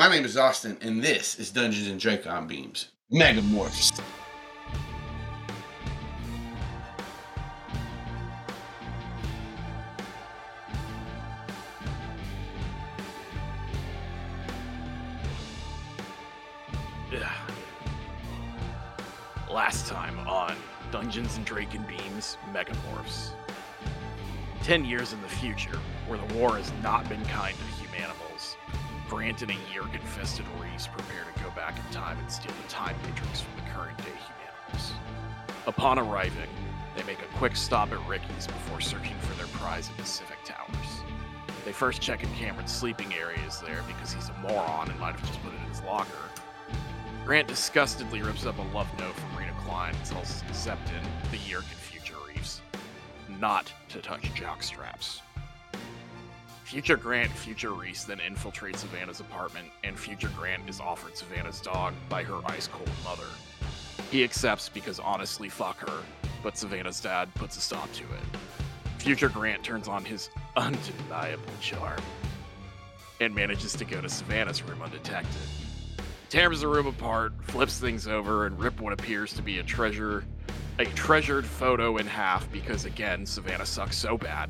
My name is Austin, and this is Dungeons and Dracon Beams Megamorphs. Yeah. Last time on Dungeons and Dracon Beams Megamorphs. Ten years in the future, where the war has not been kind to humanimals, Grant and a Yerk-infested Reese prepare to go back in time and steal the Time Matrix from the current day humanimals. Upon arriving, they make a quick stop at Ricky's before searching for their prize in Pacific Towers. They first check in Cameron's sleeping areas there because he's a moron and might have just put it in his locker. Grant disgustedly rips up a love note from Rena Klein and tells Zepton, the Yerk and Future Reese, not to touch jockstraps. Future Grant, Future Reese then infiltrate Savannah's apartment, and Future Grant is offered Savannah's dog by her ice cold mother. He accepts because honestly, fuck her, but Savannah's dad puts a stop to it. Future Grant turns on his undeniable charm and manages to go to Savannah's room undetected tears the room apart, flips things over, and rip what appears to be a treasure, a treasured photo in half because again, Savannah sucks so bad.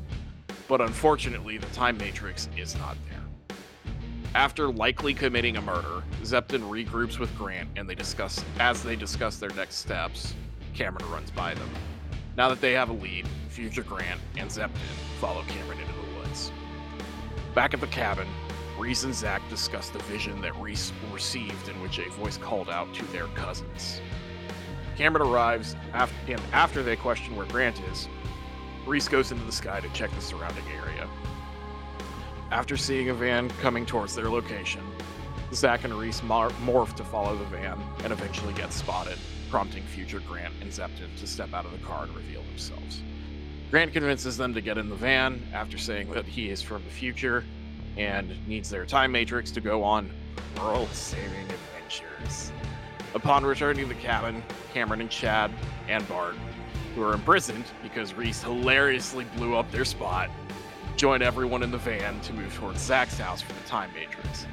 But unfortunately, the time matrix is not there. After likely committing a murder, Zepton regroups with Grant and they discuss as they discuss their next steps, Cameron runs by them. Now that they have a lead, future Grant and Zepton follow Cameron into the woods. Back at the cabin, Reese and Zach discuss the vision that Reese received in which a voice called out to their cousins. Cameron arrives, after, and after they question where Grant is, Reese goes into the sky to check the surrounding area. After seeing a van coming towards their location, Zach and Reese mar- morph to follow the van and eventually get spotted, prompting future Grant and Zepton to step out of the car and reveal themselves. Grant convinces them to get in the van after saying that he is from the future and needs their time matrix to go on world saving adventures. Upon returning to the cabin, Cameron and Chad and Bart, who are imprisoned because Reese hilariously blew up their spot, join everyone in the van to move towards Zach's house for the time matrix.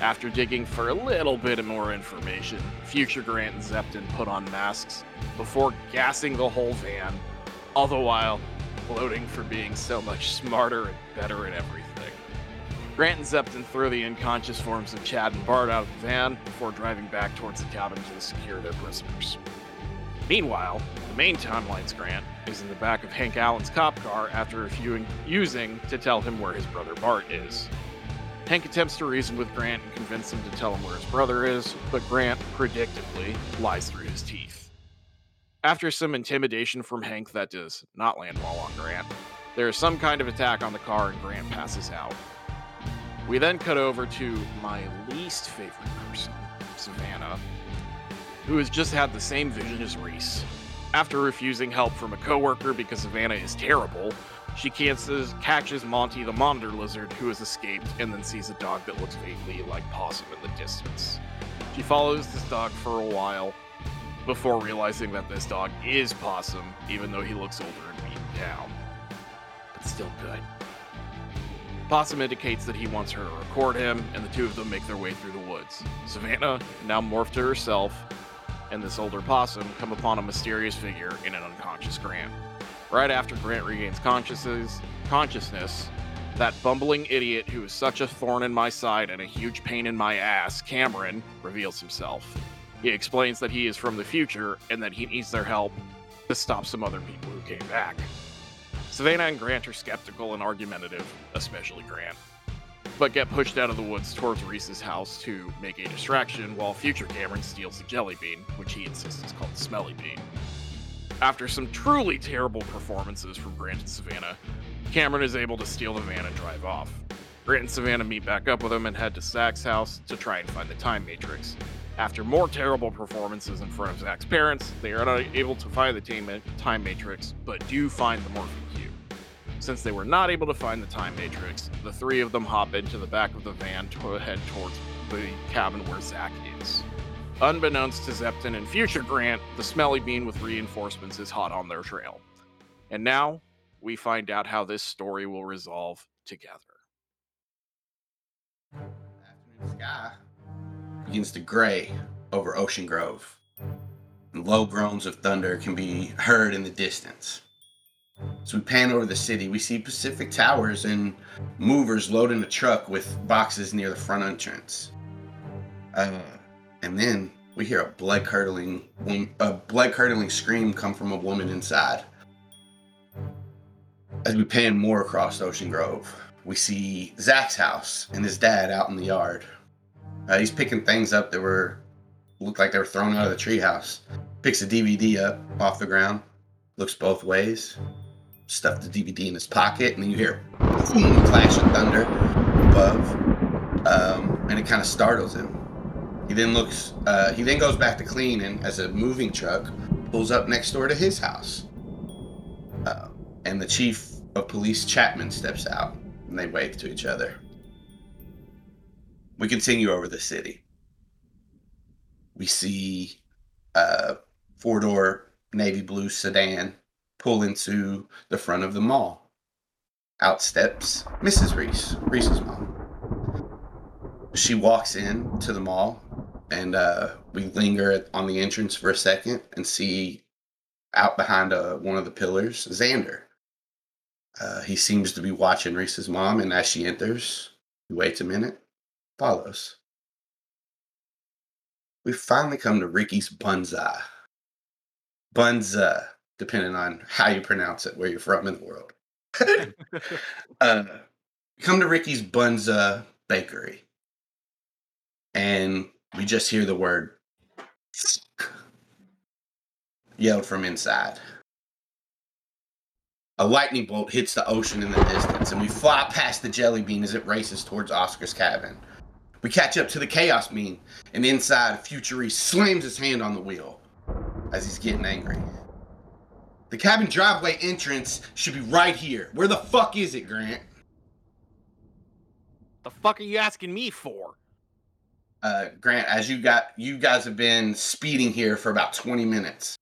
After digging for a little bit more information, future Grant and Zepton put on masks before gassing the whole van, all the while gloating for being so much smarter and better at everything. Grant and Zepton throw the unconscious forms of Chad and Bart out of the van before driving back towards the cabin to secure their prisoners. Meanwhile, the main timeline's Grant is in the back of Hank Allen's cop car after refusing using to tell him where his brother Bart is. Hank attempts to reason with Grant and convince him to tell him where his brother is, but Grant, predictably, lies through his teeth. After some intimidation from Hank that does not land well on Grant, there is some kind of attack on the car and Grant passes out. We then cut over to my least favorite person, Savannah, who has just had the same vision as Reese. After refusing help from a coworker because Savannah is terrible, she catches, catches Monty the monitor lizard who has escaped and then sees a dog that looks vaguely like Possum in the distance. She follows this dog for a while before realizing that this dog is Possum, even though he looks older and beaten down. But still good. Possum indicates that he wants her to record him, and the two of them make their way through the woods. Savannah, now morphed to herself, and this older possum come upon a mysterious figure in an unconscious Grant. Right after Grant regains consciousness, consciousness, that bumbling idiot who is such a thorn in my side and a huge pain in my ass, Cameron, reveals himself. He explains that he is from the future and that he needs their help to stop some other people who came back. Savannah and Grant are skeptical and argumentative, especially Grant, but get pushed out of the woods towards Reese's house to make a distraction while future Cameron steals the jelly bean, which he insists is called smelly bean. After some truly terrible performances from Grant and Savannah, Cameron is able to steal the van and drive off. Grant and Savannah meet back up with him and head to Zach's house to try and find the time matrix. After more terrible performances in front of Zach's parents, they are unable to find the time matrix, but do find the morphine cube. Since they were not able to find the time matrix, the three of them hop into the back of the van to head towards the cabin where Zach is. Unbeknownst to Zepton and future Grant, the smelly bean with reinforcements is hot on their trail. And now we find out how this story will resolve together. Afternoon sky. begins to gray over Ocean Grove. Low groans of thunder can be heard in the distance. As we pan over the city, we see Pacific Towers and movers loading a truck with boxes near the front entrance. Uh, and then we hear a blood curdling, a blood curdling scream come from a woman inside. As we pan more across Ocean Grove, we see Zach's house and his dad out in the yard. Uh, he's picking things up that were looked like they were thrown out of the treehouse. Picks a DVD up off the ground, looks both ways, stuffed the DVD in his pocket, and then you hear boom, clash of thunder above, um, and it kind of startles him. He then looks. Uh, he then goes back to clean, and as a moving truck pulls up next door to his house, uh, and the chief of police Chapman steps out, and they wave to each other. We continue over the city. We see a four door navy blue sedan pull into the front of the mall. Out steps Mrs. Reese, Reese's mom. She walks in to the mall, and uh, we linger on the entrance for a second and see out behind uh, one of the pillars Xander. Uh, he seems to be watching Reese's mom, and as she enters, he waits a minute, follows. We finally come to Ricky's Bunza. Bunza, depending on how you pronounce it, where you're from in the world. uh, come to Ricky's Bunza Bakery, and we just hear the word yelled from inside. A lightning bolt hits the ocean in the distance, and we fly past the jelly bean as it races towards Oscar's cabin. We catch up to the chaos bean, and inside, Future slams his hand on the wheel as he's getting angry. The cabin driveway entrance should be right here. Where the fuck is it, Grant? The fuck are you asking me for? Uh, Grant, as you got, you guys have been speeding here for about 20 minutes.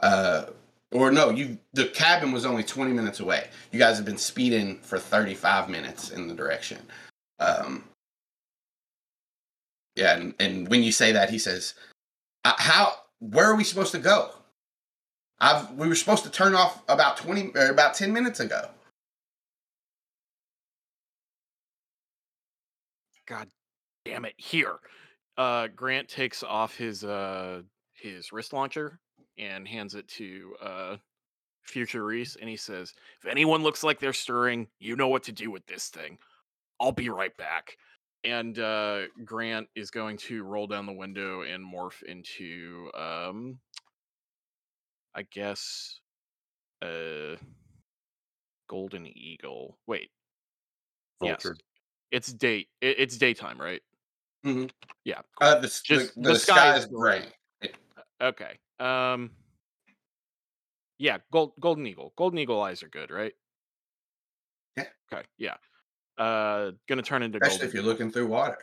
Uh, or no, you the cabin was only 20 minutes away. You guys have been speeding for 35 minutes in the direction. Um, yeah, and, and when you say that, he says, uh, "How? Where are we supposed to go? I've we were supposed to turn off about 20 or about 10 minutes ago." God damn it! Here, uh, Grant takes off his uh his wrist launcher and hands it to uh, Future Reese, and he says, "If anyone looks like they're stirring, you know what to do with this thing. I'll be right back." And uh, Grant is going to roll down the window and morph into, um, I guess, uh golden eagle. Wait, Vulture. yes, it's day. It, it's daytime, right? Mm-hmm. Yeah. Uh, the, Just the, the the sky sky is gray. Okay. Um. Yeah, gold, golden eagle. Golden eagle eyes are good, right? Yeah. Okay. Yeah. Uh, gonna turn into Especially golden. if you're looking through water.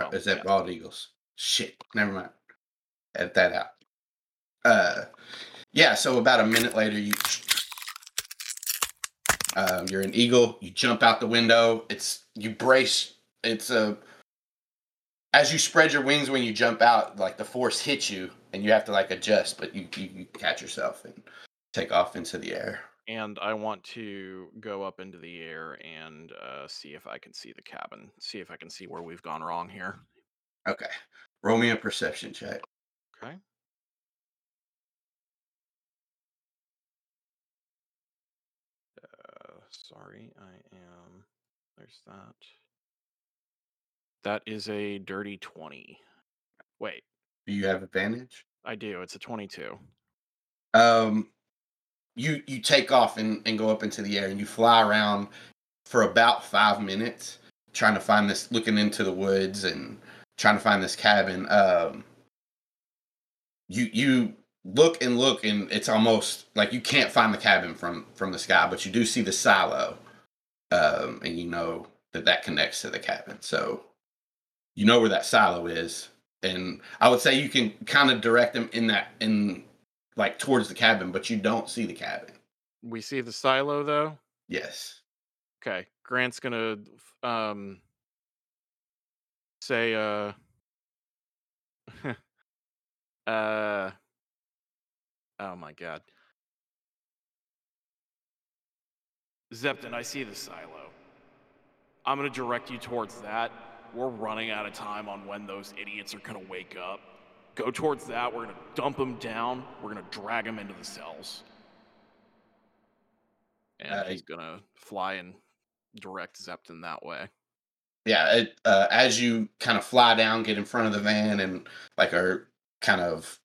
Oh, Is that yeah. bald eagles? Shit. Never mind. Edit that out. Uh, yeah. So about a minute later, you um, you're an eagle. You jump out the window. It's you brace. It's a as you spread your wings when you jump out, like the force hits you, and you have to like adjust, but you you, you catch yourself and take off into the air. And I want to go up into the air and uh, see if I can see the cabin. See if I can see where we've gone wrong here. Okay. Roll me a perception check. Okay. Sorry, I am. There's that. That is a dirty 20. Wait, Do you have advantage? I do. It's a 22. um you you take off and, and go up into the air and you fly around for about five minutes trying to find this looking into the woods and trying to find this cabin um you you look and look and it's almost like you can't find the cabin from from the sky but you do see the silo um and you know that that connects to the cabin so you know where that silo is and i would say you can kind of direct them in that in like towards the cabin, but you don't see the cabin. We see the silo though. Yes. Okay, Grant's gonna um say uh Uh. Oh my god. Zepton, I see the silo. I'm gonna direct you towards that. We're running out of time on when those idiots are gonna wake up. Go towards that. We're gonna dump them down. We're gonna drag them into the cells. And Uh, he's gonna fly and direct Zepton that way. Yeah, it, uh, as you kind of fly down, get in front of the van, and like are kind of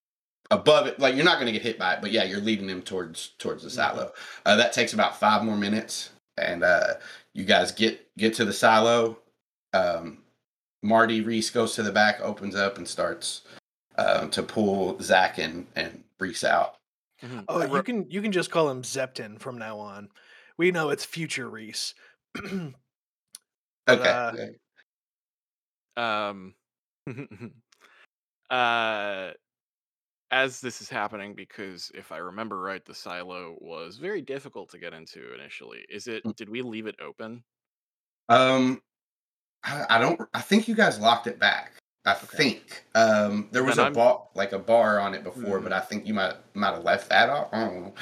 above it, like you're not going to get hit by it, but yeah, you're leading him towards towards the silo. Uh, that takes about five more minutes, and uh, you guys get get to the silo. Um, Marty Reese goes to the back, opens up, and starts um, to pull Zach and and Reese out. Mhm. Oh, you can you can just call him Zepton from now on. We know it's future Reese. But, Okay. uh, um uh as this is happening because if i remember right the silo was very difficult to get into initially is it Mm. did we leave it open Um, I, I don't. I think you guys locked it back. I think um, there was Then a I'm- bar, like a bar on it before, Mhm. but I think you might might have left that off. I don't know.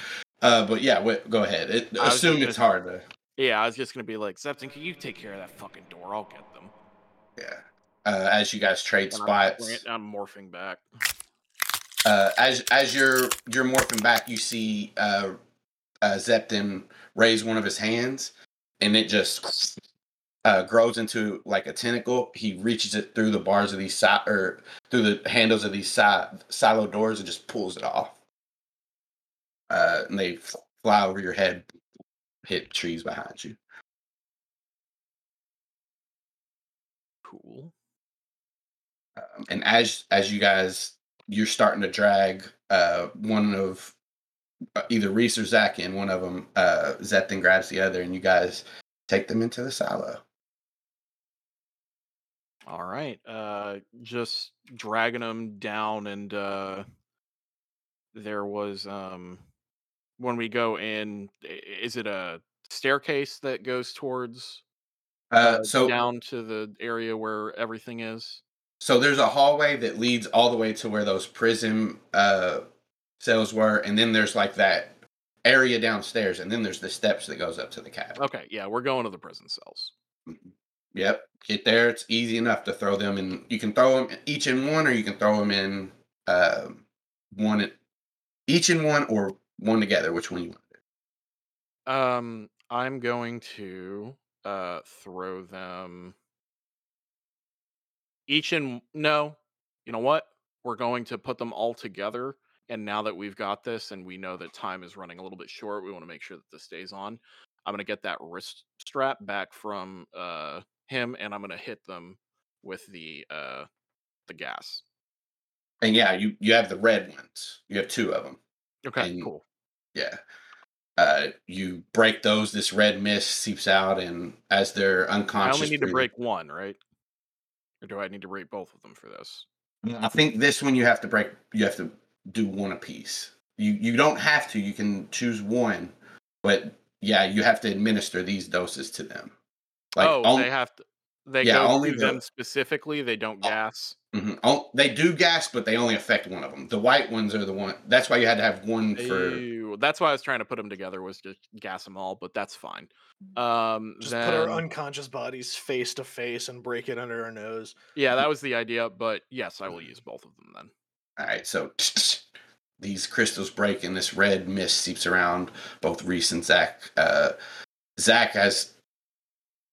Uh, but yeah, wait, go ahead. It, assume it's gonna- hard to. yeah i was just gonna be like Zepton, can you take care of that fucking door i'll get them Yeah. Uh, as you guys trade And I'm, spots, I'm morphing back uh, as as you're you're morphing back, you see uh, uh, Zepton raise one of his hands, and it just uh, grows into like a tentacle. He reaches it through the bars of these or through the handles of these si- silo doors and just pulls it off. Uh, and they fly over your head, hit trees behind you. cool Um, and as as you guys you're starting to drag uh one of uh, either Reese or Zach in one of them uh then grabs the other and you guys take them into the silo. All right uh just dragging them down and uh there was um when we go in is it a staircase that goes towards uh so down to the area where everything is so there's a hallway that leads all the way to where those prison uh cells were and then there's like that area downstairs and then there's the steps that goes up to the cabin okay yeah we're going to the prison cells Yep, get there. It's easy enough to throw them in. You can throw them each in one, or you can throw them in um one, in- each in one, or one together. Which one you want? to do? um i'm going to uh throw them each in no you know what we're going to put them all together and now that we've got this and we know that time is running a little bit short we want to make sure that this stays on i'm going to get that wrist strap back from uh him and i'm going to hit them with the uh the gas And yeah, you you have the red ones. You have two of them. okay And- cool Yeah. Uh, you break those. This red mist seeps out, and as they're unconscious, i only need to break one right or do i need to break both of them for this mm, I think this one you have to break. You have to do one a piece. You you don't have to. You can choose one, but yeah, you have to administer these doses to them. oh, on- they have to. They Yeah, go only to the- them specifically. They don't Oh. gas. Mhm. Oh, they do gas, but they only affect one of them. The white ones are the one. That's why you had to have one for. Ew, That's why I was trying to put them together was just gas them all, but that's fine. Um, Just then, put our unconscious bodies face to face and break it under our nose. yeah, that was the idea. But yes, I will use both of them then. All right, so these crystals break, and this red mist seeps around both Reese and Zach. Uh, Zach has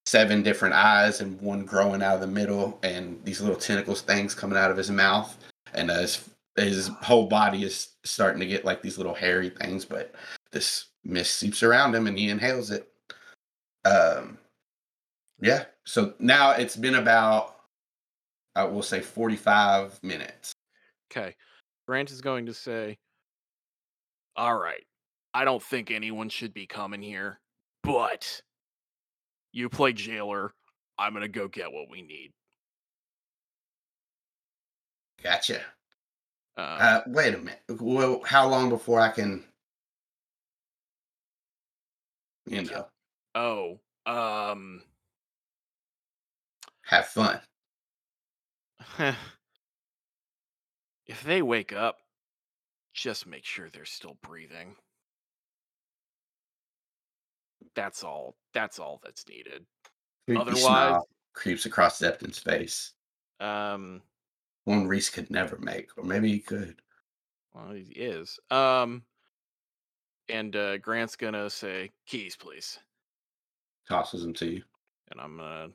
seven different eyes and one growing out of the middle, and these little tentacles things coming out of his mouth, and uh, his his whole body is starting to get like these little hairy things. But this mist seeps around him, and he inhales it. Um, yeah. So now it's been about, I will say, forty five minutes. Okay, Grant is going to say, "All right, I don't think anyone should be coming here, but you play jailer. I'm gonna go get what we need." Gotcha. Um, Uh, wait a minute. Well, how long before I can, you know, oh, um, have fun? If they wake up, just make sure they're still breathing. That's all. That's all that's needed. Creepy Otherwise- creeps across Zepton's face. Um, One Reese could never make, or maybe he could. well, he is. Um, and uh, Grant's gonna say, "Keys, please," Tosses them to you. and I'm gonna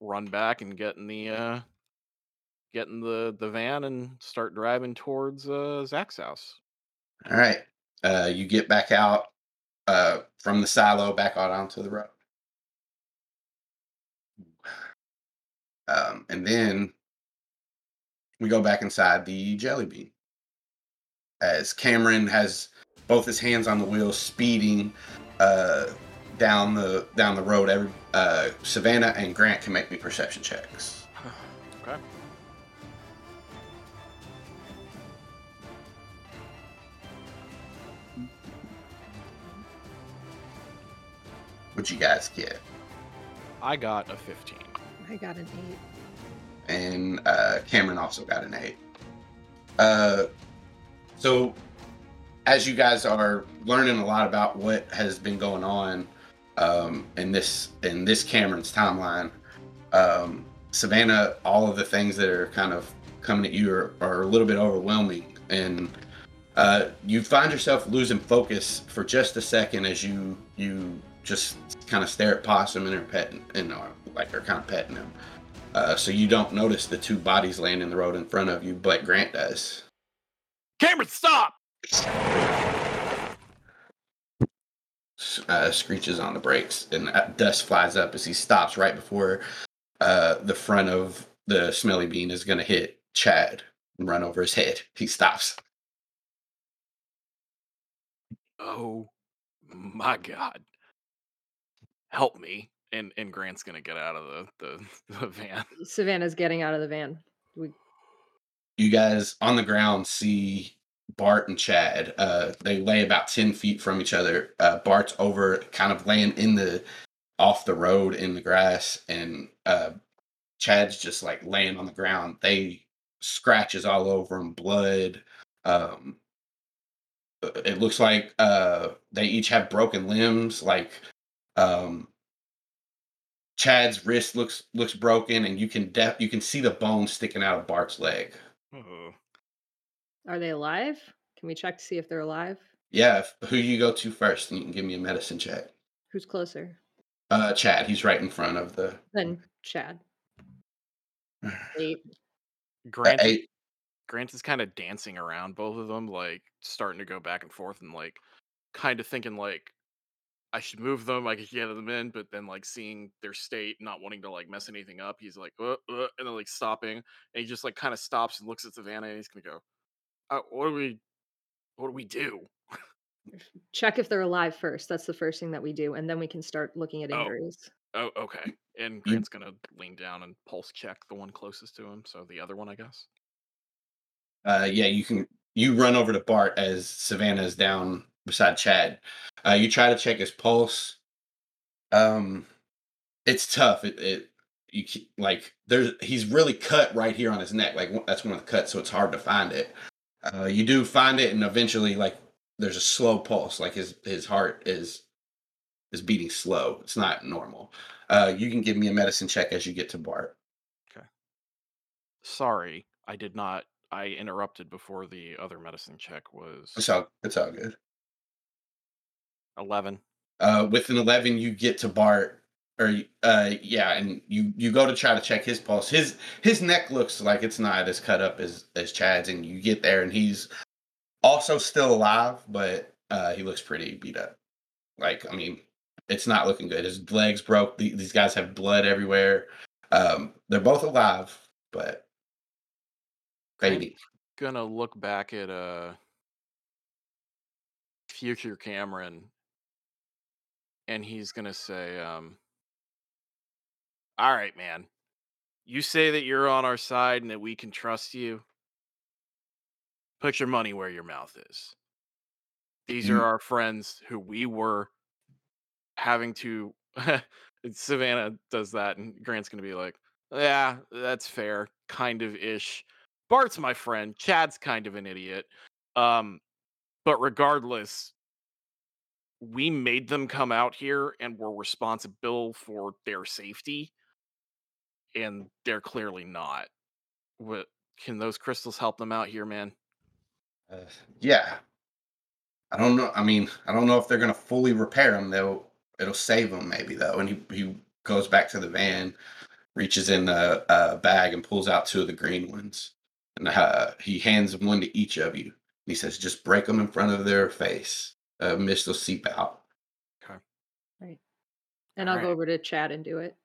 run back and get in the uh, get in the the van and start driving towards uh, Zach's house. All right. Uh, you get back out uh, from the silo, back out onto the road. Um, and then we go back inside the jelly bean. As Cameron has both his hands on the wheel, speeding uh, down the down the road. Every uh, Savannah and Grant can make me perception checks. okay. What'd you guys get? I got a 15. I got an eight. and uh, Cameron also got an eight. Uh, so, as you guys are learning a lot about what has been going on um, in this in this Cameron's timeline, um, Savannah, all of the things that are kind of coming at you are, are a little bit overwhelming, and uh, you find yourself losing focus for just a second as you you just kind of stare at Possum and her petting and are like are kind of petting him. Uh, so you don't notice the two bodies laying in the road in front of you, but Grant does. Cameron, stop! Uh, screeches on the brakes, and uh, dust flies up as he stops right before uh, the front of the smelly bean is going to hit Chad and run over his head. He stops. Oh my god. Help me. And and Grant's gonna get out of the, the, the van. Savannah's getting out of the van. We You guys on the ground see Bart and Chad. Uh, they lay about 10 feet from each other. Uh, Bart's over, kind of laying in the off the road in the grass, and uh, Chad's just like laying on the ground. They scratches all over him, blood. Um, uh, it looks like uh, they each have broken limbs. Like um, Chad's wrist looks looks broken, and you can def- you can see the bone sticking out of Bart's leg. Oh, are they alive? Can we check to see if they're alive? Yeah, if, who you go to first, and you can give me a medicine check. Who's closer? Uh, Chad, he's right in front of the. Then Chad. Eight. Grant, eight. Grant is kind of dancing around both of them, like starting to go back and forth and like kind of thinking like I should move them, I could get them in, but then like seeing their state, not wanting to like mess anything up, he's like, uh, uh, and then like stopping, and he just like kind of stops and looks at Savannah, and he's gonna go, uh, "What do we, what do we do?" Check if they're alive first. That's the first thing that we do, and then we can start looking at Oh. injuries. Oh, okay. And Grant's gonna lean down and pulse check the one closest to him, so the other one, I guess. Uh, yeah, you can. You run over to Bart as Savannah is down beside Chad. Uh, you try to check his pulse. Um, it's tough. It, it you like there's he's really cut right here on his neck. Like that's one of the cuts, so it's hard to find it. Uh, you do find it, and eventually, like there's a slow pulse. Like his his heart is is beating slow. It's not normal. Uh, you can give me a medicine check as you get to Bart. Okay. Sorry, I did not. I interrupted before the other medicine check was It's all it's all good. Eleven. uh, with an 11 you get to bart or uh yeah and you you go to try to check his pulse. His his neck looks like it's not as cut up as as chad's and you get there and he's also still alive but uh he looks pretty beat up. Like i mean it's not looking good. His legs broke. These guys have blood everywhere. Um they're both alive but fading Gonna look back at uh future Cameron, and he's gonna say, um, "All right, man, you say that you're on our side and that we can trust you. Put your money where your mouth is. These are our friends who we were having to." Savannah does that, and Grant's gonna be like, "Yeah, that's fair, kind of ish." Bart's my friend. Chad's kind of an idiot. Um, but regardless, we made them come out here and we're responsible for their safety. And they're clearly not. What can those crystals help them out here, man? Uh, yeah. I don't know. I mean, I don't know if they're gonna fully repair them. They'll it'll save them maybe though. And he he goes back to the van, reaches in the uh, bag and pulls out two of the green ones, and uh, he hands one to each of you. And he says, "Just break them in front of their face. Uh, mist will seep out." Okay. Right. And I'll go over to Chad and do it.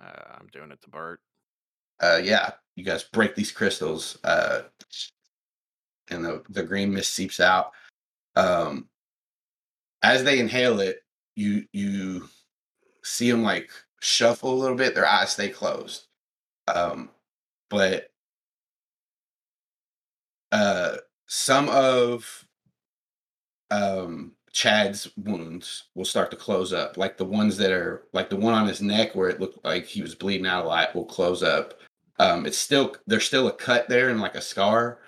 Uh, I'm doing it to Bart. uh yeah you guys break these crystals uh and the, the green mist seeps out um as they inhale it you you see them like shuffle a little bit their eyes stay closed um but uh some of um Chad's wounds will start to close up. Like the ones that are like the one on his neck where it looked like he was bleeding out a lot will close up. Um it's still there's still a cut there and like a scar,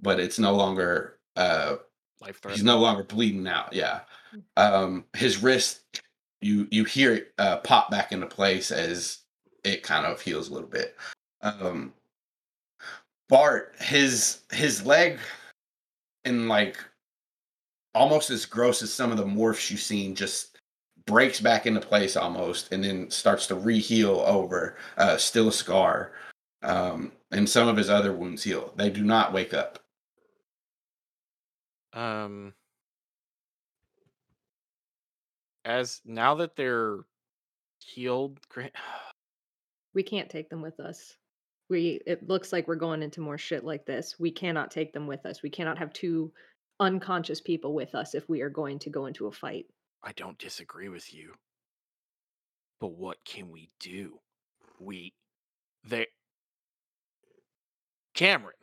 but it's no longer uh Life he's no longer bleeding out. Yeah. Um his wrist you you hear it uh pop back into place as it kind of heals a little bit. Um Bart, his his leg and like almost as gross as some of the morphs you've seen just breaks back into place almost and then starts to re-heal over uh still a scar um and some of his other wounds heal they do not wake up Um, as now that they're healed, We can't take them with us. We it looks like we're going into more shit like this. We cannot take them with us. We cannot have two unconscious people with us if we are going to go into a fight. I don't disagree with you. But what can we do? We, they, Cameron.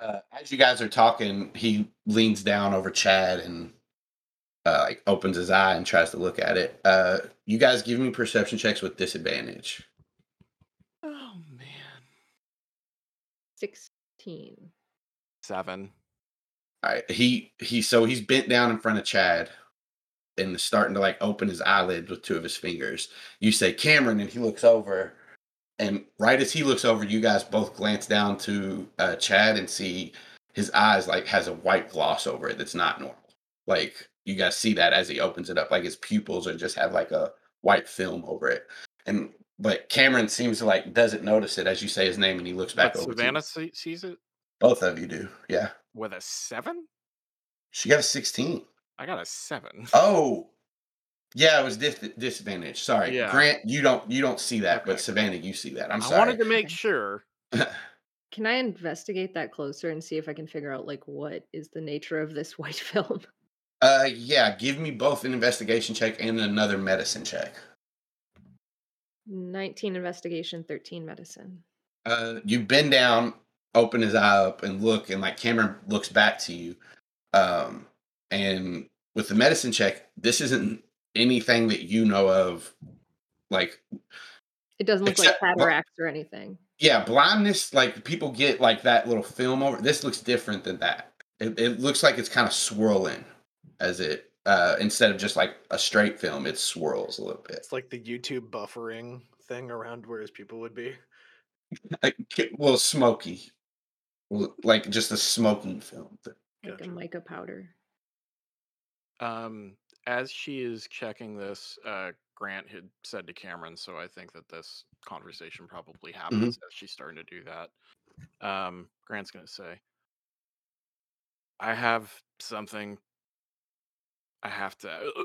uh, as you guys are talking he leans down over chad and uh, like opens his eye and tries to look at it uh you guys give me perception checks with disadvantage Oh man, 16. Seven. All right, he he so he's bent down in front of Chad and starting to like open his eyelids with two of his fingers. You say Cameron, and he looks over, and right as he looks over, you guys both glance down to uh, Chad and see his eyes like has a white gloss over it that's not normal. Like you guys see that as he opens it up, like his pupils are just have like a white film over it, and but Cameron seems to like doesn't notice it as you say his name, and he looks back But over. to Savannah you. see- sees it Both of you do, yeah. with a seven. She got a sixteen. I got a seven. Oh, yeah, it was dis- disadvantage. Sorry, Yeah. Grant, you don't you don't see that, but Savannah, you see that. I'm sorry. I wanted to make sure. Can I investigate that closer and see if I can figure out like what is the nature of this white film? uh, yeah, give me both an investigation check and another medicine check. 19 investigation, 13 medicine. Uh, you bend down, open his eye up, and look, and like Cameron looks back to you. Um, and with the medicine check, this isn't anything that you know of. Like, It doesn't look Except- like well- cataracts or anything. yeah, blindness, like people get like that little film over. This looks different than that. It, it looks like it's kind of swirling as it uh instead of just like a straight film, it swirls a little bit. It's like the YouTube buffering thing around where his people would be. Like well, smoky, Well, like just a smoking film. thing. Like Gotcha. a mica powder. Um, as she is checking this, uh, Grant had said to Cameron, so I think that this conversation probably happens as she's starting to do that. Um, Grant's gonna say, "I have something. I have to." uh,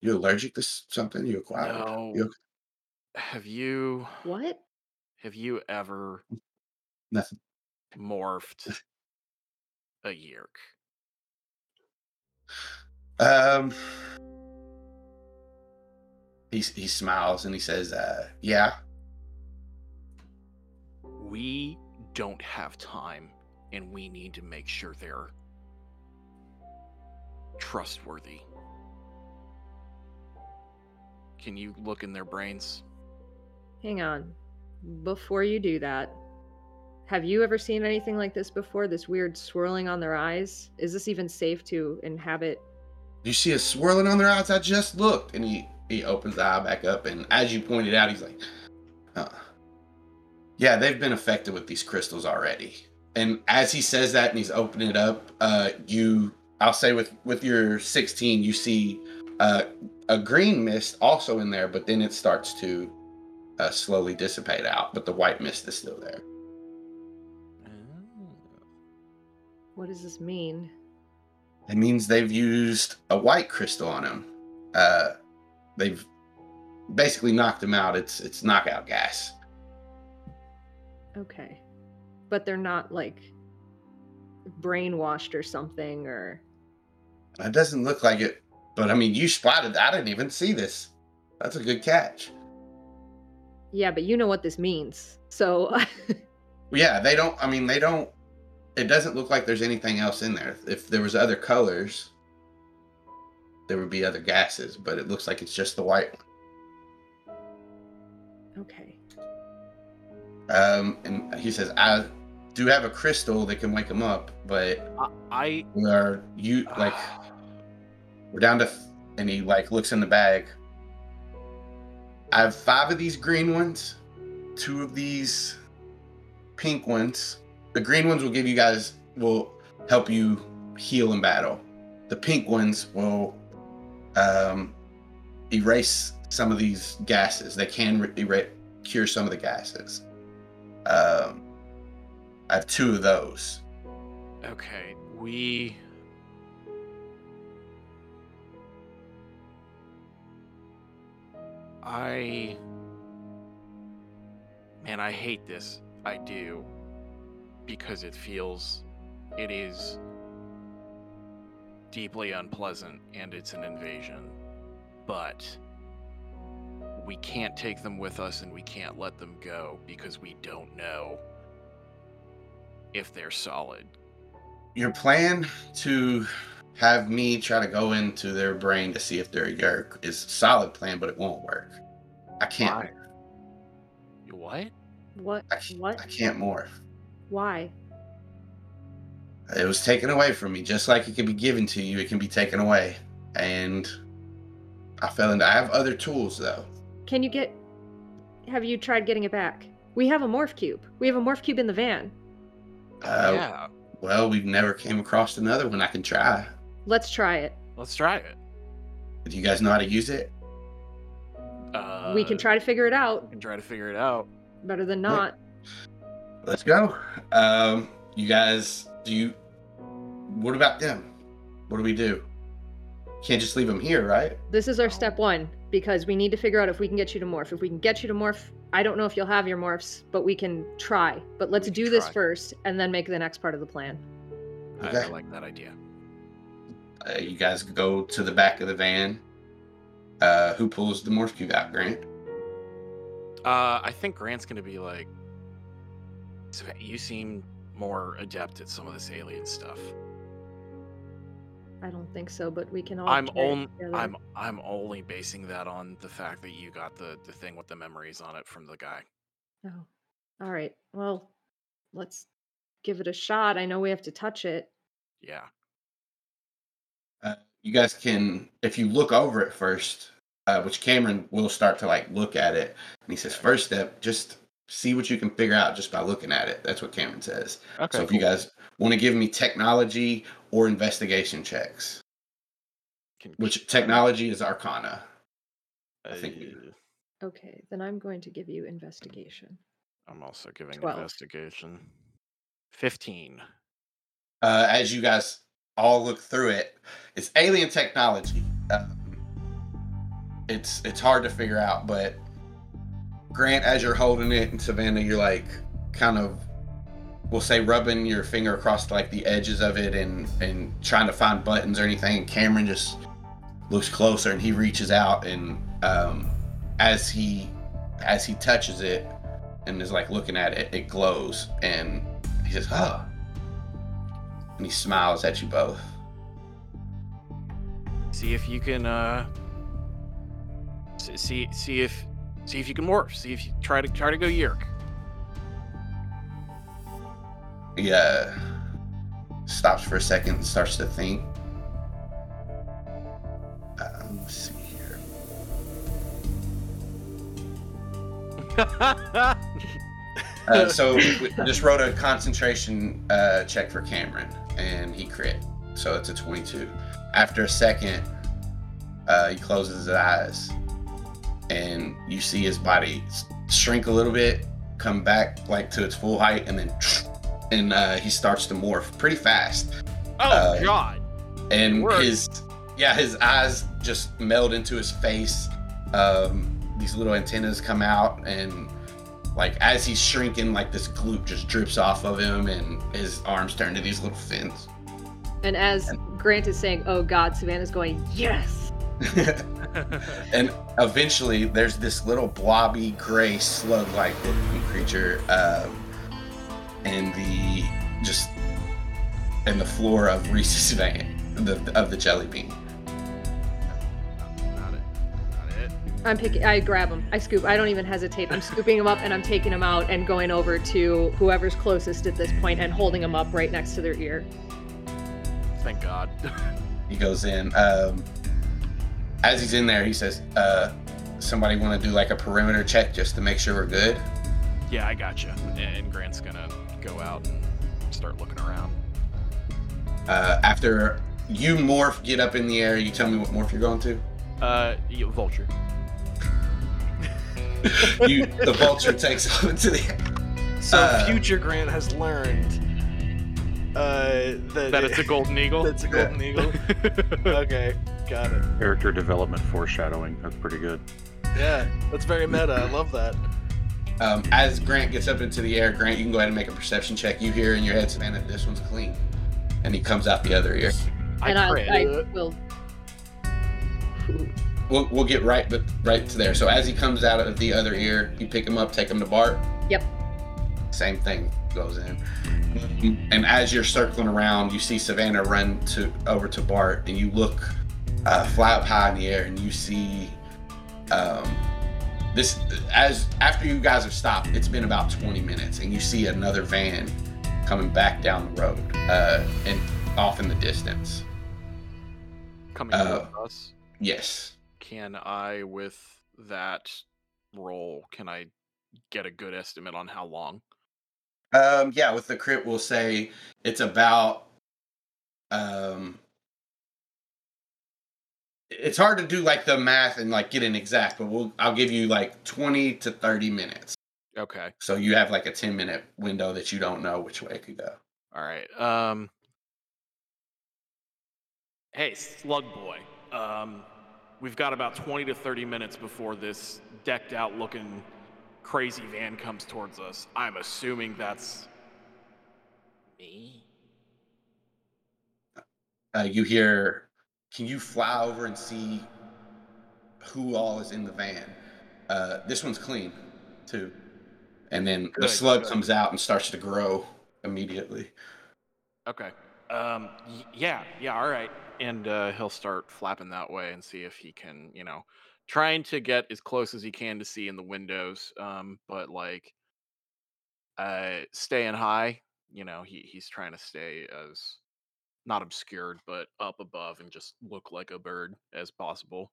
You allergic to something? You acquired? No. You, Have you What? Have you ever nothing. morphed a yerk? Um. He he smiles and he says, uh, "Yeah." We don't have time, and we need to make sure they're trustworthy. Can you look in their brains? Hang on. Before you do that, have you ever seen anything like this before? This weird swirling on their eyes? Is this even safe to inhabit? You see a swirling on their eyes? I just looked. And he, he opens the eye back up. And as you pointed out, he's like. Yeah, they've been affected with these crystals already. And as he says that and he's opening it up, uh, you, I'll say with, with your 16, you see uh, a green mist also in there, but then it starts to uh, slowly dissipate out. But the white mist is still there. What does this mean? It means they've used a white crystal on him. Uh, they've basically knocked him out. It's it's knockout gas. Okay. But they're not like brainwashed or something or It doesn't look like it, but I mean, you spotted. I didn't even see this. That's a good catch. Yeah, but you know what this means. So Yeah, they don't. I mean, they don't. It doesn't look like there's anything else in there. If there was other colors, there would be other gases, but it looks like it's just the white one. okay. Um, and he says, "I do have a crystal that can wake him up, but I, we are you like we're down to." Th- and he like looks in the bag. I have five of these green ones, two of these pink ones. The green ones will give you guys will help you heal in battle. The pink ones will um, erase some of these gases. They can erase, cure some of the gases. Um, I have two of those. okay, we. I. Man, I hate this. I do. Because it feels. It is. deeply unpleasant and it's an invasion. But. We can't take them with us and we can't let them go because we don't know if they're solid. Your plan to have me try to go into their brain to see if they're yerk is a solid plan, but it won't work. I can't. Why? What? What I, can't what? I can't morph. Why? It was taken away from me, just like it can be given to you. It can be taken away, and I fell into. I have other tools though. Can you get Have you tried getting it back? We have a morph cube. We have a morph cube in the van. Uh, yeah, Well, we've never came across another one. I can try. Let's try it. let's try it. Do you guys know how to use it? Uh, we can try to figure it out. We can try to figure it out. Better than not. Let's go. Um, you guys, do you? What about them? What do we do? Can't just leave them here, right? This is our step one because we need to figure out if we can get you to morph. If we can get you to morph, I don't know if you'll have your morphs, but we can try. But let's We can do this try. first and then make the next part of the plan. I- I, like that idea. Uh, you guys go to the back of the van. Uh, who pulls the morph cube out? Grant. Uh, I think Grant's gonna be like, you seem more adept at some of this alien stuff. I don't think so, but we can all. I'm try it on, together. I'm I'm only basing that on the fact that you got the the thing with the memories on it from the guy. Oh, all right. Well, let's give it a shot. I know we have to touch it. Yeah. Uh, you guys can, if you look over it first, uh, which Cameron will start to like look at it, and he says, Okay. first step, just see what you can figure out just by looking at it. That's what Cameron says. Okay. so if you guys want to give me technology or investigation checks, can, which technology is Arcana. I think we- Okay, then I'm going to give you investigation. I'm also giving 12. investigation. Fifteen. uh, as you guys all look through it, it's alien technology. Um, it's it's hard to figure out, but Grant, as you're holding it, and Savannah, you're like kind of, we'll say, rubbing your finger across like the edges of it and and trying to find buttons or anything. And Cameron just looks closer and he reaches out and um, as he as he touches it and is like looking at it, it glows and he says, "Oh." And he smiles at you both. See if you can uh see see if See if you can morph. See if you try to try to go Yerk. He uh, stops for a second and starts to think. Uh, let's see here. Uh, so we just wrote a concentration uh, check for Cameron, and he crit. So it's a 22. After a second, uh, he closes his eyes, and you see his body shrink a little bit, come back like to its full height, and then and uh, he starts to morph pretty fast. oh Uh, God! And his yeah, his eyes just meld into his face. Um, these little antennas come out, and like as he's shrinking, like this gloop just drips off of him, and his arms turn to these little fins. And as Grant is saying, "Oh God," Savannah's going, "Yes." and eventually, there's this little blobby gray slug-like looking creature, um, and the just and the floor of Reese's van, the, of the jelly bean. I'm picking. I grab them. I scoop. I don't even hesitate. I'm scooping them up and I'm taking them out and going over to whoever's closest at this point and holding them up right next to their ear. Thank God. He goes in. Um, as he's in there, he says, uh, "Somebody want to do like a perimeter check just to make sure we're good." yeah, I gotcha. And Grant's gonna go out and start looking around. Uh, after you morph, get up in the air. You tell me what morph you're going to. Uh, vulture. You, the vulture takes off into the air. So Uh, future Grant has learned uh, that, That it's a golden eagle. That's a golden eagle. Okay, got it. Character development foreshadowing. That's pretty good. Yeah, that's very meta. I love that. Um, as Grant gets up into the air, Grant, you can go ahead and make a perception check. You hear in your head, Savannah, this one's clean, and he comes out the other ear. I and I. I will. We'll, we'll get right, but right to there. So as he comes out of the other ear, you pick him up, take him to Bart. Yep. Same thing goes in. And as you're circling around, you see Savannah run to over to Bart, and you look uh, fly up high in the air, and you see um, this. As after you guys have stopped, it's been about 20 minutes, and you see another van coming back down the road, uh, and off in the distance. Coming uh, towards us. Yes. Can I, with that roll, can I get a good estimate on how long? Um, yeah, with the crit, we'll say it's about. Um, it's hard to do like the math and like get an exact, but we'll I'll give you like twenty to thirty minutes. Okay. So you have like a ten minute window that you don't know which way it could go. All right. Um. Hey, Slug Boy. Um, we've got about 20 to 30 minutes before this decked out looking crazy van comes towards us. I'm assuming that's me. Uh, you hear, can you fly over and see who all is in the van? Uh, this one's clean, too. And then the slug good. comes out and starts to grow immediately. Okay. Um. yeah. Yeah. All right. And uh, he'll start flapping that way and see if he can, you know, trying to get as close as he can to see in the windows. Um. But like, uh, staying high. You know, he he's trying to stay as not obscured, but up above and just look like a bird as possible.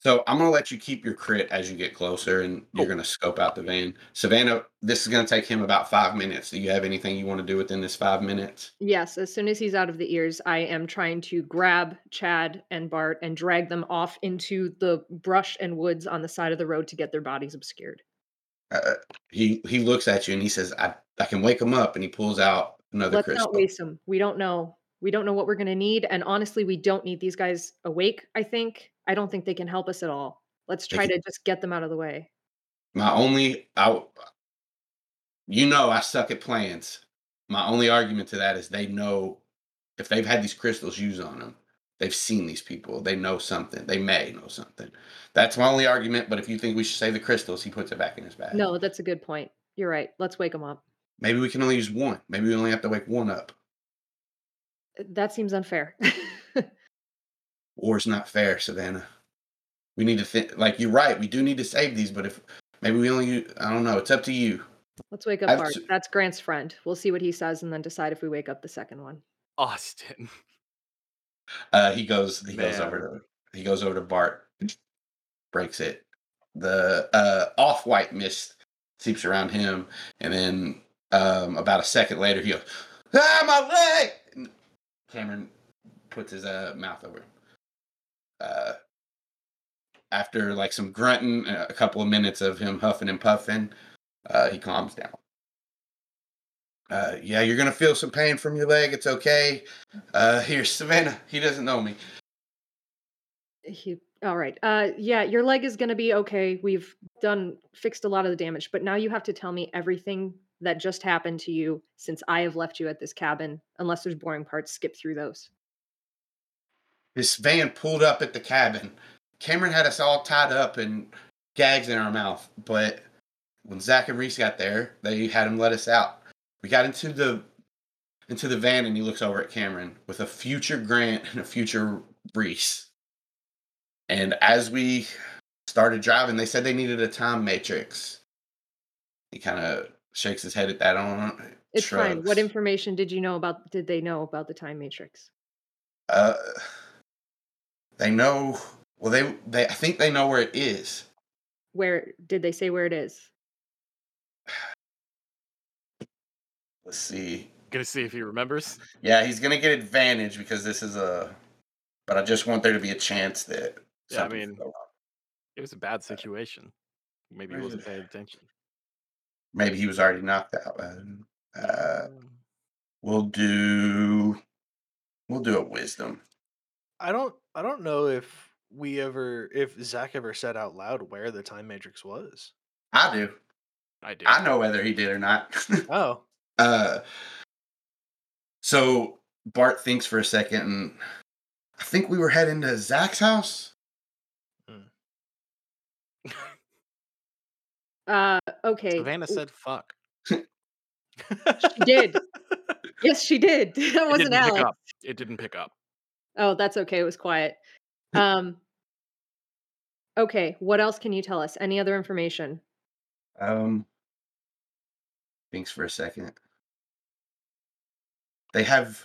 So I'm gonna let you keep your crit as you get closer, and you're gonna scope out the van. Savannah, this is gonna take him about five minutes. Do you have anything you want to do within this five minutes? Yes, as soon as he's out of the ears, I am trying to grab Chad and Bart and drag them off into the brush and woods on the side of the road to get their bodies obscured. Uh, he he looks at you and he says, "I I can wake him up," and he pulls out another Let's crystal. not waste them. We don't know. We don't know what we're going to need. And honestly, we don't need these guys awake, I think. I don't think they can help us at all. Let's try can- to just get them out of the way. My only, I, you know, I suck at plans. My only argument to that is they know if they've had these crystals used on them, they've seen these people. They know something. They may know something. That's my only argument. But if you think we should save the crystals, he puts it back in his bag. No, that's a good point. You're right. Let's wake them up. Maybe we can only use one. Maybe we only have to wake one up. That seems unfair. War's not fair, Savannah. we need to think. Like you're right, we do need to save these, but if maybe we only, I don't know. It's up to you. Let's wake up I've Bart. s- That's Grant's friend. We'll see what he says and then decide if we wake up the second one. Austin. Uh, he goes. He goes over to. He goes over to Bart. Breaks it. The uh, off-white mist seeps around him, and then um, about a second later, he goes, "Ah, my leg!" Cameron puts his uh, mouth over. Uh, after like some grunting, a couple of minutes of him huffing and puffing, uh, he calms down. Uh, yeah, you're gonna feel some pain from your leg. It's okay. Uh, here's Savannah. He doesn't know me. He all right. Uh yeah, your leg is gonna be okay. We've done fixed a lot of the damage, but now you have to tell me everything that just happened to you since I have left you at this cabin. Unless there's boring parts, skip through those. This van pulled up at the cabin. Cameron had us all tied up and gags in our mouth, but when Zach and Reese got there, they had him let us out. We got into the into the van and he looks over at Cameron with a future Grant and a future Reese. And as we started driving, they said they needed a time matrix. He kind of shakes his head at that. On It's fine. What information did you know about did they know about the time matrix? Uh, they know. Well, they they I think they know where it is. Where did they say where it is? Let's see. Gonna see if he remembers. Yeah, he's gonna get advantage because this is a. But I just want there to be a chance that. Yeah, I mean- could go wrong. It was a bad situation. Maybe he wasn't paying attention. Maybe he was already knocked out. Uh, uh, Um, we'll do. We'll do a wisdom. I don't I don't know if we ever if Zach ever said out loud where the time matrix was. I do. I do. I know whether he did or not. Oh. Uh, so Bart thinks for a second, and I think we were heading to Zach's house. Uh okay. Savannah said fuck. she did. Yes, she did. That It wasn't Alex. up. It didn't pick up. Oh, that's okay. It was quiet. Um Okay, what else can you tell us? Any other information? Um, thinks for a second. They have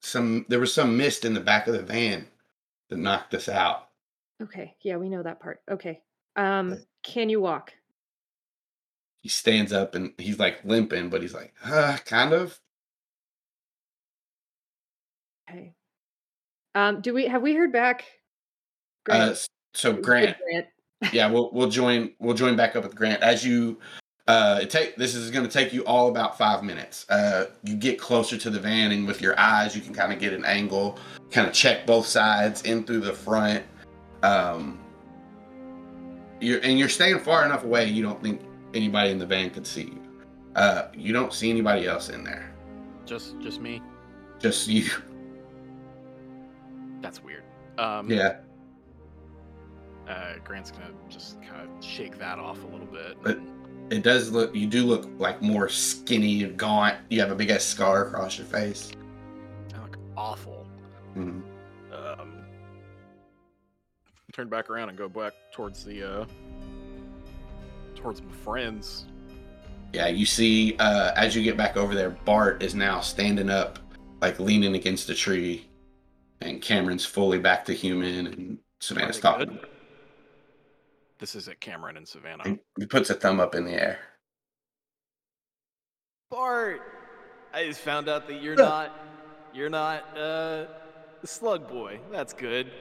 some. There was some mist in the back of the van that knocked us out. Okay, yeah, we know that part. Okay. Um can you walk? He stands up and he's like limping, but he's like, uh, kind of. Okay. Um do we have we heard back? Uh, Grant, s- so Grant, Grant. yeah, we'll we'll join we'll join back up with Grant as you. Uh, it take this is going to take you all about five minutes. Uh, you get closer to the van, and with your eyes, you can kind of get an angle, kind of check both sides in through the front. Um, you're and you're staying far enough away. You don't think anybody in the van could see you. Uh, you don't see anybody else in there. Just just me. Just you. That's weird. Um Yeah. uh Grant's gonna just kind of shake that off a little bit. But- It does look. You do look like more skinny and gaunt. You have a big ass scar across your face. I look awful. Mhm. Turn back around and go back towards the uh towards my friends. Yeah, you see, uh, as you get back over there, Bart is now standing up, like leaning against a tree, and Cameron's fully back to human, and Savannah's talking. good? This is at Cameron and Savannah. He, he puts a thumb up in the air. Bart, I just found out that you're not, you're not, uh, the slug boy. That's good.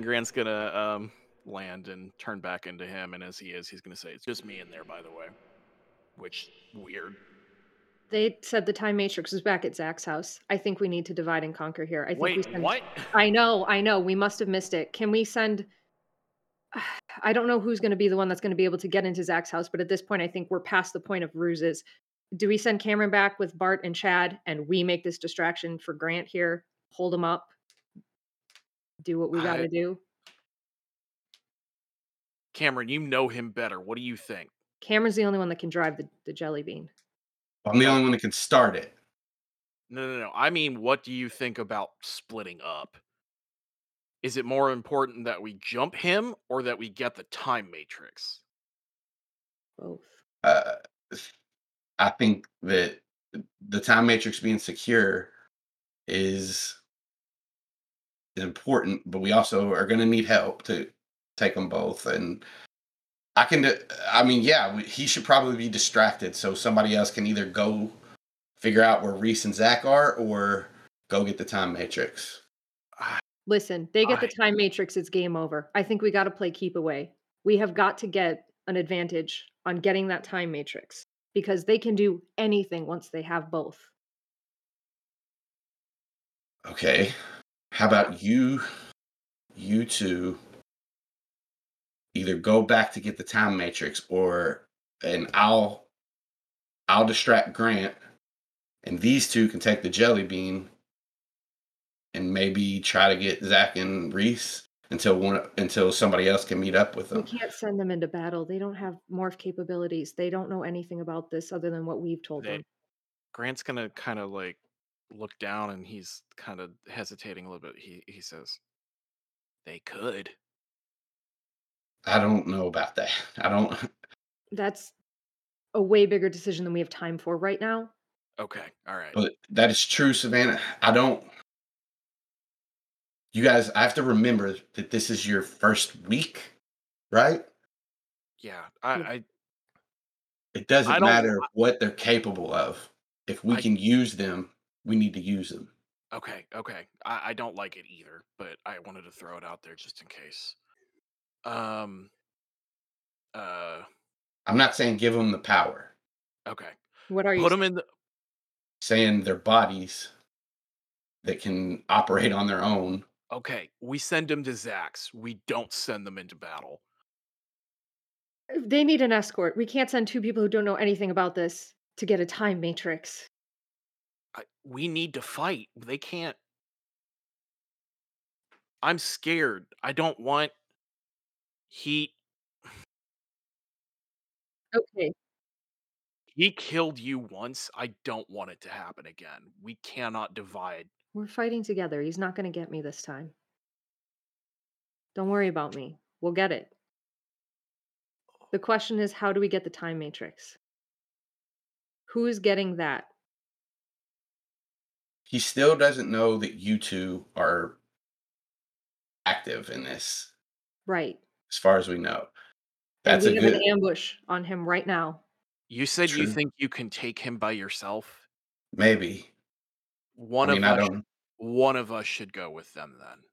Grant's gonna um land and turn back into him, and as he is, he's gonna say, "It's just me in there, by the way." Which weird. They said the time matrix is back at Zach's house. I think we need to divide and conquer here. I think we Wait, send what? I know, I know. We must have missed it. Can we send? I don't know who's going to be the one that's going to be able to get into Zach's house, but at this point, I think we're past the point of ruses. Do we send Cameron back with Bart and Chad, and we make this distraction for Grant here? Hold him up. Do what we got to do. Cameron, you know him better. What do you think? Cameron's the only one that can drive the, the jelly bean. I'm the only one that can start it. No, no, no. I mean, what do you think about splitting up? Is it more important that we jump him or that we get the time matrix? Both. Uh, I think that the time matrix being secure is is important, but we also are going to need help to take them both. And I can, uh, I mean, yeah, he should probably be distracted so somebody else can either go figure out where Reese and Zach are or go get the time matrix. Listen, they get the time matrix, it's game over. I think we got to play keep away. We have got to get an advantage on getting that time matrix because they can do anything once they have both. Okay. How about you, you two, either go back to get the time matrix, or and I'll, I'll distract Grant, and these two can take the jelly bean, and maybe try to get Zach and Reese until one until somebody else can meet up with them. We can't send them into battle. They don't have morph capabilities. They don't know anything about this other than what we've told They- them. Grant's gonna kind of like look down and he's kind of hesitating a little bit. He he says, "They could." I don't know about that. I don't. That's a way bigger decision than we have time for right now. Okay, all right. But that is true, Savannah. I don't. You guys, I have to remember that this is your first week, right? yeah, I, I It doesn't I matter what they're capable of. If we I- can use them, we need to use them. okay, okay. I, I don't like it either, but I wanted to throw it out there just in case. Um. Uh. I'm not saying give them the power, Okay. What are you? Put them in the. saying their bodies that can operate on their own. Okay, we send them to Zach's. We don't send them into battle. They need an escort. We can't send two people who don't know anything about this to get a time matrix. We need to fight. They can't. I'm scared. I don't want heat. Okay. He killed you once. I don't want it to happen again. We cannot divide. We're fighting together. He's not going to get me this time. Don't worry about me. We'll get it. The question is how do we get the time matrix? Who is getting that? He still doesn't know that you two are active in this, Right. as far as we know. And That's we a have good. an ambush on him right now. You said you think you can take him by yourself. Maybe. One I mean, of I us. don't. One of us should go with them then.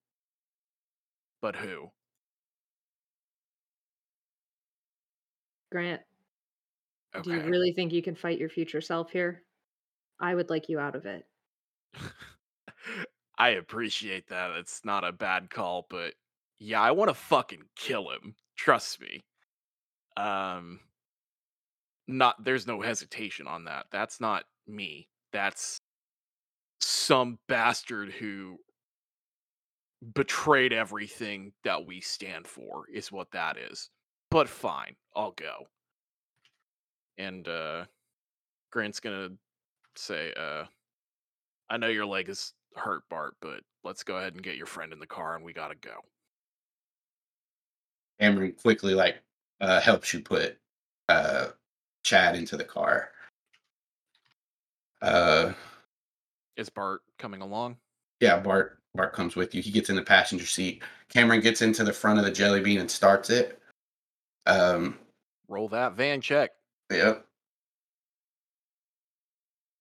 But who? Grant, Okay. do you really think you can fight your future self here? I would like you out of it. I appreciate that. It's not a bad call, but yeah, I want to fucking kill him. Trust me. Um not there's no hesitation on that. That's not me. That's some bastard who betrayed everything that we stand for is what that is. But fine, I'll go. And uh Grant's going to say uh I know your leg is hurt, Bart, but let's go ahead and get your friend in the car and we gotta go. Cameron quickly like uh, helps you put uh, Chad into the car. Uh, Is Bart coming along? yeah, Bart Bart comes with you. He gets in the passenger seat. Cameron gets into the front of the jelly bean and starts it. Um, Roll that van check. yep.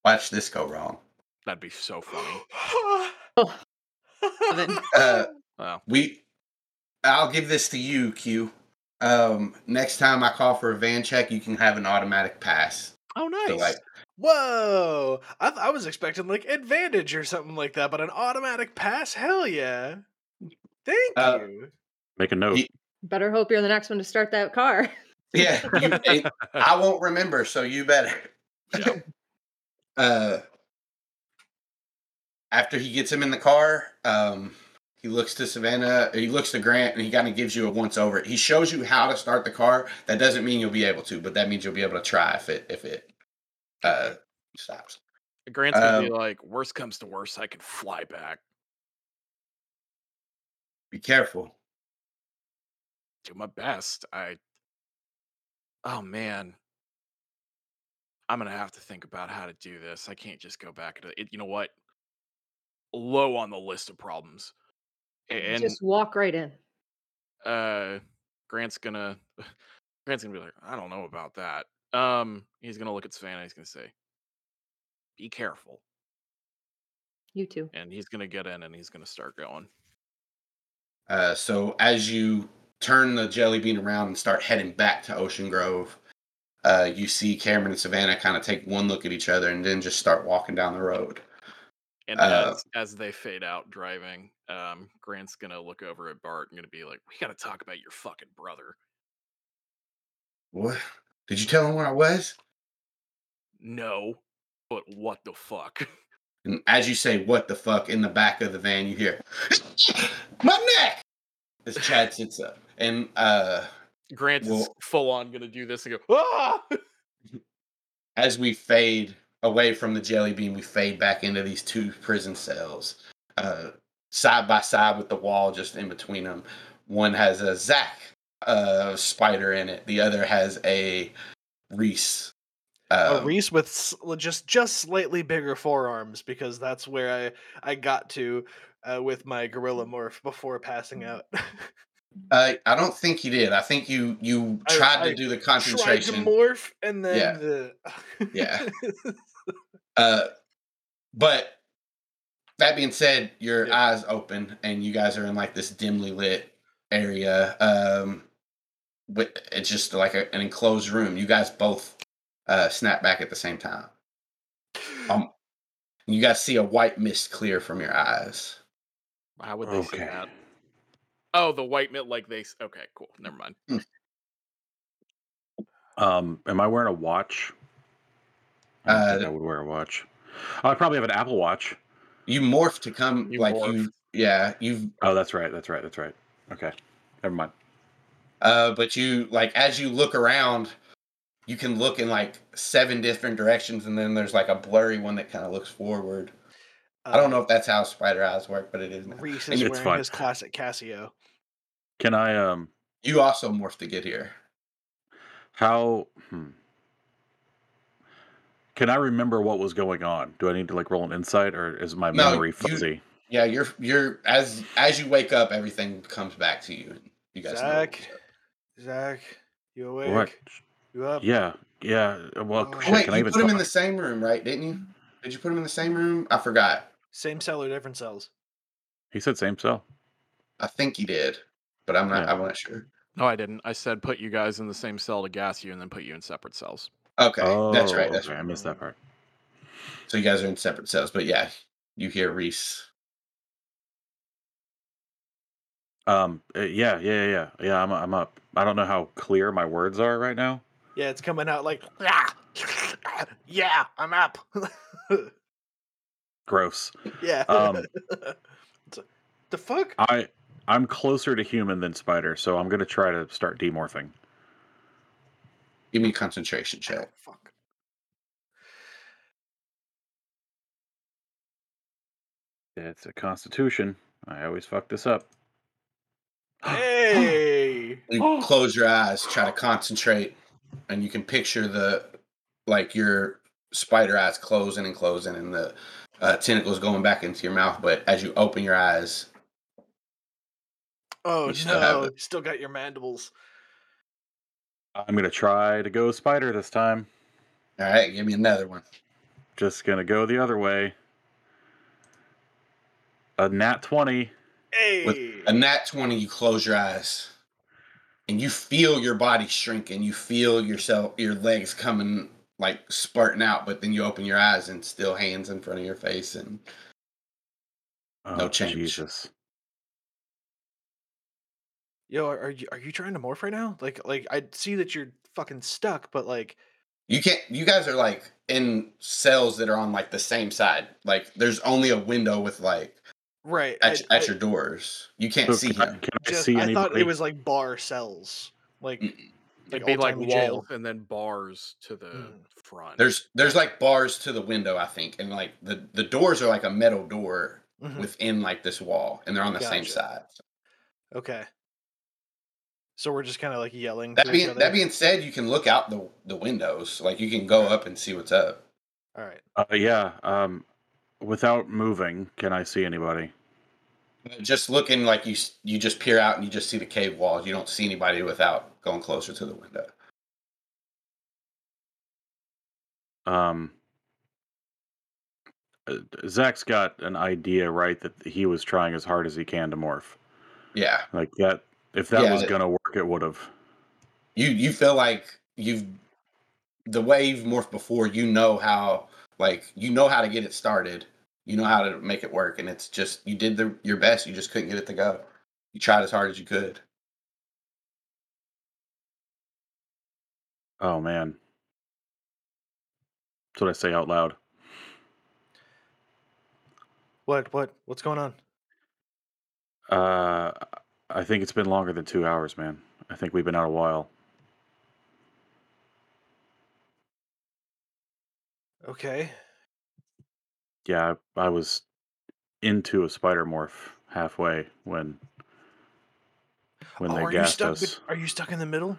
Watch this go wrong. That'd be so funny. Oh, Evan. Uh, Wow. we, I'll give this to you, Q. Um, next time I call for a van check, you can have an automatic pass. Oh, nice. So like, Whoa! I, th- I was expecting like advantage or something like that, but an automatic pass? Hell yeah! Thank Uh, you. Make a note. He- Better hope you're the next one to start that car. yeah, you, and I won't remember, so you better. Yeah. uh after he gets him in the car um he looks to savannah he looks to grant and he kind of gives you a once over he shows you how to start the car that doesn't mean you'll be able to but that means you'll be able to try if it if it uh stops Grant's gonna be Um, like, worst comes to worst, I can fly back. Be careful. Do my best. I. Oh man. I'm gonna have to think about how to do this. I can't just go back to it. You know what? Low on the list of problems. And Just walk right in. uh Grant's gonna Grant's gonna be like, I don't know about that. Um, he's gonna look at Savannah, he's gonna say, Be careful. You too. And he's gonna get in and he's gonna start going. Uh, so as you turn the jelly bean around and start heading back to Ocean Grove, uh, you see Cameron and Savannah kind of take one look at each other and then just start walking down the road. And Uh, as as they fade out driving, um, Grant's gonna look over at Bart and gonna be like, We gotta talk about your fucking brother. What? Did you tell him where I was? No, but what the fuck? And as you say, "What the fuck?" in the back of the van, you hear, "My neck!" As Chad sits up, and uh, Grant is Well- full on gonna do this and go, ah! as we fade away from the jelly bean, we fade back into these two prison cells, uh, side by side with the wall just in between them. One has a Zach uh, spider in it. The other has a Reese. a Uh, Reese with just just slightly bigger forearms because that's where I I got to uh, with my gorilla morph before passing out. uh, I don't think you did. I think you you I- tried to I do the Tried to concentration. morph and then Yeah. the Yeah. Uh, but that being said, your Yeah. eyes open and you guys are in like this dimly lit area. Um, with it's just like a, an enclosed room. You guys both uh, snap back at the same time. Um, you guys see a white mist clear from your eyes. How would they see that? Oh, the white mist, like they. Okay, cool. Never mind. Um, am I wearing a watch? I don't think Uh, I would wear a watch. I probably have an Apple Watch. You morph to come You like morph. you. Yeah, you've Oh, that's right. That's right. That's right. Okay, never mind. Uh, but you like as you look around, you can look in like seven different directions, and then there's like a blurry one that kind of looks forward. I don't know if that's how spider eyes work, but it is. now. Reese is It's wearing fine. his classic Casio. Can I? Um, You also morph to get here. how? Hmm. Can I remember what was going on? Do I need to like roll an insight, or is my No, memory you- fuzzy? Yeah, you're you're as as you wake up, everything comes back to you. You guys know. Zach, was. Zach, you awake? What? You up? Yeah, yeah. Uh, well, Oh, shit, Wait, can I you even put him in the same room, right? Didn't you? Did you put him in the same room? I forgot. Same cell or different cells? He said same cell. I think he did, but I'm not. Yeah. I'm not sure. No, I didn't. I said put you guys in the same cell to gas you, and then put you in separate cells. Okay, that's right. Oh, That's okay, right. I missed that part. So you guys are in separate cells, but yeah, you hear Reese. Um, yeah, yeah, yeah, yeah. Yeah, I'm, I'm up. I don't know how clear my words are right now. Yeah, it's coming out like yeah, I'm up. Gross. yeah. Um, the fuck? I, I'm closer to human than spider, so I'm gonna try to start demorphing. Give me a concentration check. Oh, fuck. It's a constitution. I always fuck this up. Hey. You close your eyes, try to concentrate, and you can picture the like your spider eyes closing and closing, and the uh, tentacles going back into your mouth. But as you open your eyes, Oh You still no, it. still got your mandibles. I'm gonna try to go spider this time. all right, give me another one. Just gonna go the other way. A nat twenty. Hey. A nat twenty, you close your eyes, and you feel your body shrinking. You feel yourself, your legs coming like spurting out, but then you open your eyes and still hands in front of your face, and oh, No Oh, change. Jesus. Yo, are are you are you trying to morph right now? Like like I see that you're fucking stuck, but like You can't. You guys are like in cells that are on like the same side. Like there's only a window with like right. at, I, at I your doors. You can't So see can I, him. can I just see I anybody? thought it was like bar cells. Like Mm. like It'd be like old-timey jail. walls and then bars to the Mm. front. There's there's like bars to the window, I think, and like the the doors are like a metal door Mhm. within like this wall, and they're on the same side. Okay. So we're just kind of like yelling. That to each being other? that being said, you can look out the the windows. Like you can go up and see what's up. All right. Uh, yeah. Um, without moving, can I see anybody? Just looking like you you just peer out and you just see the cave walls. You don't see anybody without going closer to the window. Um, uh, Zach's got an idea, right? That he was trying as hard as he can to morph. Yeah, Like that. If that Yeah, was gonna work, it would have. you you feel like you've the way you've morphed before. You know how like you know how to get it started. You know how to make it work, and it's just you did the your best. You just couldn't get it to go. You tried as hard as you could. Oh man. That's what I say out loud. What? What? What's going on? Uh, I think it's been longer than two hours, man. I think we've been out a while. Okay. Yeah, I, I was into a spider morph halfway when when oh, they are you gassed stuck? us. bet- Are you stuck in the middle?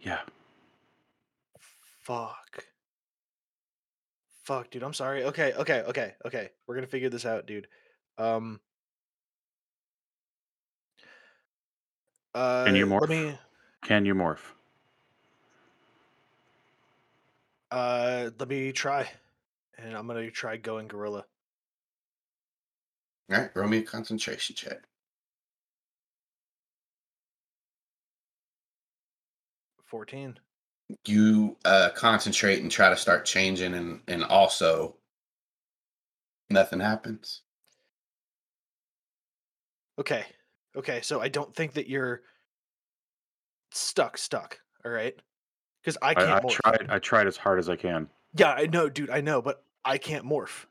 Yeah. Fuck. Fuck, dude. I'm sorry. Okay. Okay. Okay. Okay. We're gonna figure this out, dude. Um. Uh, Can you Let morph? me. Can you morph? Uh, let me try, and I'm gonna try going gorilla. All right, roll me a concentration check. Fourteen. you uh concentrate and try to start changing and and also nothing happens Okay. Okay. So I don't think that you're stuck. Stuck. All right. Because I I, can't I morph. tried. I tried as hard as I can. Yeah, I know, dude. I know, but I can't morph.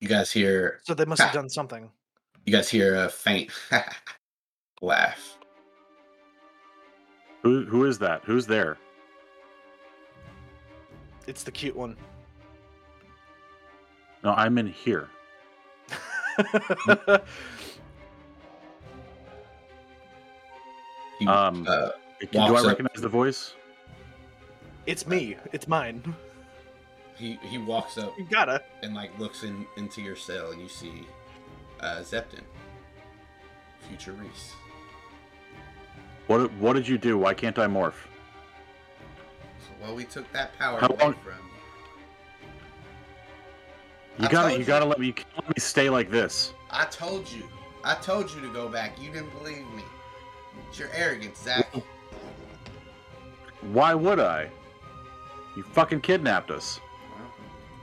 you guys hear So they must have done something. you guys hear a faint laugh Who who is that? Who's there? It's the cute one. No, I'm in here. He, Um, uh, Do walks I up. recognize the voice? it's me. It's mine. he he walks up You gotta. and like looks in into your cell and you see uh zepton future reese What what did you do? Why can't I morph? well we took that power How away long- from you You I gotta you you. gotta let me you can't let me stay like this. i told you i told you to go back you didn't believe me it's your arrogance zach Why would I? You fucking kidnapped us. well,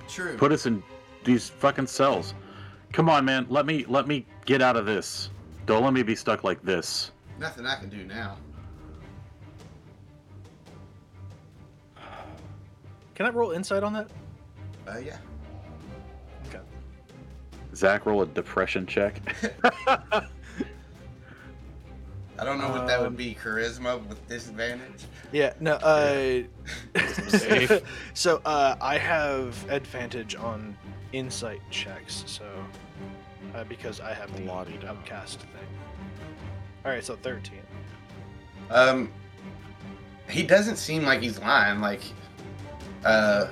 true Put us in these fucking cells. Come on, man. Let me let me get out of this. Don't let me be stuck like this. nothing i can do now Can I roll insight on that? uh yeah Okay. Zach, roll a depression check. I don't know what that Um, would be. Charisma with disadvantage. Yeah. No. Uh. Safe. so uh, I have advantage on insight checks. So uh, because I have the La-di-da. upcast thing. All right. So thirteen. Um, he doesn't seem like he's lying. Like, uh,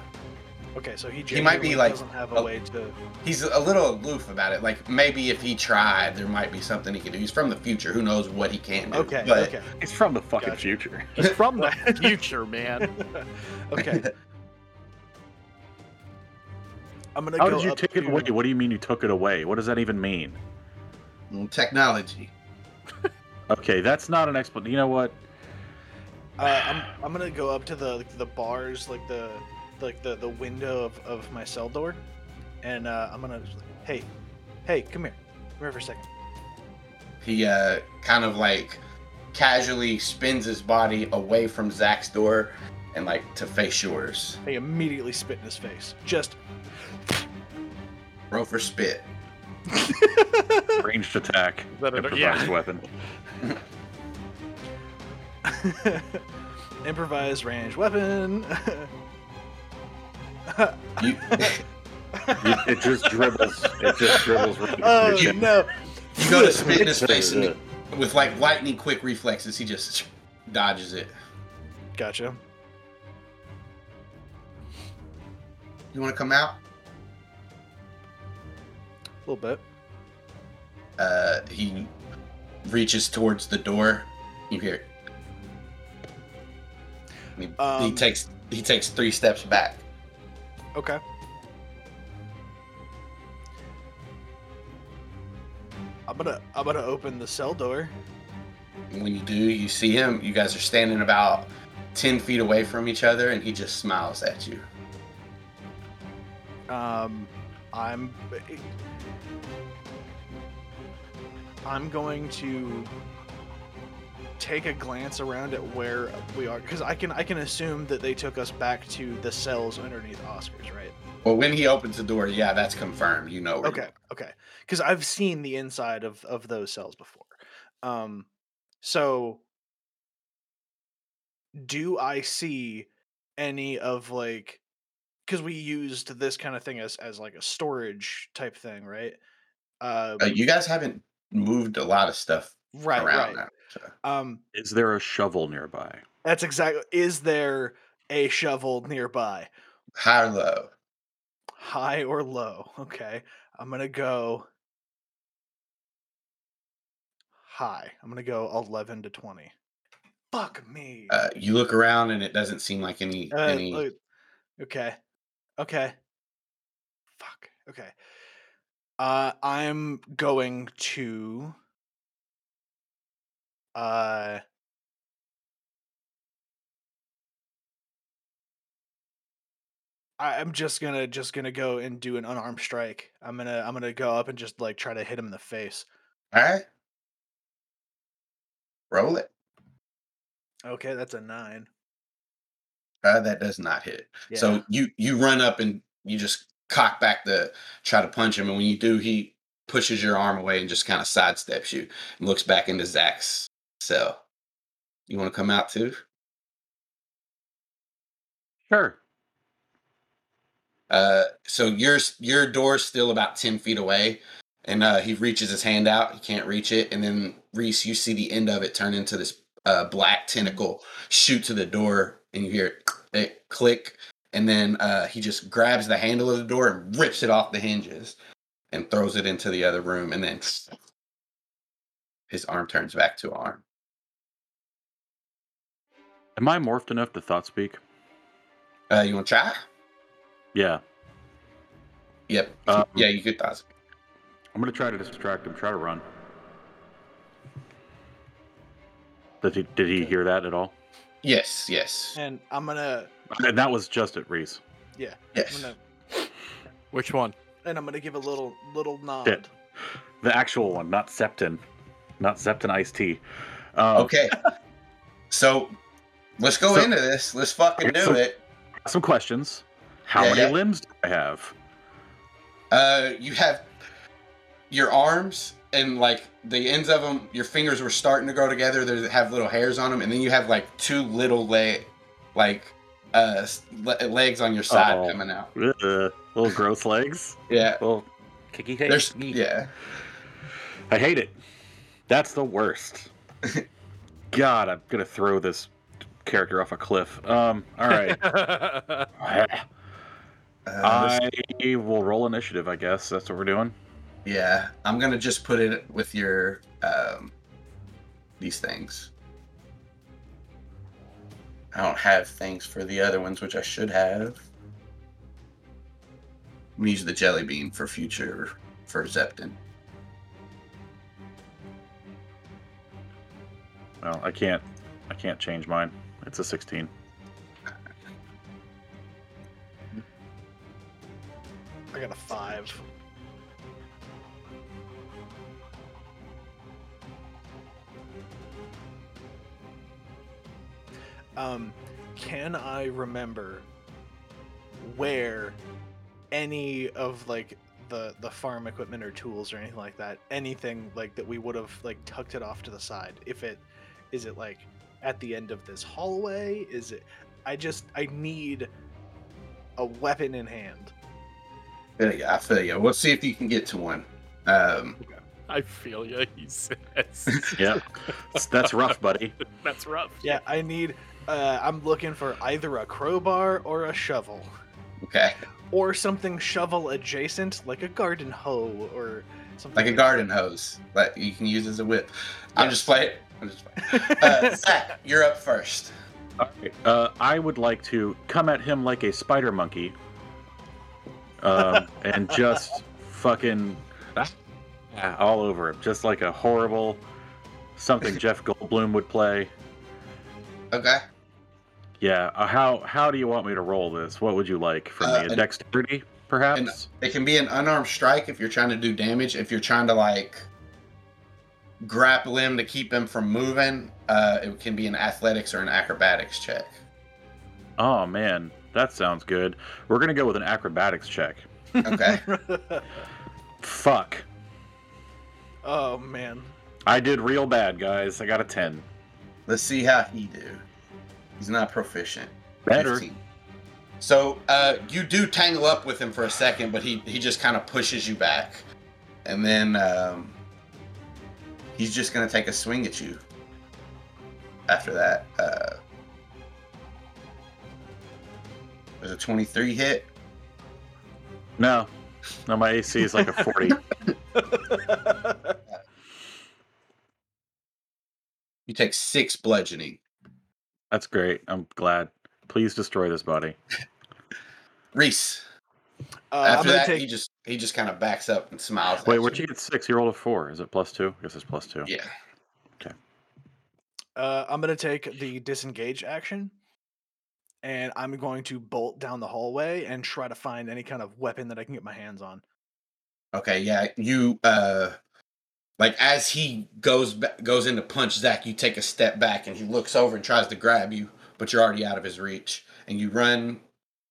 Okay. So he He might be, like, doesn't have a- a way to. he's a little aloof about it. Like, maybe if he tried, there might be something he could do. He's from the future. Who knows what he can do? Okay. But Okay. He's from the fucking Gotcha. future. He's from the future, man. okay. I'm gonna How go did you up take it away? What do you mean you took it away? What does that even mean? Mm, technology. Okay, that's not an explanation. You know what? Uh, I'm I'm gonna go up to the the bars, like the like the the window of, of my cell door, and uh, I'm gonna just like, hey, hey, come here, come here for a second. He uh, kind of like casually spins his body away from Zach's door and like to face yours. I immediately spit in his face. Just Roll for spit. Ranged attack. that Improvised yeah. weapon. improvised range weapon. You, It, it just dribbles. It just dribbles. Right oh into your chin. no! you go to spit in his face and with like lightning quick reflexes, he just dodges it. Gotcha. You want to come out? A little bit. Uh, he reaches towards the door. You hear it. He, he Um, takes he takes three steps back. Okay. I'm gonna I'm gonna open the cell door. When you do, you see him. You guys are standing about ten feet away from each other, and he just smiles at you. Um, I'm I'm going to take a glance around at where we are because I can I can assume that they took us back to the cells underneath Oscars, right? Well, when he opens the door, yeah, that's confirmed. You know. Okay, okay. Because I've seen the inside of of those cells before. Um, so do I see any of like? Because we used this kind of thing as as like a storage type thing, right? Uh, Uh, you guys haven't moved a lot of stuff right, around right. now. so. Um, Is there a shovel nearby? that's exactly. Is there a shovel nearby, High or low? high or low? Okay, I'm gonna go high. I'm gonna go eleven to twenty. Fuck me. Uh, you look around, and it doesn't seem like any Uh, any. look- okay. Okay. Fuck. Okay. Uh I'm going to uh I- I'm just gonna just gonna go and do an unarmed strike. I'm gonna I'm gonna go up and just like try to hit him in the face. All right. Roll it. Okay, that's a nine. Uh, that does not hit. Yeah. So you you run up and you just cock back the try to punch him, and when you do, he pushes your arm away and just kind of sidesteps you and looks back into Zach's cell. You want to come out too? Sure. Uh, so your your door's still about ten feet away, and uh, he reaches his hand out. He can't reach it, and then Reese, you see the end of it turn into this uh, black tentacle, shoot to the door, and you hear it, it click, and then uh, he just grabs the handle of the door and rips it off the hinges, and throws it into the other room, and then his arm turns back to arm. Am I morphed enough to thought speak? Uh, you want to try? Yeah. Yep. Um, yeah, you could thought. I'm gonna try to distract him. Try to run. Did he did he hear that at all? Yes, yes, And I'm gonna And that was just at Reese. yeah, yes. I'm gonna Which one? and I'm gonna give a little little nod. Shit. The actual one, not Septon, not Septon iced tea. Um, Okay. so let's go So- into this. Let's fucking do So- it. Some questions. How Yeah, many yeah. limbs do I have? Uh, you have your arms and like the ends of them. Your fingers were starting to grow together. They have little hairs on them, and then you have like two little leg, like uh, le- legs on your side Oh. coming out. Ugh, little gross legs. Yeah. Little kicky. There's yeah. I hate it. That's the worst. God, I'm gonna throw this character off a cliff. Um. All right. Uh, I this- will roll initiative. I guess that's what we're doing. yeah. I'm gonna just put it with your um, these things. I don't have things for the other ones, which I should have. I'm gonna use the jelly bean for future for Zepton. Well, I can't. I can't change mine. It's a 16. I got a five. Um, can I remember where any of like the the farm equipment or tools or anything like that, anything like that we would have like tucked it off to the side? If it is it like at the end of this hallway? Is it? I just I need a weapon in hand. Yeah, I feel you. We'll see if you can get to one. Um, I feel you, he says. Yeah, that's rough, buddy. That's rough. Yeah, I need. Uh, I'm looking for either a crowbar or a shovel, Okay. or something shovel adjacent, like a garden hoe or something. Like a garden hose that you can use as a whip. I'm just playing. I'm just playing. Uh, Zach, you're up first. All right. Uh, I would like to come at him like a spider monkey, um, and just fucking ah, all over him, just like a horrible something Jeff Goldblum would play. Okay. Yeah. Uh, how how do you want me to roll this? What would you like from Uh, me? A an- dexterity, perhaps? It can be an unarmed strike if you're trying to do damage. If you're trying to like grapple him to keep him from moving, uh, it can be an athletics or an acrobatics check. Oh man, that sounds good. We're gonna go with an acrobatics check. Okay. Fuck. oh man. I did real bad, guys. I got a ten. Let's see how he do. He's not proficient. Better. 15. So uh, you do tangle up with him for a second, but he he just kind of pushes you back, and then um, he's just gonna take a swing at you. After that, uh, there's a 23 hit. No, no, my AC is like a forty. You take six bludgeoning. That's great. I'm glad. Please destroy this body. Reese. Uh, I'm After gonna that, take. he just he just kind of backs up and smiles. Wait, at where'd you get six? You rolled a four. Is it plus two? I guess it's plus two. Yeah. Okay. Uh, I'm gonna take the disengage action, and I'm going to bolt down the hallway and try to find any kind of weapon that I can get my hands on. Okay, yeah, you uh like as he goes ba- goes into punch Zach, you take a step back and he looks over and tries to grab you, but you're already out of his reach. And you run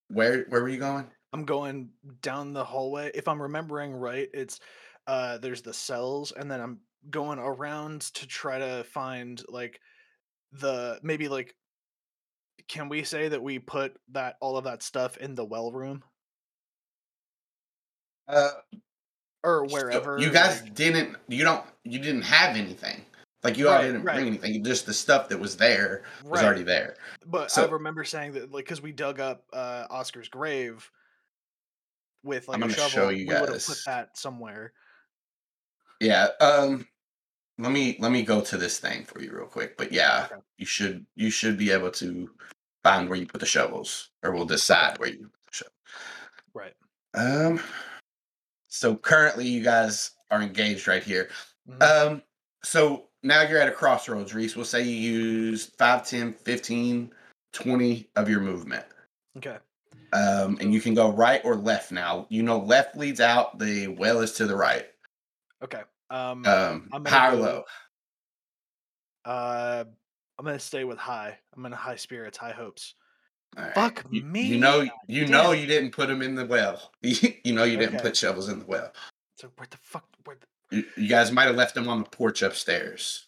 where where were you going? I'm going down the hallway. If I'm remembering right, it's uh there's the cells and then I'm going around to try to find like the maybe like can we say that we put that all of that stuff in the well room Uh or wherever You guys like- didn't you don't you didn't have anything. Like you Right, already didn't right. bring anything. Just the stuff that was there was Right. already there. But I remember saying that, like, because we dug up uh, Oscar's grave with like I'm a gonna shovel, show you we would have put that somewhere. Yeah. Um let me let me go to this thing for you real quick. But yeah, Okay. you should you should be able to find where you put the shovels. Or we'll decide where you put the shovels. Right. Um. So currently, you guys are engaged right here. Mhm. Um. So now you're at a crossroads, Reese. We'll say you use 5, 10, 15, 20 of your movement. okay. Um, and you can go right or left now. You know, left leads out. The well is to the right. Okay. Um. Um, high or low. uh. I'm gonna stay with high. I'm in high spirits, high hopes. Right. Fuck you, me. You know, you know, you didn't put them in the well. you know, you didn't Okay. put shovels in the well. So where the fuck? Where the, You, you guys might have left them on the porch upstairs.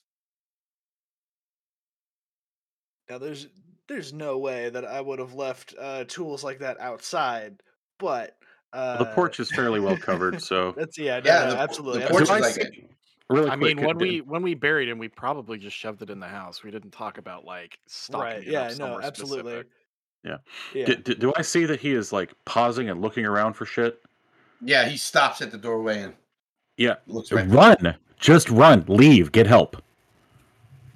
now there's there's no way that I would have left uh, tools like that outside, but uh, the porch is fairly well covered, so. That's yeah, no, Yeah, no, the por- absolutely. the I'm porch Do is I like see- really I mean, when do- we when we buried him, we probably just shoved it in the house. We didn't talk about like stocking right. it Yeah, up no, somewhere absolutely. specific. Yeah. Yeah. do, do- do I see that he is like pausing and looking around for shit? Yeah, he stops at the doorway and Yeah. looks right. Run! Just run. Leave. Get help.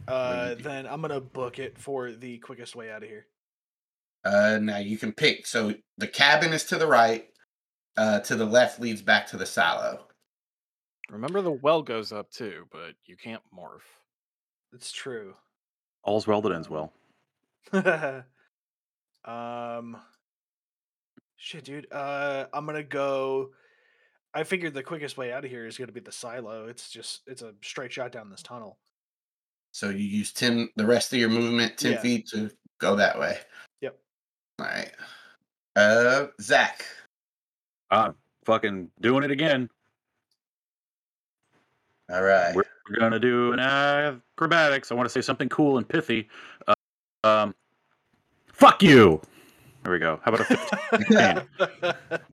Uh, then I'm gonna book it for the quickest way out of here. Uh, now you can pick. So the cabin is to the right. Uh, to the left leads back to the silo. Remember, the well goes up too, but you can't morph. It's true. All's well that ends well. um, shit, dude. Uh, I'm gonna go. I figured the quickest way out of here is gonna be the silo. It's just it's a straight shot down this tunnel. So you use ten. The rest of your movement, ten Yeah. feet to go that way. Yep. All right. Uh, Zach. I'm fucking doing it again. All right. We're gonna do an acrobatics. I want to say something cool and pithy. Uh, um, fuck you. There we go. How about a 15?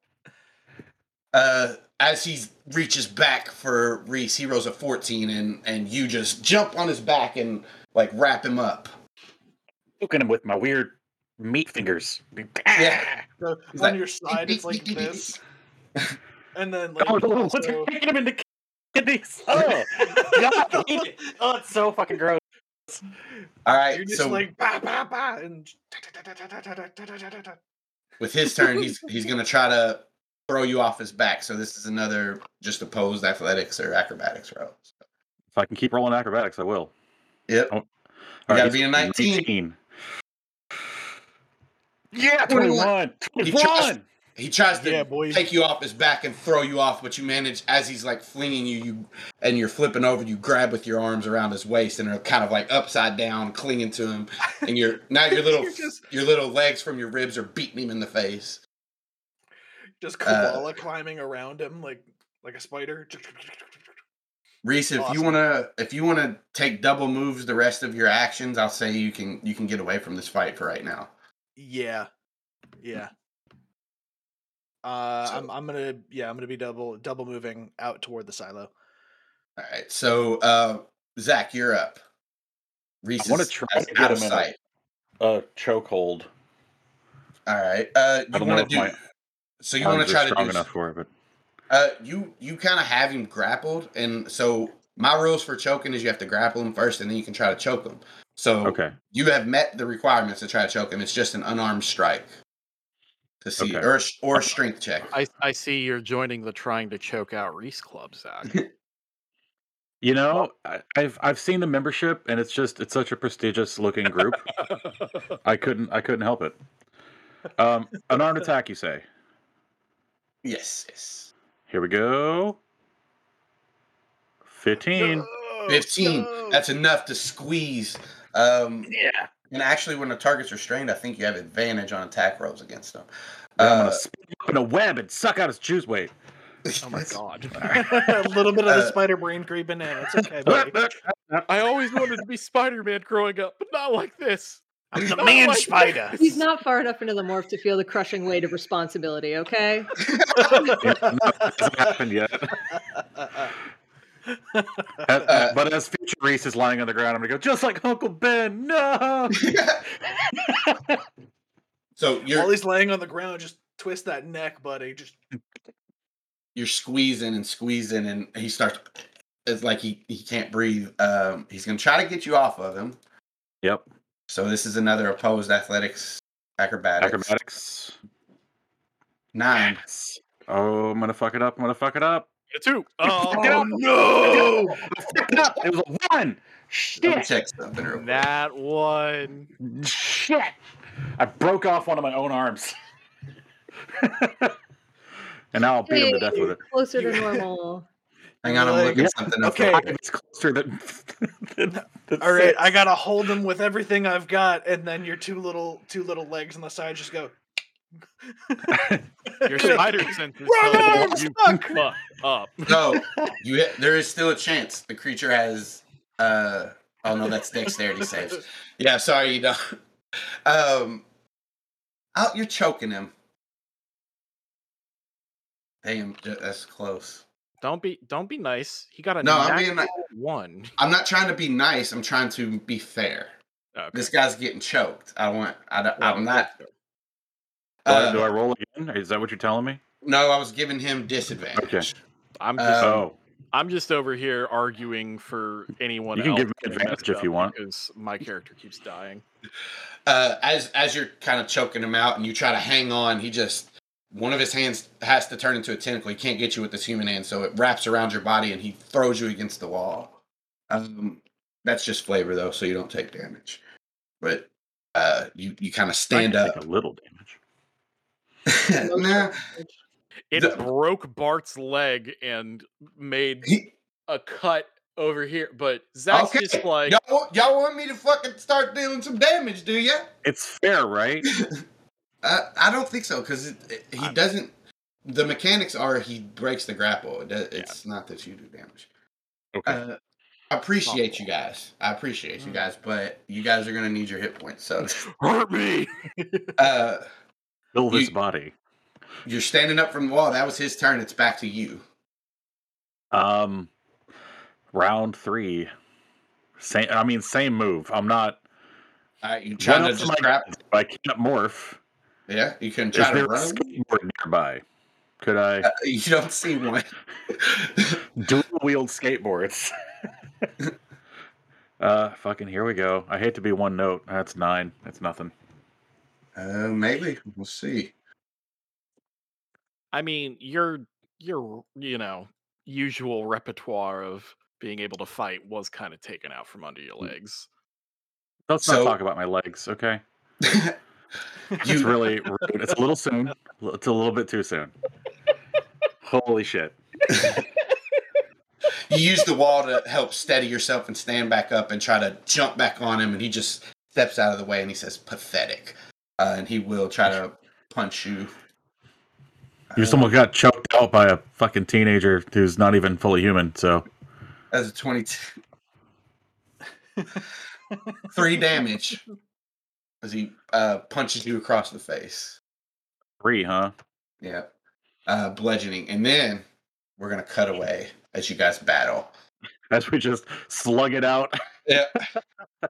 Uh, as he reaches back for Reese, he rolls a 14, and and you just jump on his back and like wrap him up. Poking him with my weird meat fingers. Yeah. So He's on like, your side, it's like this, and then oh, like Oh, you also- kicking him in the kidneys? Oh, God, oh, it's so fucking gross. All right, you're just so like bah, bah, bah, and with his turn, he's he's gonna try to throw you off his back. So this is another just opposed athletics or acrobatics roll. If I can keep rolling acrobatics, I will. Yep. Oh, gotta be a 19. Yeah, 21. 21. He tries- He tries to Yeah, boy. take you off his back and throw you off, but you manage as he's like flinging you, you and you're flipping over. You grab with your arms around his waist and are kind of like upside down, clinging to him. And you're now your little You're just- your little legs from your ribs are beating him in the face. Just Uh, climbing around him like like a spider. Reese, if you wanna if you wanna take double moves the rest of your actions, I'll say you can you can get away from this fight for right now. Yeah, yeah. Uh, So- I'm I'm gonna yeah I'm gonna be double double moving out toward the silo. All right, so uh, Zach, you're up. Reese I wanna try to get out of him in a- sight. A chokehold. All right, uh, you I don't know want if to do my so you want to try to do enough for it, but Uh, you you kind of have him grappled, and so my rules for choking is you have to grapple him first, and then you can try to choke him. So okay. you have met the requirements to try to choke him. It's just an unarmed strike to see, Okay. or or a strength check. I, I see you're joining the trying to choke out Reese Club, Zach. You know, I, I've I've seen the membership, and it's just it's such a prestigious looking group. I couldn't I couldn't help it. Um, an armed attack, you say? Yes, yes. Here we go. Fifteen. Go, Fifteen. go. That's enough to squeeze. Um, Yeah. and actually, when the target's restrained, I think you have advantage on attack rolls against them. I'm Uh, gonna spin up in a web and suck out his juice weight. oh my god. a little bit of the Uh, spider brain creeping in. It's okay, buddy. I always wanted to be Spider Man growing up, but not like this. I'm the Not man like spider. this. He's not far enough into the morph to feel the crushing weight of responsibility, okay? It hasn't happened yet. As- Uh, but as future Reese is lying on the ground, I'm gonna go just like Uncle Ben. No. so While you're he's laying on the ground, just twist that neck, buddy. Just you're squeezing and squeezing, and he starts. It's like he he can't breathe. Um, he's gonna try to get you off of him. Yep. So this is another opposed athletics acrobatics. Acrobatics. Nine. Yes. Oh, I'm gonna fuck it up. I'm gonna fuck it up. A two. Oh, Oh, no! I fucked it up. It was a one. Let me Shit. check something real quick. that one. Shit. I broke off one of my own arms. and now I'll beat him to death with it. Closer to normal. Hang on, I'm Like- looking Yeah. something up. Okay. real. It's closer than. than, than All right, six. I gotta hold him with everything I've got, and then your two little two little legs on the side just go. Your spider sense is Run, telling I'm you you fuck up. No, you ha- there is still a chance the creature has. uh Oh no, that's dexterity saves. Yeah, sorry, you don't. Um, oh, you're choking him. Damn, that's close. Don't be don't be nice. He got a No, I'm being one. I'm not trying to be nice. I'm trying to be fair. Okay. This guy's getting choked. I want. I don't, Well, I'm not. Do I- Uh, do I roll again? Is that what you're telling me? no, I was giving him disadvantage. Okay. I'm just Um, oh, I'm just over here arguing for anyone You can else give me advantage if you want. because my character keeps dying. uh, as as you're kind of choking him out and you try to hang on, he just one of his hands has to turn into a tentacle. He can't get you with this human hand, so it wraps around your body and he throws you against the wall. Um, that's just flavor though, so you don't take damage. But uh, you you kind of stand can up. Take a little damage. nah, It The- broke Bart's leg and made he, a cut over here, but Zach's Okay, just like y'all want, y'all want me to fucking start dealing some damage, do ya? It's fair, right? Uh, I don't think so because he I'm- doesn't. The mechanics are he breaks the grapple. It does, it's not that you do damage. Okay. Uh, I appreciate you guys. I appreciate you guys, but you guys are gonna need your hit points. So, hurt me. uh, Fill this you- body. you're standing up from the wall. That was his turn. It's back to you. Um, round three. Same. I mean, same move. I'm not. Right, you trying to just I? I can't morph. Yeah, you can Is try to there a run. skateboard nearby? Could I Uh, you don't see one. dual wheeled skateboards? uh, fucking here we go. I hate to be one note. That's nine. That's nothing. uh, maybe we'll see. I mean, your your you know usual repertoire of being able to fight was kind of taken out from under your legs. Let's So- not talk about my legs, okay? It's really rude. It's a little soon. It's a little bit too soon. Holy shit. you use the wall to help steady yourself and stand back up and try to jump back on him, and he just steps out of the way and he says, "Pathetic," uh, and he will try to punch you. You just almost got choked out by a fucking teenager who's not even fully human, so As a twenty-two, three damage as he uh, punches you across the face. three, huh? Yeah, uh, bludgeoning, and then we're gonna cut away as you guys battle. As we just slug it out. Yeah.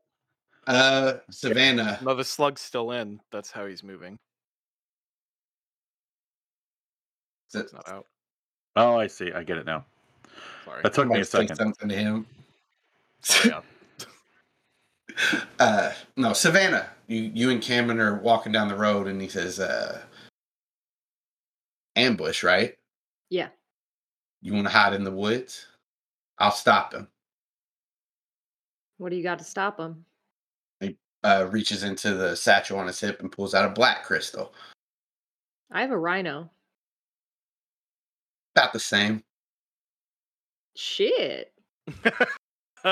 Uh, Savannah. No, the slug's still in. That's how he's moving. It's not out. Oh, I see. I get it now. Sorry. That took me a second. Something to him. Sorry. yeah. Uh no savannah you you and cameron are walking down the road and he says uh ambush right Yeah. you want to hide in the woods i'll stop him What do you got to stop him? uh reaches into the satchel on his hip and pulls out a black crystal I have a rhino. about the same Shit.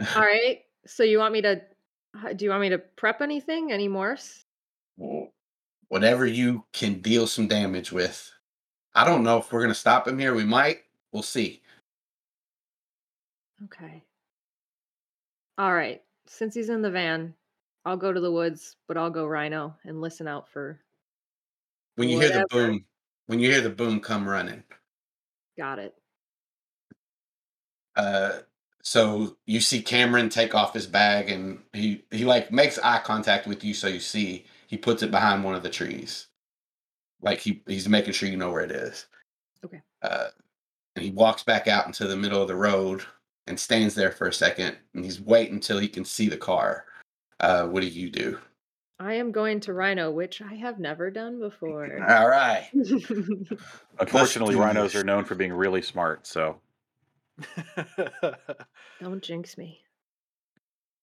All right. So you want me to? Do you want me to prep anything? Any morphs? Well, whatever you can deal some damage with i don't know if we're gonna stop him here we might we'll see Okay. All right. Since he's in the van, I'll go to the woods, but I'll go rhino and listen out for. when you hear the boom when you hear the boom come running Got it. uh so you see Cameron take off his bag and he he like makes eye contact with you so you see he puts it behind one of the trees. Like he he's making sure you know where it is. Okay. Uh and he walks back out into the middle of the road and stands there for a second and he's waiting until he can see the car. Uh what do you do? I am going to rhino, which I have never done before. All right. Unfortunately, do rhinos this. are known for being really smart, so Don't jinx me.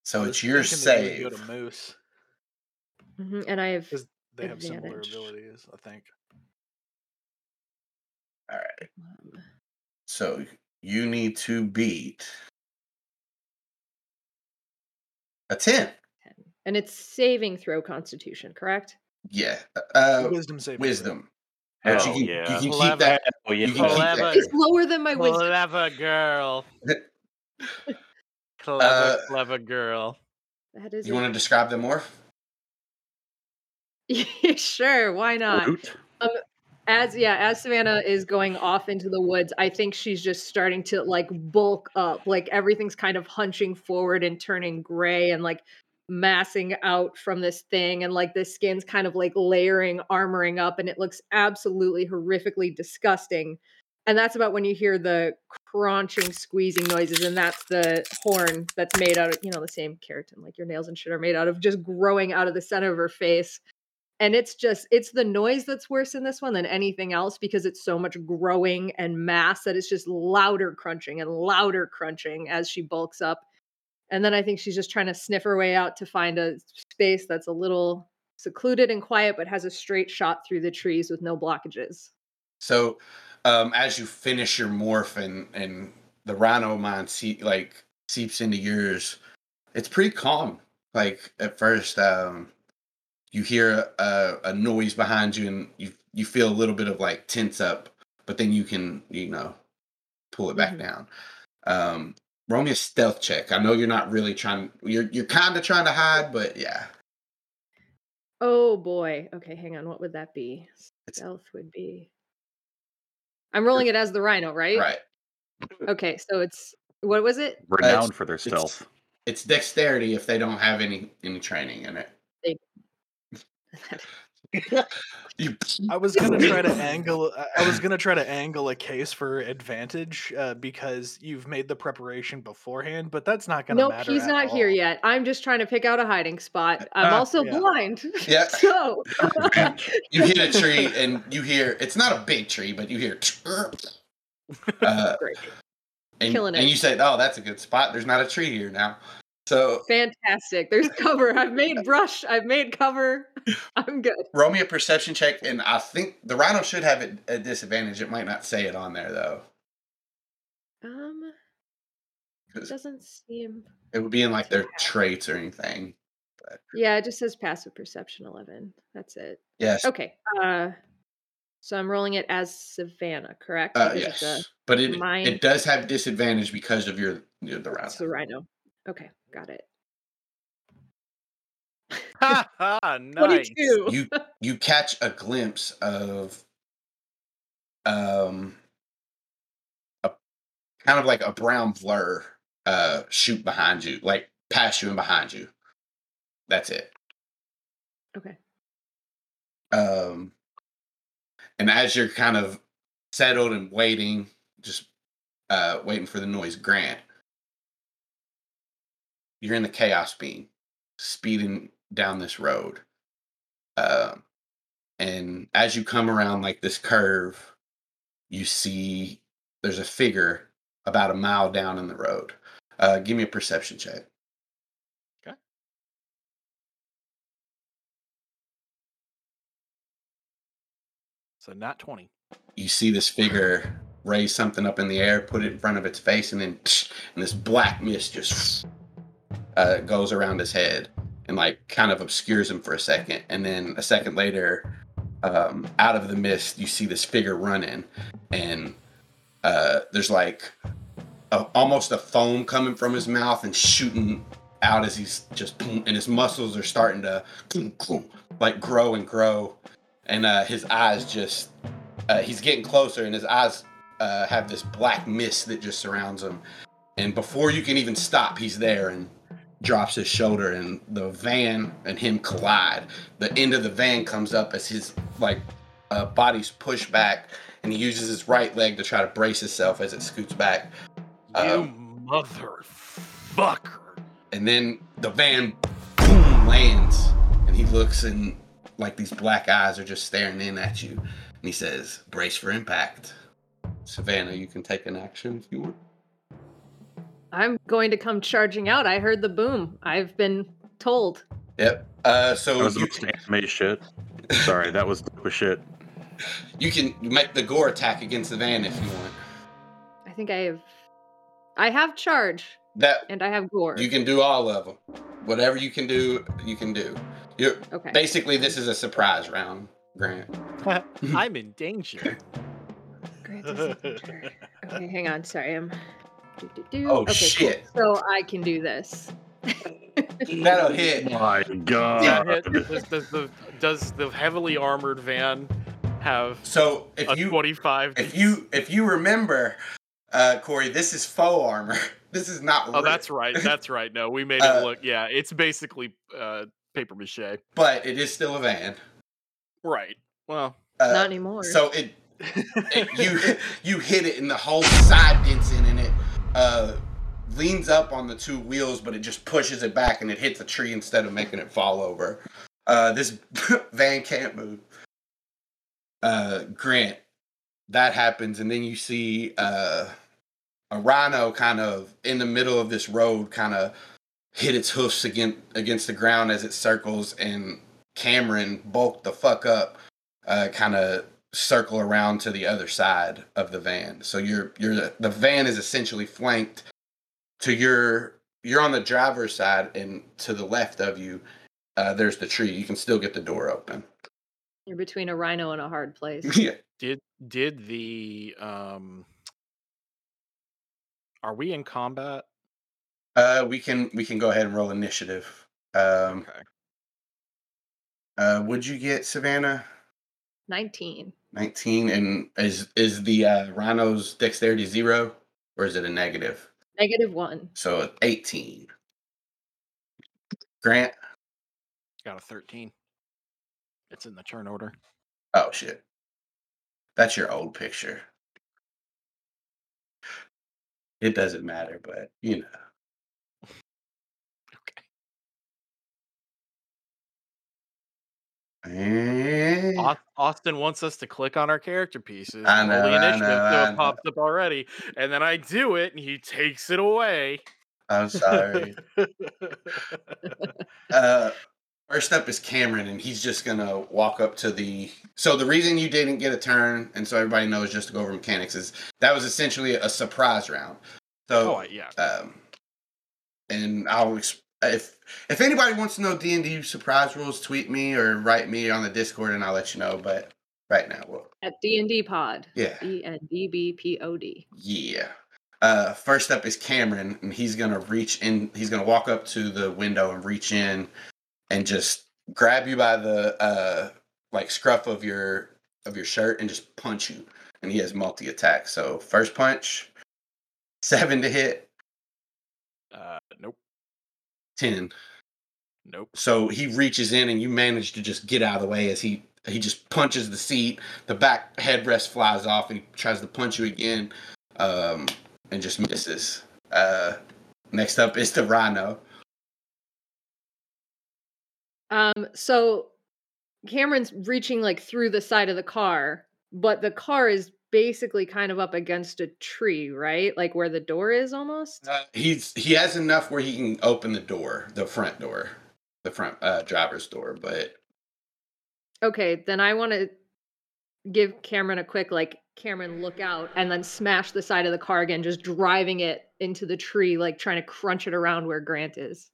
So it's your thinking save. would Go to moose. Mhm, And I have. Is- They have similar abilities, I think. All right. um, So you need to beat a 10. 10. And it's saving throw constitution, correct? Yeah. Uh wisdom saving. throw. wisdom. But hell you can, yeah. you can keep Clever. that. Hell yeah. You can keep Clever. that. It's lower than my wisdom. Clever girl. Clever, Uh, clever girl. That is You want to describe the morph? sure, why not? Root? As yeah, as Savannah is going off into the woods, I think she's just starting to like bulk up. Like everything's kind of hunching forward and turning gray and like massing out from this thing and like the skin's kind of like layering, armoring up and it looks absolutely horrifically disgusting. And that's about when you hear the crunching, squeezing noises and that's the horn that's made out of, you know, the same keratin like your nails and shit are made out of just growing out of the center of her face and it's just it's the noise that's worse in this one than anything else because it's so much growing and mass that it's just louder crunching and louder crunching as she bulks up and then i think she's just trying to sniff her way out to find a space that's a little secluded and quiet but has a straight shot through the trees with no blockages So, um, as you finish your morph and and the rhino mind see, like seeps into yours, it's pretty calm. Like at first, um, you hear a, a noise behind you, and you you feel a little bit of like tense up, but then you can you know pull it back Mhm. down. Um, roll me a stealth check. I know you're not really trying. You're you're kind of trying to hide, but yeah. Oh boy. Okay, hang on. What would that be? It's- Stealth would be. I'm rolling it as the rhino, right? Right. Okay, so it's what was it? Renowned for their stealth. It's dexterity if they don't have any any training in it. You, I was gonna try to angle. I- I was gonna try to angle a case for advantage uh, because you've made the preparation beforehand, but that's not gonna Nope, matter. he's at not here yet. I'm just trying to pick out a hiding spot. I'm Ah, also yeah. blind. Yeah. so you hit a tree and you hear it's not a big tree, but you hear uh, great. and, Killing and you say, "Oh, that's a good spot. There's not a tree here now." So Fantastic. There's cover. I've made brush. I've made cover. I'm good. roll me a perception check, and I think the rhino should have it a disadvantage. It might not say it on there though, Um, it doesn't seem. it would be in like their traits or anything. Yeah, it just says passive perception 11. That's it. Yes, Okay. Uh, so I'm rolling it as Savannah, correct? uh, yes, but it mine- it does have disadvantage because of your, your the rhino. it's the rhino. Okay, got it. Ha ha! Nice. you you catch a glimpse of um a kind of like a brown blur uh shoot behind you like past you and behind you that's it Okay. um and as you're kind of settled and waiting just uh waiting for the noise grant you're in the chaos beam speeding down this road um and as you come around like this curve you see there's a figure about a mile down in the road uh give me a perception check Okay. So not 20. you see this figure raise something up in the air, put it in front of its face, and then and this black mist just uh, goes around his head and like kind of obscures him for a second, and then a second later, um, out of the mist, you see this figure running, and uh, there's like a, almost a foam coming from his mouth and shooting out as he's just boom, and his muscles are starting to like grow and grow, and uh, his eyes just uh, he's getting closer, and his eyes uh, have this black mist that just surrounds him. And before you can even stop, he's there and drops his shoulder, and the van and him collide. The end of the van comes up as his like uh, body's pushed back, and he uses his right leg to try to brace himself as it scoots back. You Um, motherfucker. and then the van boom lands and he looks and like these black eyes are just staring in at you and he says brace for impact savannah you can take an action if you want I'm going to come charging out. I heard the boom. I've been told. yep uh That so was the you, most anime shit. Sorry, that was dope as shit. you can make the gore attack against the van if you want I think I have. I have charge that and I have gore. you can do all of them whatever you can do you can do you're okay. basically this is a surprise round grant I'm in danger. Grant is in danger. Okay, hang on. Sorry, I'm. Do, do, do. Oh, okay, shit. Cool. So I can do this. that'll hit My God. Yeah, it- does, does the does the heavily armored van have so if a you 25? if you if you remember uh corey this is faux armor this is not Oh, real. that's right. That's right. No, we made Uh, it look. Yeah, it's basically uh, paper mache. but it is still a van Right. Well, uh, Not anymore. so it, it you you hit it and the whole side dents in it uh leans up on the two wheels but it just pushes it back and it hits a tree instead of making it fall over. Uh this van can't move uh grant that happens and then you see uh a rhino kind of in the middle of this road kind of hit its hoofs against against the ground as it circles and cameron bulked the fuck up uh kind of circle around to the other side of the van so you're you're the van is essentially flanked to your you're on the driver's side and to the left of you uh there's the tree you can still get the door open You're between a rhino and a hard place. yeah did did the um are we in combat? Uh, we can we can go ahead and roll initiative. Um, Okay. Uh, would you get Savannah? 19. 19 and is is the uh, rhino's dexterity zero or is it a negative? negative Negative one. so 18 grant Got a 13. It's in the turn order. oh shit that's your old picture it doesn't matter but you know Austin wants us to click on our character pieces. I know, the I initiative know, so I it pops up already, and then I do it, and he takes it away. i'm sorry uh first up is cameron and he's just gonna walk up to the so the reason you didn't get a turn and so everybody knows just to go over mechanics is that was essentially a surprise round so Oh, yeah. um and i'll if if anybody wants to know d&d surprise rules tweet me or write me on the discord and i'll let you know but right now well At D&D Pod. yeah E N D B P O D. yeah uh first up is cameron and he's gonna reach in he's gonna walk up to the window and reach in and just grab you by the uh like scruff of your of your shirt and just punch you and he has multi attack so first punch seven to hit Uh, nope. 10 Nope. So he reaches in and you manage to just get out of the way as he he just punches the seat. The back headrest flies off and he tries to punch you again, um, and just misses. Uh, next up is the rhino. Um, so Cameron's reaching like through the side of the car, but the car is basically kind of up against a tree, right? Like where the door is almost. Uh, he's he has enough where he can open the door, the front door, the front uh, driver's door. But Okay, then I want to give Cameron a quick like Cameron look out and then smash the side of the car again, just driving it into the tree, like trying to crunch it around where Grant is.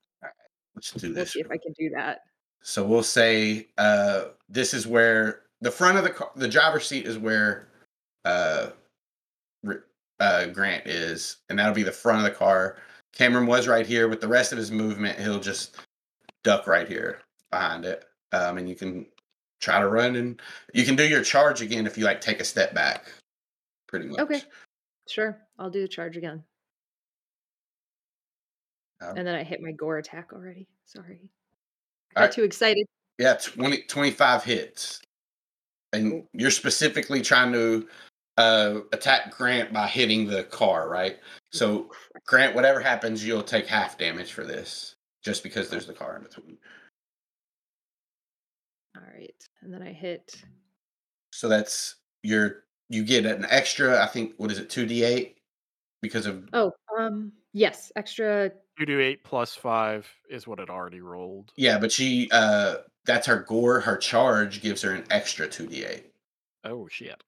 let's do this. see if I can do that. So we'll say uh, this is where the front of the car, the driver's seat is where uh, uh, Grant is, and that'll be the front of the car. Cameron was right here. With the rest of his movement, he'll just duck right here behind it, um, and you can try to run, and you can do your charge again if you like take a step back. Pretty much. Okay. Sure, I'll do the charge again. Um, And then I hit my gore attack already. Sorry. All Got right. too excited. Yeah, 20, 25 hits. And you're specifically trying to uh, attack Grant by hitting the car, right? So, Grant, whatever happens, you'll take half damage for this, just because there's the car in between. All right. And then I hit So that's your you get an extra. I think what is it, two d eight, because of Oh, um yes, extra Two do eight plus five is what it already rolled. yeah. But she uh, that's her gore. Her charge gives her an extra two d eight. Oh shit.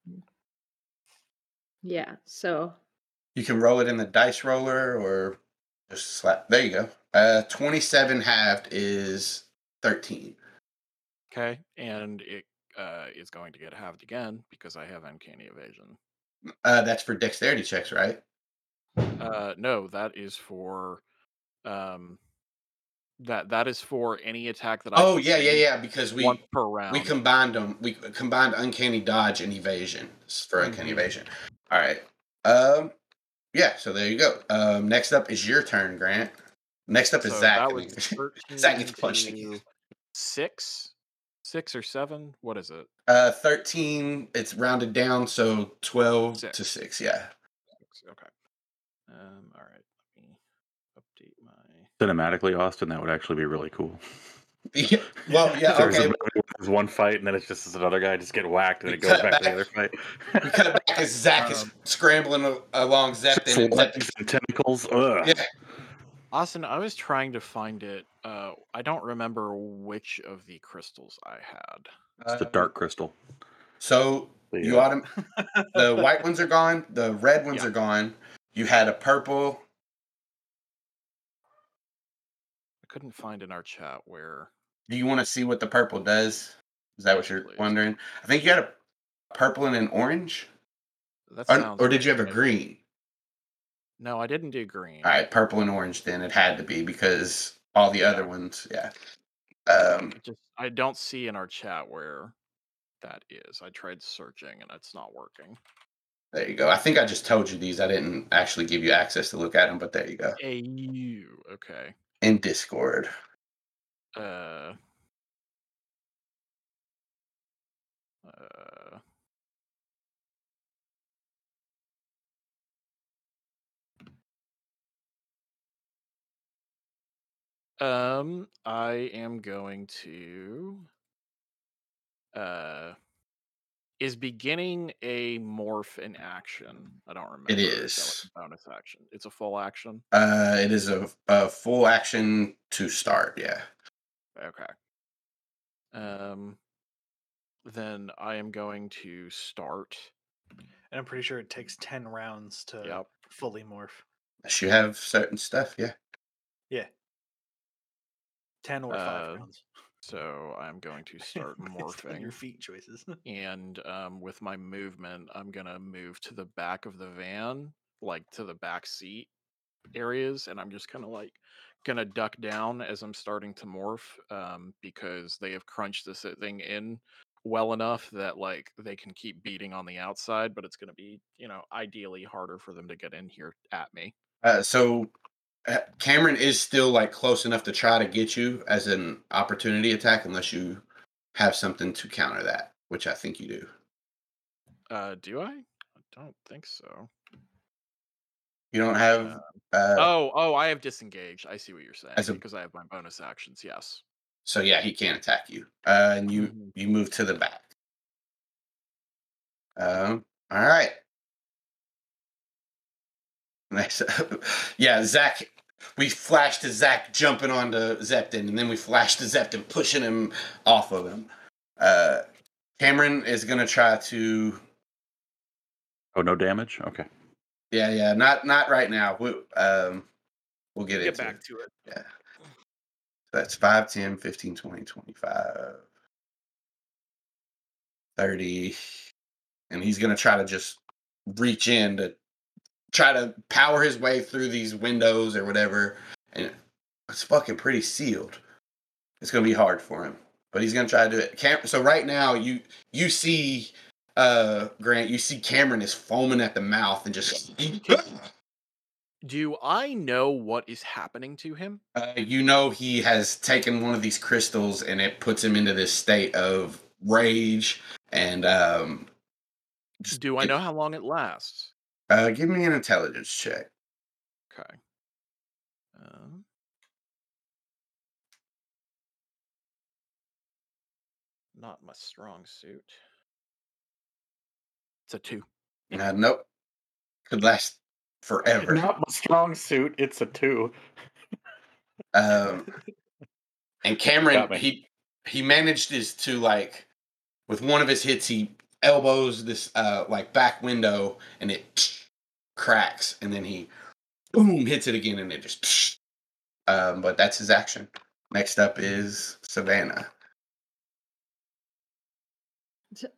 Yeah. So You can roll it in the dice roller or just slap. There you go. Uh, twenty seven halved is thirteen. Okay, and it uh, is going to get halved again because I have uncanny evasion. Uh, that's for dexterity checks, right? Uh, no, that is for um, that that is for any attack that I. Oh yeah, yeah, yeah. Because we per round. we combined them. We combined uncanny dodge and evasion for uncanny Mhm. evasion. All right. Um. Yeah. So there you go. Um. Next up is your turn, Grant. Next up is So Zach. that was mean, Zach gets punched again. Six, six or seven. What is it? Uh, thirteen. It's rounded down, so twelve to Six. six. Yeah. Okay. Um. All right. Let me update my. Cinematically, Austin, that would actually be really cool. Yeah. Well, yeah. There's, Okay. movie there's one fight, and then it's just this other guy just get whacked, and We it goes cut back, to the other fight. We cut it back as Zach is Um, scrambling along Zepton. and and tentacles. Ugh. Yeah. Austin, I was trying to find it. Uh, I don't remember which of the crystals I had. It's the Um, dark crystal. So The, you uh, autom- the white ones are gone. The red ones Yeah. are gone. You had a purple. I couldn't find in our chat where. Do you want to see what the purple does? Is that what you're please. wondering? I think you had a purple and an orange, That or, sounds or did you have a green? No, I didn't do green. All right, purple and orange. Then it had to be because all the other ones, yeah. Um, I just I don't see in our chat where that is. I tried searching and it's not working. there you go. I think I just told you these. I didn't actually give you access to look at them, but there you go. AU. Okay. In Discord. Uh. Uh. Um, I am going to. Uh, is beginning a morph in action? I don't remember. It is like a bonus action. It's a full action. Uh, it is a, a full action to start. Yeah. Okay. Um, then I am going to start. And I'm pretty sure it takes ten rounds to Yep. fully morph. Unless you have certain stuff. Yeah. Yeah. Ten or Uh, five rounds. So I'm going to start morphing. your feet choices. and um, with my movement, I'm gonna move to the back of the van, like to the back seat areas, and I'm just kind of like gonna duck down as I'm starting to morph, um, because they have crunched this thing in well enough that like they can keep beating on the outside, but it's gonna be you know ideally harder for them to get in here at me. Uh, so Cameron is still like close enough to try to get you as an opportunity attack, unless you have something to counter that, which I think you do. Uh, do I? I don't think so. You don't have. Uh, oh, oh, I have disengaged. I see what you're saying a- because I have my bonus actions. Yes. So yeah, he can't attack you. Uh, and you Mhm. you move to the back. Um. All right. Nice. yeah, Zach. We flashed to Zach jumping onto Zepton, and then we flashed to Zepton pushing him off of him. Uh, Cameron is gonna try to. Oh, no damage. Okay. Yeah, yeah. Not not right now. We, um, we'll get, Get into back it. to it. Yeah. That's 5, 10, 15, 20, 25, 30. And he's going to try to just reach in to try to power his way through these windows or whatever. And it's fucking pretty sealed. It's going to be hard for him, but he's going to try to do it. Cam- so right now you you see uh Grant, you see Cameron is foaming at the mouth and just Do I know what is happening to him? Uh, you know he has taken one of these crystals and it puts him into this state of rage and um just Do I know how long it lasts? Uh give me an intelligence check Okay. Um, not my strong suit. It's a two. uh, nope could last forever Not my strong suit. It's a two. um and cameron he he managed is to like with one of his hits he elbows this uh like back window and it cracks and then he boom hits it again and it just um but that's his action next up is savannah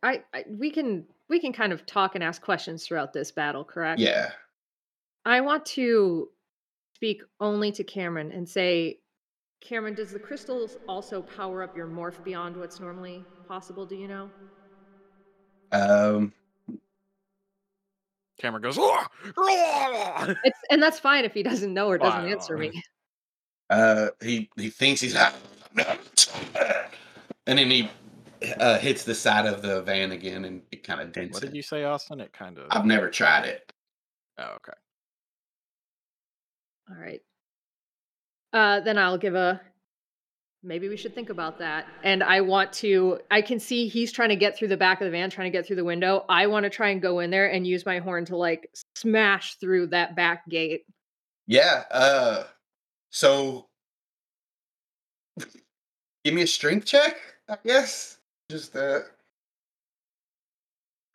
I, I we can we can kind of talk and ask questions throughout this battle, correct? yeah I want to speak only to Cameron and say, Cameron, does the crystals also power up your morph beyond what's normally possible? Do you know? um Camera goes. It's and that's fine if he doesn't know or doesn't Wow. answer me. uh he he thinks he's and then he uh hits the side of the van again and it kind of dents What did it. you say, Austin? It kind of. i've never tried it Oh, okay. All right. Uh, then I'll give a. Maybe we should think about that. And I want to. I can see he's trying to get through the back of the van, trying to get through the window. I want to try and go in there and use my horn to like smash through that back gate. yeah uh so give me a strength check i guess just uh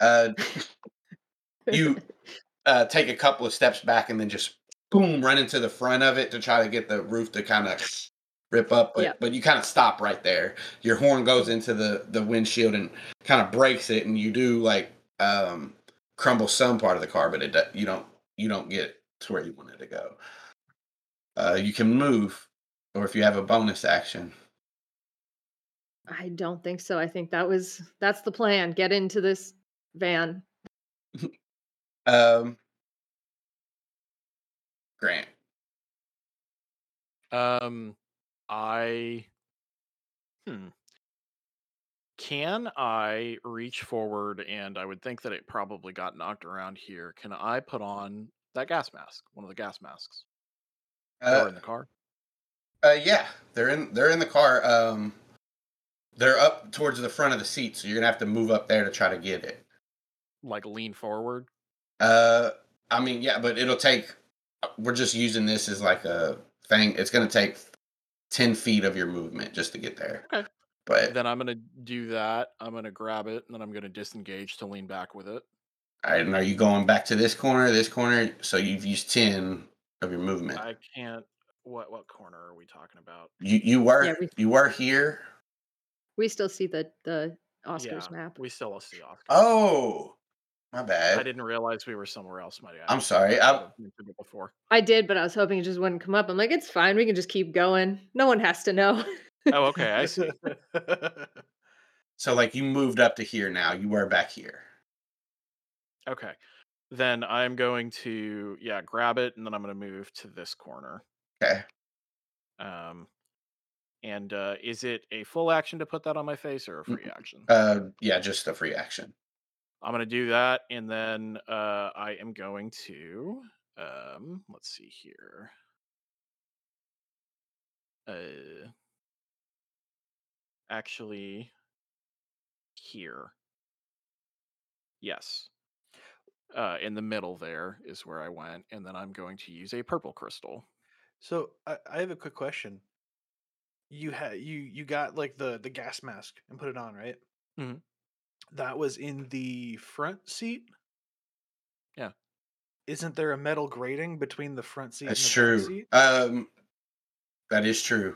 uh you uh, take a couple of steps back and then just boom run into the front of it to try to get the roof to kind of rip up but, Yeah. but you kind of stop right there your horn goes into the the windshield and kind of breaks it and you do like um crumble some part of the car but it you don't you don't get to where you wanted to go uh you can move or if you have a bonus action I don't think so. I think that was that's the plan. Get into this van. Um, Grant. Um, I. Hmm. Can I reach forward and I would think that it probably got knocked around here. Can I put on that gas mask? One of the gas masks. Uh, in the car? Uh, yeah, they're in. They're in the car. Um, they're up towards the front of the seat, so you're gonna have to move up there to try to get it. Like lean forward. Uh, I mean, yeah, but it'll take. We're just using this as like a thing. It's gonna take ten feet of your movement just to get there. Okay. But then I'm gonna do that. I'm gonna grab it, and then I'm gonna disengage to lean back with it. All right, and are you going back to this corner, this corner? So you've used ten of your movement. I can't. What what corner are we talking about? You you were yeah, we, you were here. We still see the the Oscars yeah, map. We still see Oscars. Oh, my bad. I didn't realize we were somewhere else. My I'm sorry. I before. I did, but I was hoping it just wouldn't come up. I'm like, it's fine. We can just keep going. No one has to know. oh, okay. I see. so, like, you moved up to here now. You were back here. Okay. Then I'm going to yeah grab it, and then I'm going to move to this corner. Okay. Um, and uh, is it a full action to put that on my face or a free action? Uh, yeah, just a free action. I'm gonna do that, and then uh, I am going to um, let's see here. Uh, actually, here. Yes. Uh, in the middle there is where I went, and then I'm going to use a purple crystal. So I, I have a quick question. You had you you got like the the gas mask and put it on, right? Mm-hmm. That was in the front seat. Yeah. Isn't there a metal grating between the front seat That's and the true. seat? Um, that is true.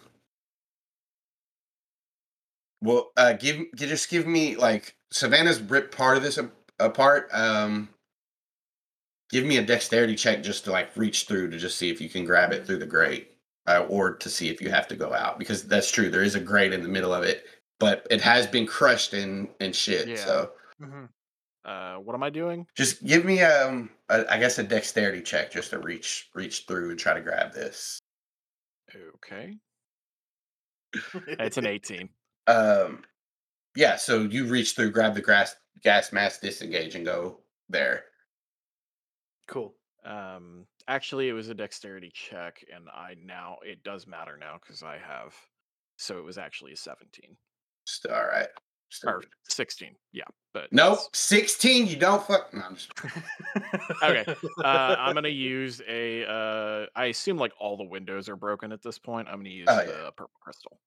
Well, uh, give just give me like Savannah's ripped part of this apart. Um, give me a dexterity check just to like reach through to just see if you can grab it through the grate, uh, or to see if you have to go out because that's true. There is a grate in the middle of it, but it has been crushed and and shit. Yeah. So, mm-hmm. uh, what am I doing? Just give me um, a, I guess a dexterity check just to reach reach through and try to grab this. Okay, it's an eighteen. Um, yeah. So you reach through, grab the grass gas mask, disengage, and go there. Cool. Um, actually, it was a dexterity check, and I now it does matter now because I have. So it was actually a seventeen. All right. Or 16, yeah. But nope, 16. You don't fuck. No, I'm just... okay. Uh, I'm gonna use a. Uh, I assume like all the windows are broken at this point. I'm gonna use oh, the yeah. purple crystal.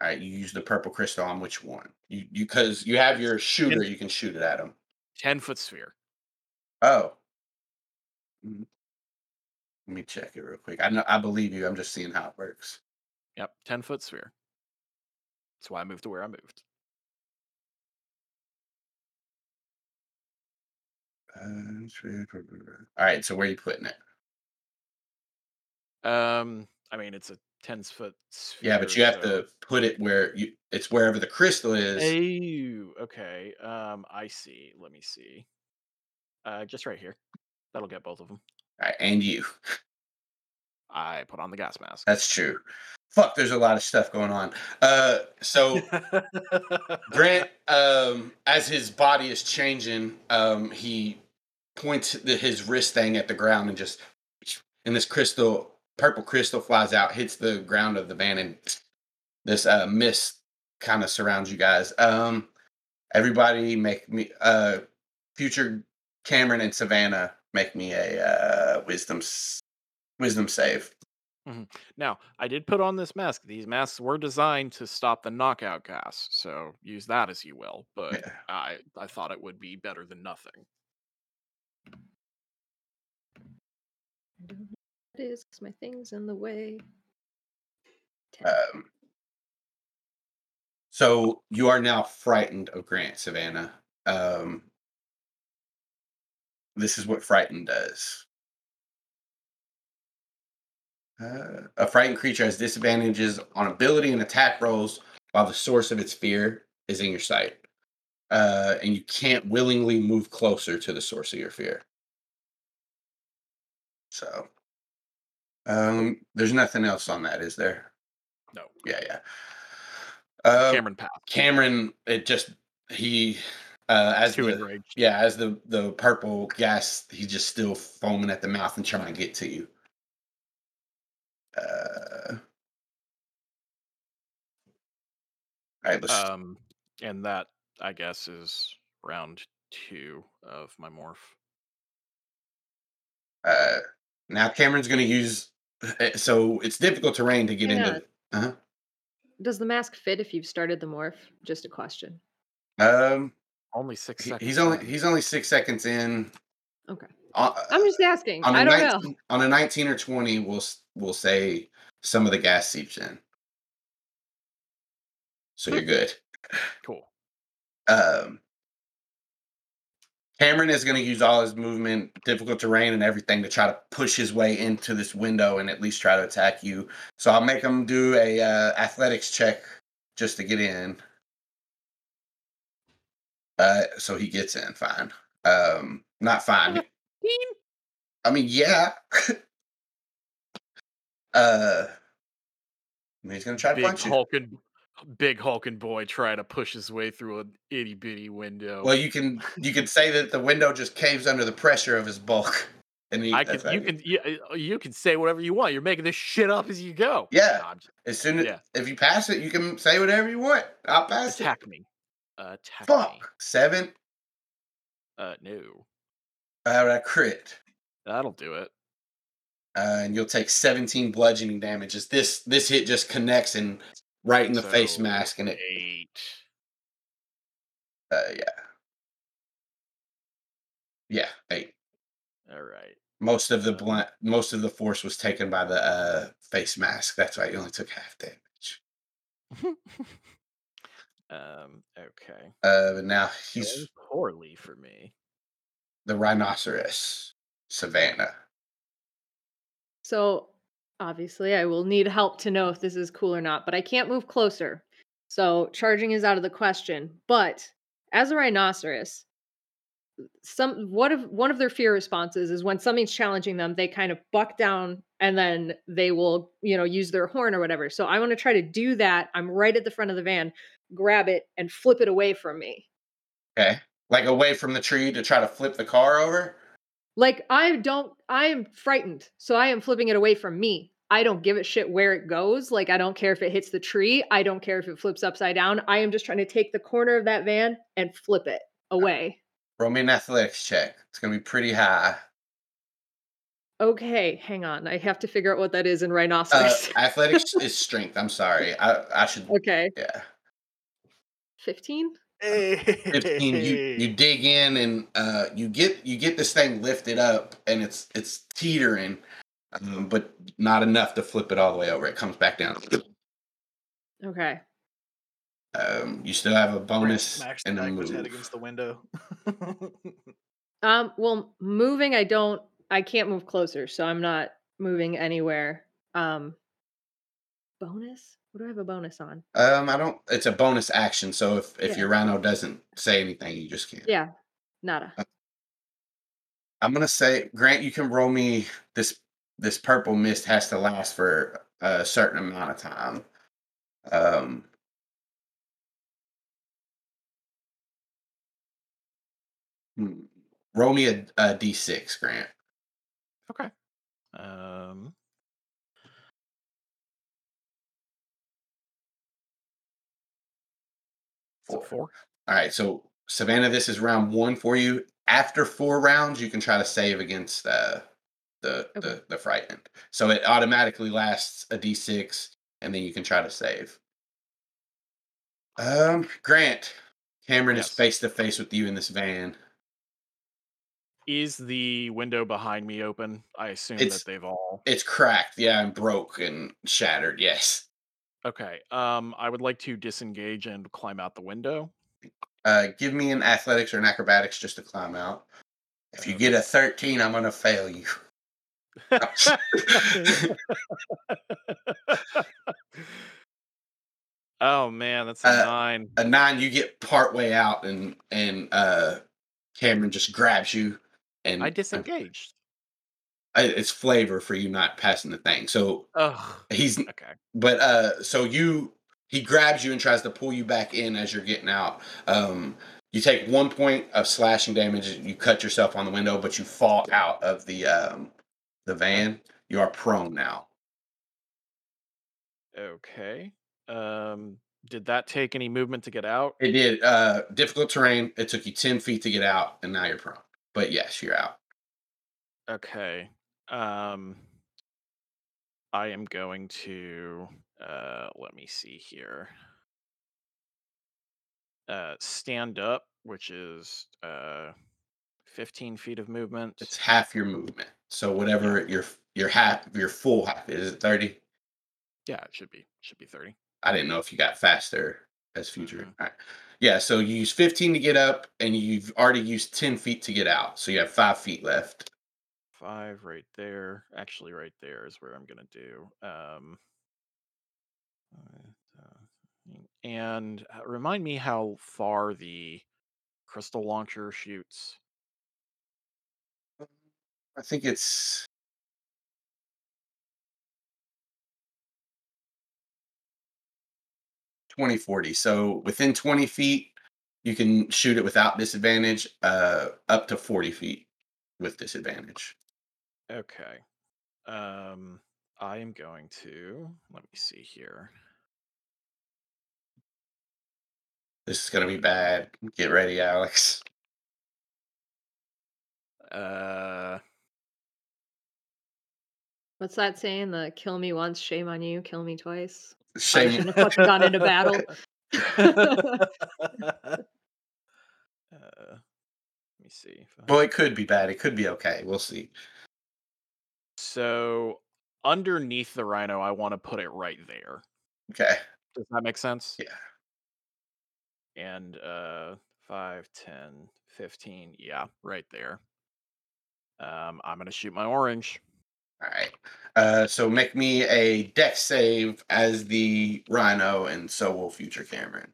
All right, you use the purple crystal on which one? You you because you have your shooter, you can shoot it at them. Ten foot sphere. Oh. Mm. Let me check it real quick. I know I believe you. I'm just seeing how it works. Yep, ten foot sphere. That's why I moved to where I moved. All right, so where are you putting it? Um, I mean, it's a ten foot. Sphere, yeah, but you have so... to put it where you. It's wherever the crystal is. Oh, okay. Um, I see. Let me see. Uh, just right here. That'll get both of them. All right, and you. I put on the gas mask. That's true. Fuck, there's a lot of stuff going on. Uh, so Grant, um, as his body is changing, um, he points the, his wrist thing at the ground and just, and this crystal, purple crystal flies out, hits the ground of the van, and this uh, mist kind of surrounds you guys. Um, everybody, make me, uh, future Cameron and Savannah, make me a uh, wisdom wisdom save. Mm-hmm. Now, I did put on this mask. These masks were designed to stop the knockout gas, so use that as you will. But yeah. I, I thought it would be better than nothing. It is my thing's in the way. Um, so you are now frightened of Grant, Savannah. Um, this is what frightened does. Uh, a frightened creature has disadvantages on ability and attack rolls while the source of its fear is in your sight. Uh, and you can't willingly move closer to the source of your fear. So, um, there's nothing else on that, is there? No. Yeah, yeah. Uh, Cameron passed. Cameron, it just he uh, as Too the, enraged. yeah, as the the purple gas, he's just still foaming at the mouth and trying to get to you. Uh, all right, let's. Um, and that I guess is round two of my morph. uh, now Cameron's going to use. eh, So it's difficult terrain to get Hang into. Uh-huh. Does the mask fit if you've started the morph? Just a question. Um, Only six he- seconds. he's only in. he's only six seconds in. Okay. Uh, I'm just asking. I don't 19 know. on a 19 or 20 we'll we'll say some of the gas seeps in. So you're good. Cool. um cameron is going to use all his movement difficult terrain and everything to try to push his way into this window and at least try to attack you. So i'll make him do a uh, athletics check just to get in. Uh so he gets in fine. Um not fine I mean, yeah. uh, I mean, he's gonna try to Big punch you. hulking, big hulking boy trying to push his way through an itty bitty window. Well, you can you can say that the window just caves under the pressure of his bulk, and he, I can, you can, you, uh, you can say whatever you want. You're making this shit up as you go. Yeah. No, just- As soon as Yeah. if you pass it, you can say whatever you want. I'll pass it. attack me. Uh, attack me. Fuck seven. Uh, no, Uh, a crit. that'll do it. Uh, and you'll take 17 bludgeoning damages. This this hit just connects and right in the face mask, and it Eight. uh, yeah, yeah, eight. All right. Most of the blunt, most of the force was taken by the uh, face mask. That's why you only took half damage. um. Okay. Uh, but now he's poorly for me. The rhinoceros, Savannah. So obviously, I will need help to know if this is cool or not, but I can't move closer. So charging is out of the question. But as a rhinoceros, some one of one of their fear responses is when something's challenging them, they kind of buck down and then they will, you know, use their horn or whatever. So I want to try to do that. I'm right at the front of the van, grab it and flip it away from me. Okay, like away from the tree to try to flip the car over. Like I don't I am frightened. So I am flipping it away from me. I don't give a shit where it goes. Like I don't care if it hits the tree. I don't care if it flips upside down. I am just trying to take the corner of that van and flip it away. Roll me an athletics check. It's gonna be pretty high. Okay, hang on. I have to figure out what that is in Uh, rhinoceros. athletics is strength. I'm sorry. I I should. okay. Yeah. 15? Hey. 15 you you dig in and uh you get you get this thing lifted up and it's it's teetering um, but not enough to flip it all the way over it comes back down Okay. um you still have a bonus Max and a back his head against the window. Um well, moving I don't I can't move closer, so I'm not moving anywhere. Um bonus? What do I have a bonus on? um i don't it's a bonus action so if if Yeah. your rhino doesn't say anything you just can't Yeah. Nada. i'm gonna say grant you can roll me this this purple mist has to last for a certain amount of time um hmm, roll me a, a d6 grant Okay. Um. Four. four. All right, so Savannah, this is round one for you. After four rounds, you can try to save against uh, the Okay. the the frightened. So it automatically lasts a d6, and then you can try to save. Um, Grant, Cameron is face to face with you in this van. Is the window behind me open? I assume It's- that they've all. It's cracked, yeah, and broke and shattered. Yes. Okay. Um, I would like to disengage and climb out the window. Uh, give me an athletics or an acrobatics just to climb out. If you get a thirteen, I'm gonna fail you. Oh man, that's a Uh, nine. A nine, you get part way out, and and uh, Cameron just grabs you, and I disengaged. It's flavor for you not passing the thing. So Ugh. he's Okay. but uh so you he grabs you and tries to pull you back in as you're getting out um you take one point of slashing damage you cut yourself on the window but you fall out of the um the van you are prone now Okay. Um, did that take any movement to get out? it did uh difficult terrain it took you 10 feet to get out and now you're prone but yes you're out Okay. Um, I am going to uh, let me see here. Uh, stand up, which is uh, 15 feet of movement. it's half your movement so whatever your your half your full half is it 30 yeah, it should be should be 30. I didn't know if you got faster as future. Mhm. All right. Yeah, so you use 15 to get up, and you've already used 10 feet to get out. So you have five feet left. Five right there. Actually, right there is where I'm gonna do. Um, uh, and uh, remind me how far the crystal launcher shoots. I think it's twenty forty. So within 20 feet, you can shoot it without disadvantage, uh, up to 40 feet with disadvantage. Okay. Um, I am going to let me see here. This is gonna be bad. Get ready, Alex. Uh, What's that saying? The kill me once, shame on you, kill me twice. I Shame. shouldn't have fucking gone into battle. uh, let me see. I- Well, it could be bad. It could be okay. We'll see. So underneath the rhino, I want to put it right there. Okay. Does that make sense? Yeah. And uh 5, 10, 15, yeah, right there. Um, I'm gonna shoot my orange. All right. Uh, so make me a dex save as the Rhino, and so will future Cameron.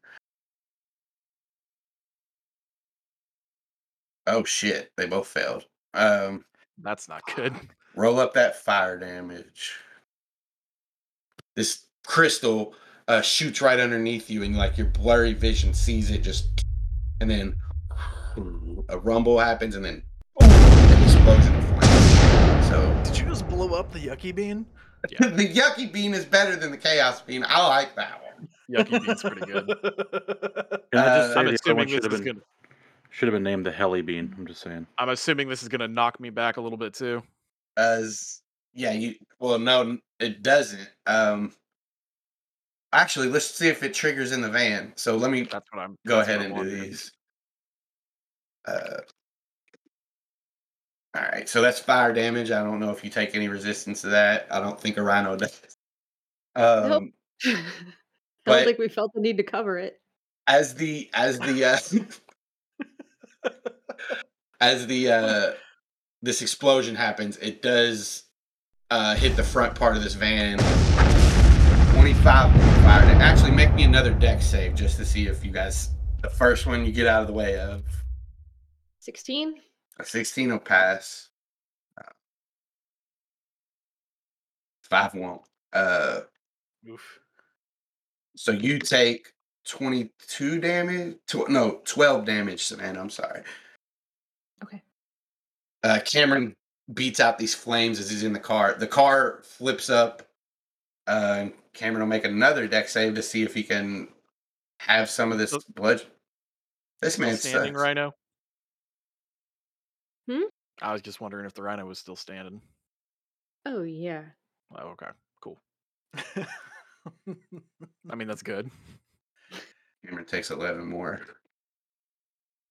Oh shit! They both failed. Um, That's not good. Roll up that fire damage. This crystal uh, shoots right underneath you, and like your blurry vision sees it just, and then a rumble happens, and then an explosion of flame. So Did you just blow up the yucky bean? Yeah. the yucky bean is better than the chaos bean. I like that one. Yucky bean's pretty good. Can I just Uh, say I'm assuming this should have is been gonna. should have been named the Heli Bean. I'm just saying. I'm assuming this is gonna knock me back a little bit too. As yeah, you well no, it doesn't. Um, actually, let's see if it triggers in the van. So let me That's what I'm. go ahead what I'm and do these. Uh, all right, so that's fire damage. I don't know if you take any resistance to that. I don't think a rhino does. Um, Nope. I don't think we felt the need to cover it. as the as the uh, as the uh this explosion happens it does uh hit the front part of this van 25 fire actually make me another dex save just to see if you guys the first one you get out of the way of 16? a 16 will pass Uh, five won't uh Oof. so you take 22 damage tw- no 12 damage savannah i'm sorry Okay. Uh, Cameron beats out these flames as he's in the car. The car flips up. Uh, and Cameron will make another dex save to see if he can have some of this So- blood. This man's man standing sucks. rhino. Hmm? I was just wondering if the rhino was still standing. Oh, yeah. Oh, okay, cool. I mean, that's good. Cameron takes 11 more.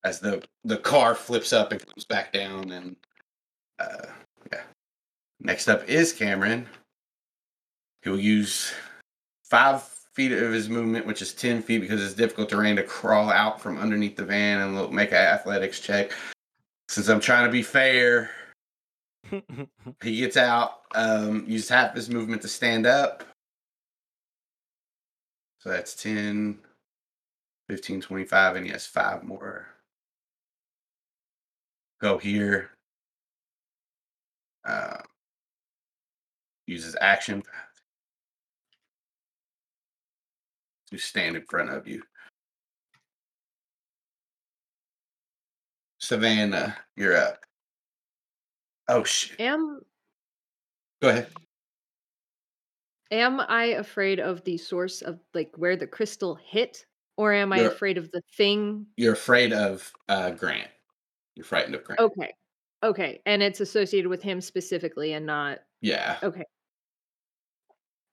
As the the car flips up and comes back down, and uh, yeah. Next up is Cameron. He will use five feet of his movement, which is 10 feet because it's difficult terrain to crawl out from underneath the van and look- make an athletics check. Since I'm trying to be fair, he gets out, um, used half his movement to stand up. So that's 10, 15, 25, and he has five more. Go here. Uh, uses action to stand in front of you. Savannah, you're up. Oh shit. Am Go ahead. am I afraid of the source of like where the crystal hit, or am I You're- afraid of the thing? You're afraid of uh Grant. You're frightened of Grant. Okay, okay, and it's associated with him specifically, and not Yeah. okay.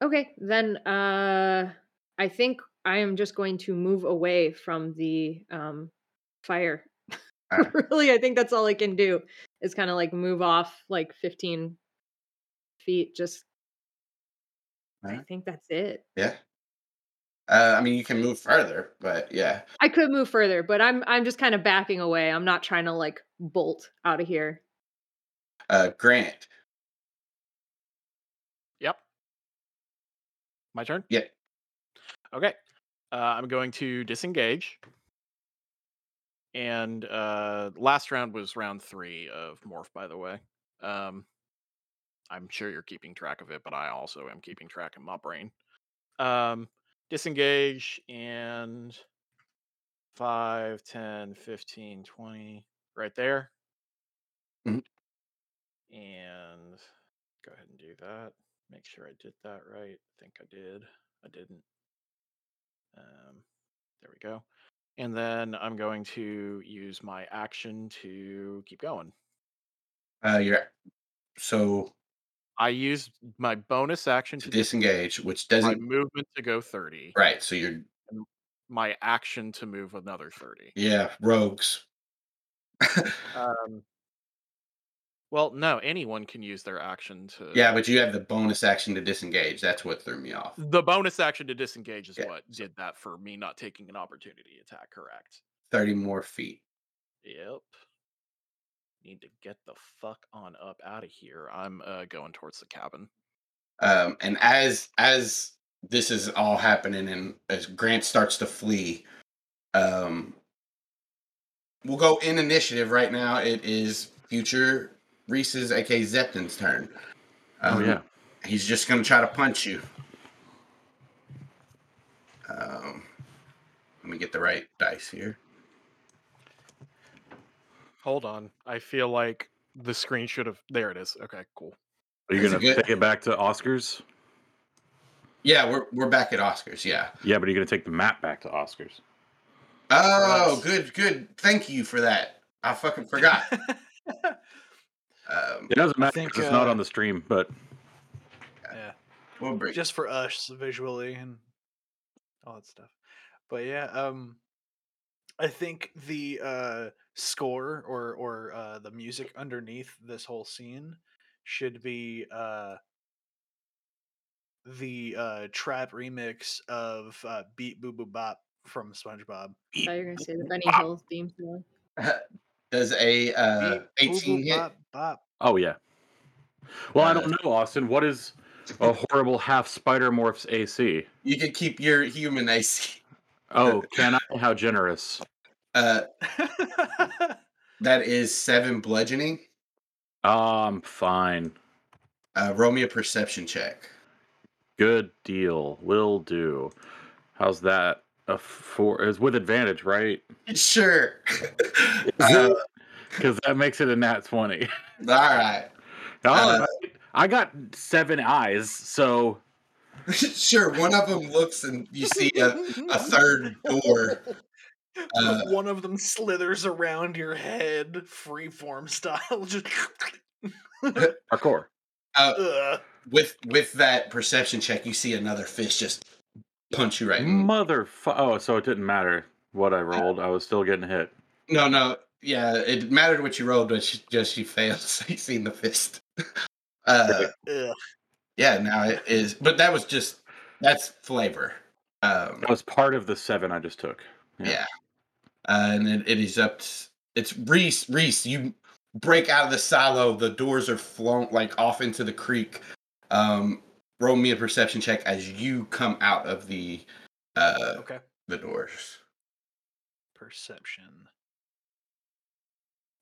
Okay, then uh, I think I am just going to move away from the um fire. Alright. really, I think that's all I can do is kind of like move off like 15 feet. Just, I think that's it. Yeah. Uh, I mean, you can move further, but yeah. I could move further, but I'm I'm just kind of backing away. I'm not trying to like bolt out of here. Uh, Grant. Yep. My turn? Yeah. Okay. Uh, I'm going to disengage. And uh, last round was round three of Morph, by the way. Um, I'm sure you're keeping track of it, but I also am keeping track in my brain. Um, disengage and 5, 10, 15, 20, right there. Mhm. And go ahead and do that. Make sure I did that right. I think I did. I didn't. Um, there we go. And then I'm going to use my action to keep going. Uh, you're so I used my bonus action to to disengage, which doesn't movement to go 30. right. So you're My action to move another 30. yeah, rogues. Um, well, no, anyone can use their action to. yeah, but you have the bonus action to disengage. That's what threw me off. The bonus action to disengage is Yeah. what did that for me not taking an opportunity attack, correct? Thirty more feet. Yep. Need to get the fuck on up out of here. I'm uh, going towards the cabin. Um, and as as this is all happening, and as Grant starts to flee, um, we'll go in initiative right now. It is future Reese's, aka Zepton's turn. Oh Um, yeah. He's just gonna try to punch you. Um, let me get the right dice here. Hold on. I feel like the screen should have. There it is. Okay, cool. Are you Is gonna good? take it back to Oscars? Yeah, we're we're back at Oscars. Yeah. Yeah, but are you gonna take the map back to Oscars? Oh, good, good. Thank you for that. I fucking forgot. um, It doesn't matter think, 'cause it's not uh, on the stream, but Yeah. we'll bring. just for us visually and all that stuff. But yeah, um I think the uh score or or uh the music underneath this whole scene should be uh the uh trap remix of uh Beat Boo Boo Bop from SpongeBob. I thought you were gonna say the Benny Hill theme song. Does a uh, 18 hit? Bop Bop. oh yeah. Well, I Uh, don't know, Austin. What is a horrible half spider morphs AC? You can keep your human AC. Oh, can I? How generous. Uh, that is seven bludgeoning. Um, fine. Uh, roll me a perception check. Good deal. Will do. How's that? A four is with advantage, right? Sure. uh, Because that makes it a nat twenty. all right. All Uh, right. I got seven eyes, so sure. One of them looks and you see a, a third door. Uh, One of them slithers around your head, freeform style. Just parkour. Uh, with with that perception check, you see another fish just punch you right. in- Motherfucker. Oh, so it didn't matter what I rolled. I was still getting hit. No, no. Yeah, it mattered what you rolled, but you, just you failed. So you seen the fist. uh, yeah, now it is. But that was just that's flavor. Um, That was part of the seven I just took. yeah. Uh, and then it is up. t- it's Reese. Reese, you break out of the silo. The doors are flown like off into the creek. Um, roll me a perception check as you come out of the uh, Okay. the doors. Perception.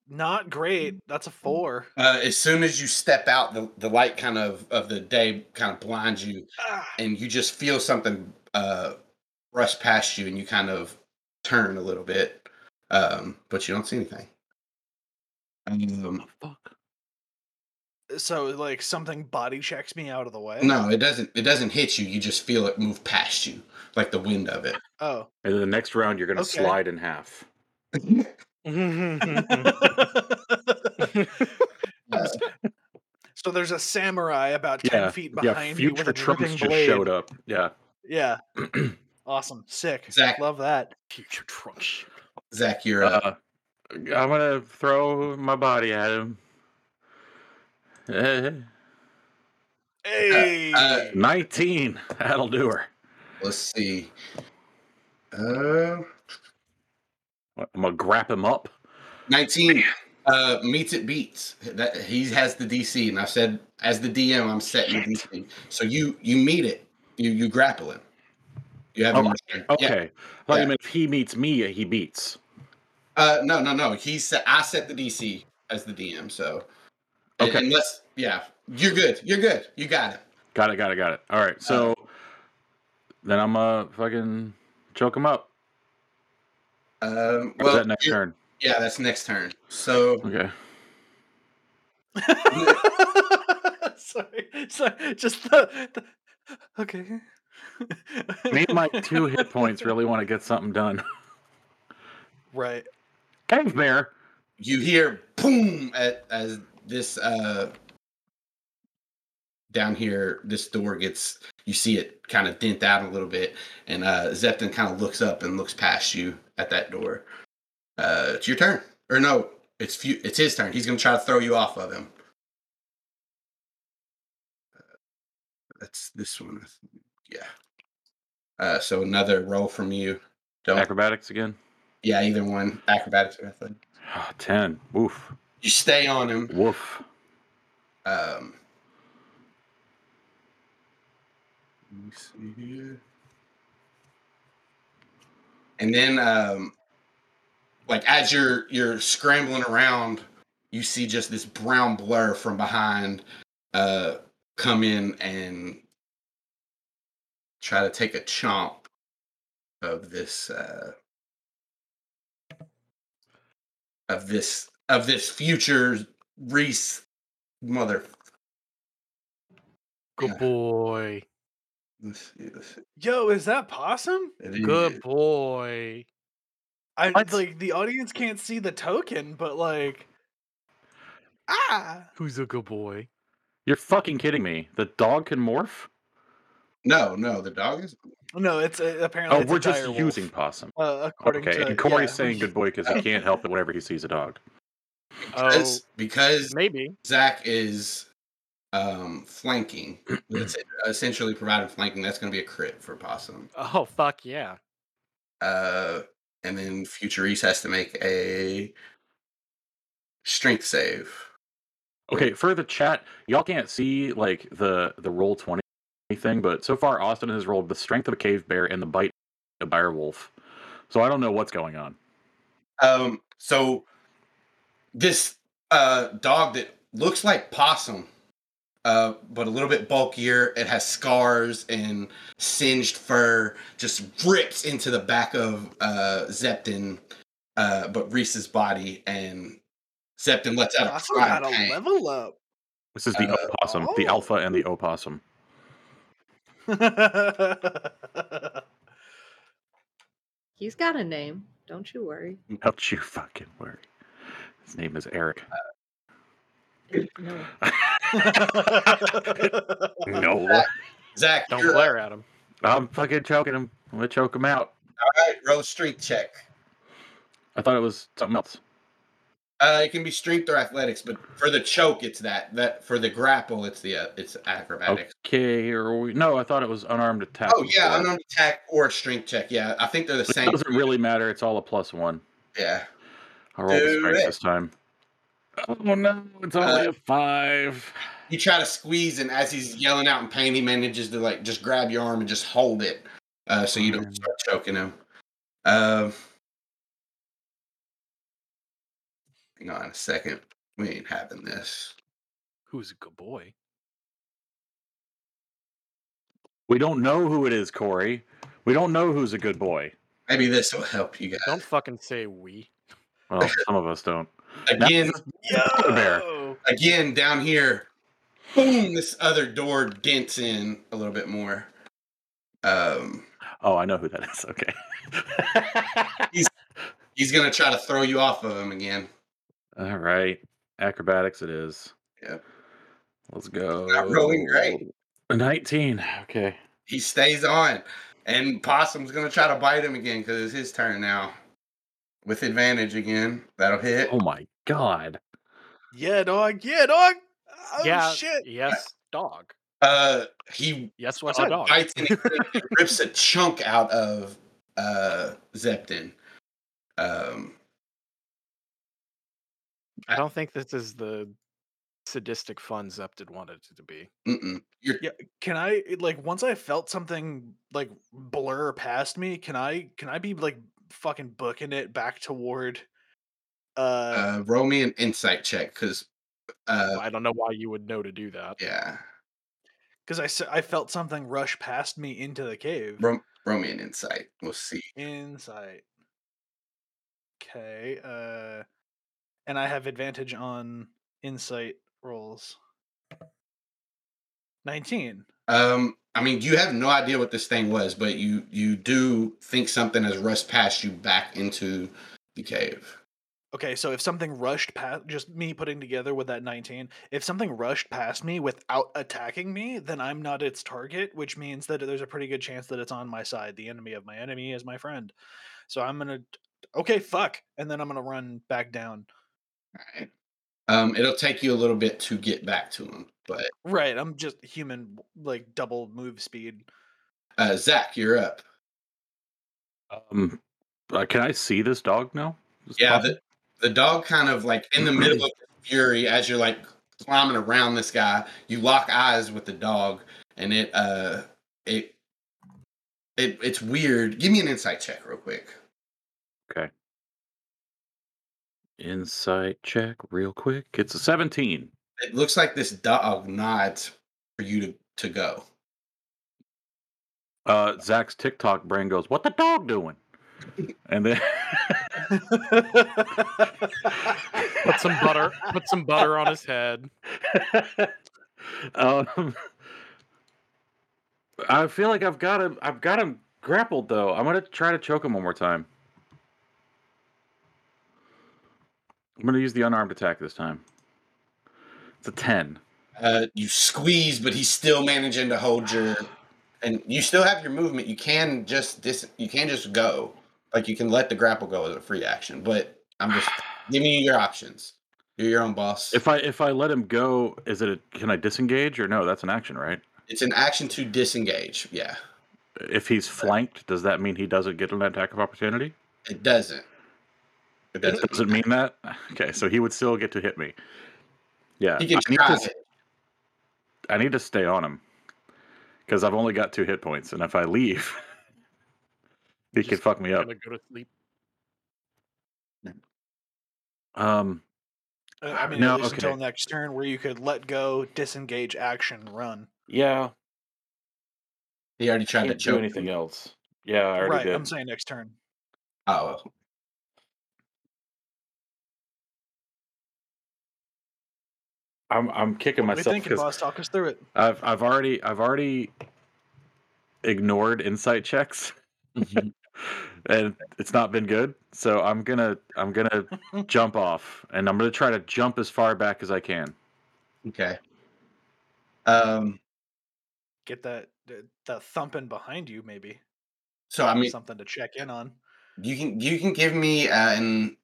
Not great. That's a four. Uh, as soon as you step out, the, the light kind of of the day kind of blinds you, Ah, and you just feel something uh, rush past you, and you kind of turn a little bit, um, but you don't see anything. Um, fuck. So like something body checks me out of the way. no, it doesn't. It doesn't hit you. You just feel it move past you, like the wind of it. Oh. And then the next round, you're gonna Okay. slide in half. Uh, So there's a samurai about ten Yeah, feet yeah. behind you with a Trunks just blade. showed up. Yeah. Yeah. awesome. Sick. Zach- Love that. Future trunk. Zach, you're up. Uh, I'm gonna throw my body at him. Eh, Hey. uh, 19. That'll do her. let's see. Uh, I'm gonna grab him up. 19 uh meets it beats that he has the dc and i said as the dm i'm setting the dc so you you meet it you you grapple him you have Oh, restrained. Okay. yeah. I thought Yeah. you meant if he meets me, he beats. uh no no no he set i set the dc as the dm so un- Okay. unless yeah you're good you're good you got it Got it, got it, got it. All right. So then I'm gonna fucking choke him up. um Or well that next turn? yeah that's next turn so Okay. sorry. Sorry. Just the, the Okay. Me and my two hit points really want to get something done. Right. Cave bear. you hear boom at, as this uh down here this door gets you see it kind of dent out a little bit and uh zepton kind of looks up and looks past you at that door. Uh it's your turn. Or no it's few it's his turn. He's gonna try to throw you off of him. Uh, that's this one yeah. Uh so another roll from you. Don't Acrobatics again. yeah either one. Acrobatics or athletics Ah, 10. Woof. You stay on him Woof. Um, let me see here. And then, um, like as you're you're scrambling around, you see just this brown blur from behind uh, come in and try to take a chomp of this uh, of this of this future Reese mother. Good boy. Let's see, let's see. Yo, is that possum? It Good boy. I What? like the audience can't see the token, but like Ah Who's a good boy? You're fucking kidding me. The dog can morph? No, no, the dog is. no, it's uh, apparently Oh, it's we're just dire wolf, using possum. uh, according Okay, to and Corey's yeah. saying good boy because he can't help it whenever he sees a dog. Oh, Because, because maybe. Zach is um flanking. It's essentially providing flanking. That's going to be a crit for Possum. Oh, fuck yeah. Uh, and then Future Reese has to make a strength save. Okay, for the chat, y'all can't see like the the roll twenty thing, but so far Austin has rolled the strength of a cave bear and the bite of a dire wolf. So I don't know what's going on. Um, so this uh dog that looks like possum, uh, but a little bit bulkier. It has scars and singed fur. Just rips into the back of uh Zepton, uh, but Reese's body, and Zepton lets out a Possum cry got a level up. This is the Uh, opossum, the oh. alpha and the opossum. He's got a name. Don't you worry. Don't you fucking worry. His name is Eric. No. no, Zach, Don't you're glare at him. I'm fucking choking him. I'm gonna choke him out. All right, roll a strength check. I thought it was something else. Uh, it can be strength or athletics, but for the choke, it's that. That for the grapple, it's the uh, it's acrobatics. Okay, or we, no, I thought it was unarmed attack. Oh yeah, before. unarmed attack or strength check. Yeah, I think they're the But same. It doesn't really matter. It's all a plus one. Yeah. I'll roll the strength it. this time. Oh no, it's only Uh, a five. You try to squeeze, and as he's yelling out in pain, he manages to like just grab your arm and just hold it. uh, so you don't Fine. start choking him. Um, hang on a second. We ain't having this. Who's a good boy? We don't know who it is, Corey. We don't know who's a good boy. Maybe this will help you guys. Don't fucking say we. Well, some of us don't. Again, Bear. Yo! again down here. Boom! This other door dents in a little bit more. Um, Oh, I know who that is. Okay. he's he's gonna try to throw you off of him again. All right. Acrobatics it is. Yep. Let's go. Not rolling great. A 19. Okay. He stays on, and Possum's gonna try to bite him again because it's his turn now. With advantage again. That'll hit. Oh my god. Yeah, dog. Yeah, dog. Oh yeah. shit. Yes, dog. Uh, he Yes, what's a dog? bites and he he rips a chunk out of uh Zepton. Um, I don't think this is the sadistic fun Zepton wanted it to be. mm-mm. Yeah, can I like once I felt something like blur past me? Can I can I be like fucking booking it back toward? Uh, uh, roll me an insight check because, uh, I don't know why you would know to do that. yeah, because I I felt something rush past me into the cave. roll, roll me an insight. We'll see. Insight. Okay. Uh, and I have advantage on insight rolls. Nineteen. Um, I mean, you have no idea what this thing was, but you you do think something has rushed past you back into the cave. Okay, so if something rushed past, just me putting together with that 19, if something rushed past me without attacking me, then I'm not its target, which means that there's a pretty good chance that it's on my side. The enemy of my enemy is my friend. So I'm gonna, okay, fuck, and then I'm gonna run back down. All right. Um, it'll take you a little bit to get back to him, but Right, I'm just human, like double move speed. uh, Zach, you're up. Um, uh, can I see this dog now? This Yeah, puppy? the, the dog kind of like in the middle of fury as you're like climbing around this guy, you lock eyes with the dog, and it uh it it it's weird. Give me an insight check real quick. Okay. Insight check real quick. It's a 17. It looks like this dog nods for you to to go. Uh, Zach's TikTok brain goes, "What the dog doing?" And then Put some butter. Put some butter on his head. um, I feel like I've got him. I've got him grappled though. I'm gonna try to choke him one more time. I'm gonna use the unarmed attack this time. It's a ten. Uh, you squeeze, but he's still managing to hold your, and you still have your movement. You can just dis, you can just go, like you can let the grapple go as a free action. But I'm just giving you your options. You're your own boss. If I if I let him go, is it a, can I disengage or no? That's an action, right? it's an action to disengage. Yeah, If he's flanked, does that mean he doesn't get an attack of opportunity? it doesn't. It doesn't. Does it mean that? Okay, so he would still get to hit me. Yeah, He can I need to I need to stay on him because I've only got two hit points, and if I leave, he can Just fuck me up. Go to sleep. Um, Uh, I mean, No, at least okay. until next turn, where you could let go, disengage, action, run. yeah, He already tried to can't do anything him. else. Yeah, I already Right, did. I'm saying next turn. Oh, I'm I'm kicking What are we myself thinking, because boss? Talk us through it. I've I've already I've already ignored insight checks, Mhm. and it's not been good. So I'm gonna I'm gonna jump off, and I'm gonna try to jump as far back as I can. okay. Um. Get that the, the thumping behind you, maybe. So I mean, something to check in on. you can you can give me uh, an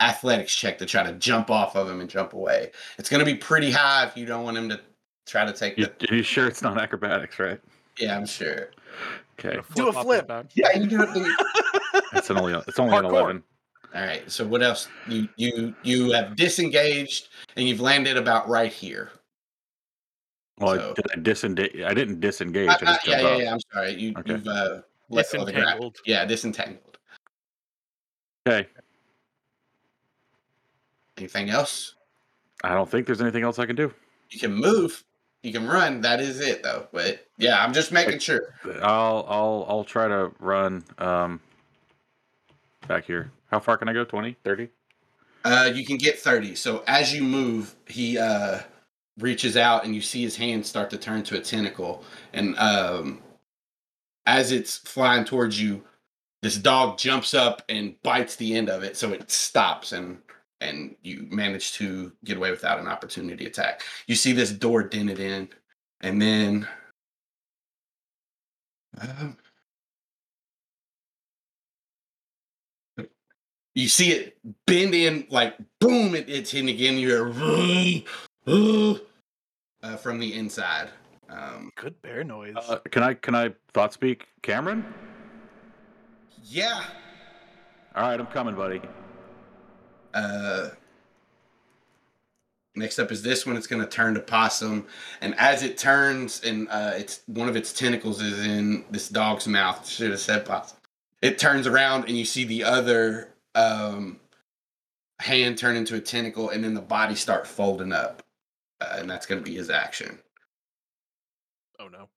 athletics check to try to jump off of him and jump away. It's going to be pretty high if you don't want him to try to take You, the. are you sure it's not acrobatics, right? Yeah, I'm sure. Okay, Do a flip. Yeah, you do it. it's an only it's only an eleven. All right. So what else? You you you have disengaged and you've landed about right here. Well, So- I, did I disengage? I didn't disengage. Uh, I just uh, yeah, jumped yeah, off. yeah. I'm sorry. You, Okay. You've uh, let go of the grab. Disentangled. Yeah, disentangled. Okay. Anything else? I don't think there's anything else I can do. You can move. You can run. That is it, though. But yeah, I'm just making sure. I'll I'll I'll try to run um back here. How far can I go? 20, 30? Uh, you can get 30. So as you move, he uh, reaches out and you see his hand start to turn to a tentacle. And um, as it's flying towards you, this dog jumps up and bites the end of it. So it stops and and you manage to get away without an opportunity attack. You see this door dented in, and then. Um, you see it bend in like boom it, it's hitting again you're uh, from the inside um Good bear noise. Uh, can I can I thought speak, Cameron? yeah All right, I'm coming, buddy. Uh next up is this one. It's going to turn to possum. And as it turns and uh it's one of its tentacles is in this dog's mouth. Should have said possum. It turns around and you see the other um hand turn into a tentacle and then the body start folding up. Uh, and that's going to be his action. Oh no.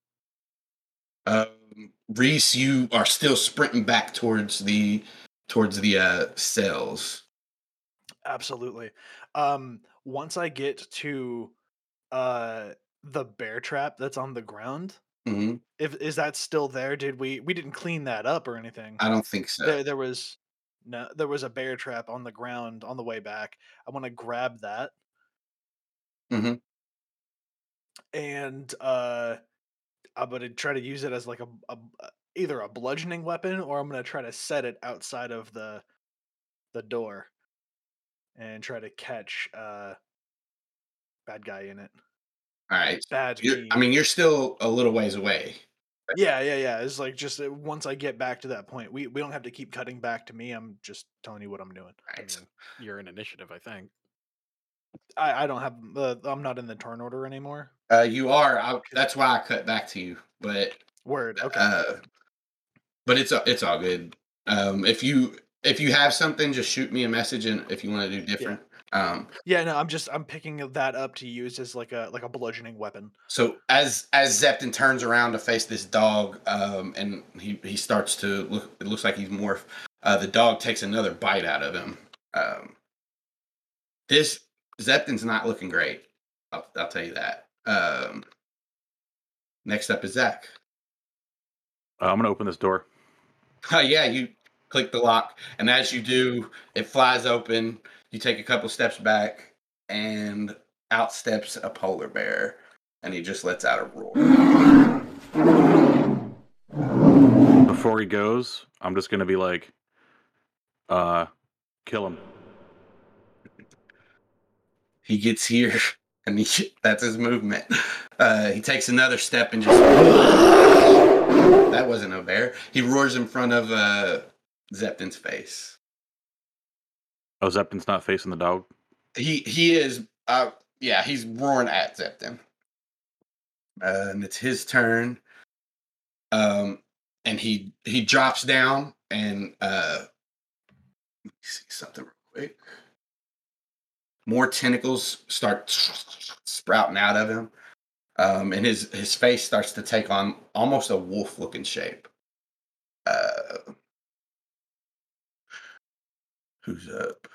Um, Reese, you are still sprinting back towards the towards the uh, cells. Absolutely. Um, once I get to uh the bear trap that's on the ground, hmm if is that still there? Did we we didn't clean that up or anything? I don't think so. There there was no there was a bear trap on the ground on the way back. I want to grab that. Mm-hmm. And uh I'm gonna try to use it as like a, a a- either a bludgeoning weapon or I'm gonna try to set it outside of the the door and try to catch uh bad guy in it. All right. Bad I mean, you're still a little ways away. yeah, yeah, yeah. It's like just uh, once I get back to that point, we we don't have to keep cutting back to me. I'm just telling you what I'm doing. All I right. mean, you're in initiative, I think. I I don't have uh, I'm not in the turn order anymore. Uh, you are. I, that's why I cut back to you. But Word. Okay. uh, but it's it's all good. Um, if you if you have something, just shoot me a message, and if you want to do different. Um, yeah, no, I'm just I'm picking that up to use as like a like a bludgeoning weapon. So as as Zepton turns around to face this dog, um, and he he starts to look. It looks like he's morph. Uh, the dog takes another bite out of him. Um, this Zepton's not looking great. I'll, I'll tell you that. Um, next up is Zach. Uh, I'm gonna open this door. Oh yeah, you click the lock, and as you do, it flies open. You take a couple steps back, and out steps a polar bear, and he just lets out a roar. Before he goes, I'm just gonna be like, uh, kill him. he gets here and he that's his movement uh he takes another step and just that wasn't a bear he roars in front of uh zepton's face. Oh, Zepton's not facing the dog. he he is uh yeah he's roaring at zepton uh, and it's his turn. Um and he he drops down and uh let me see something real quick. More tentacles start sprouting out of him. Um and his his face starts to take on almost a wolf looking shape. Uh who's up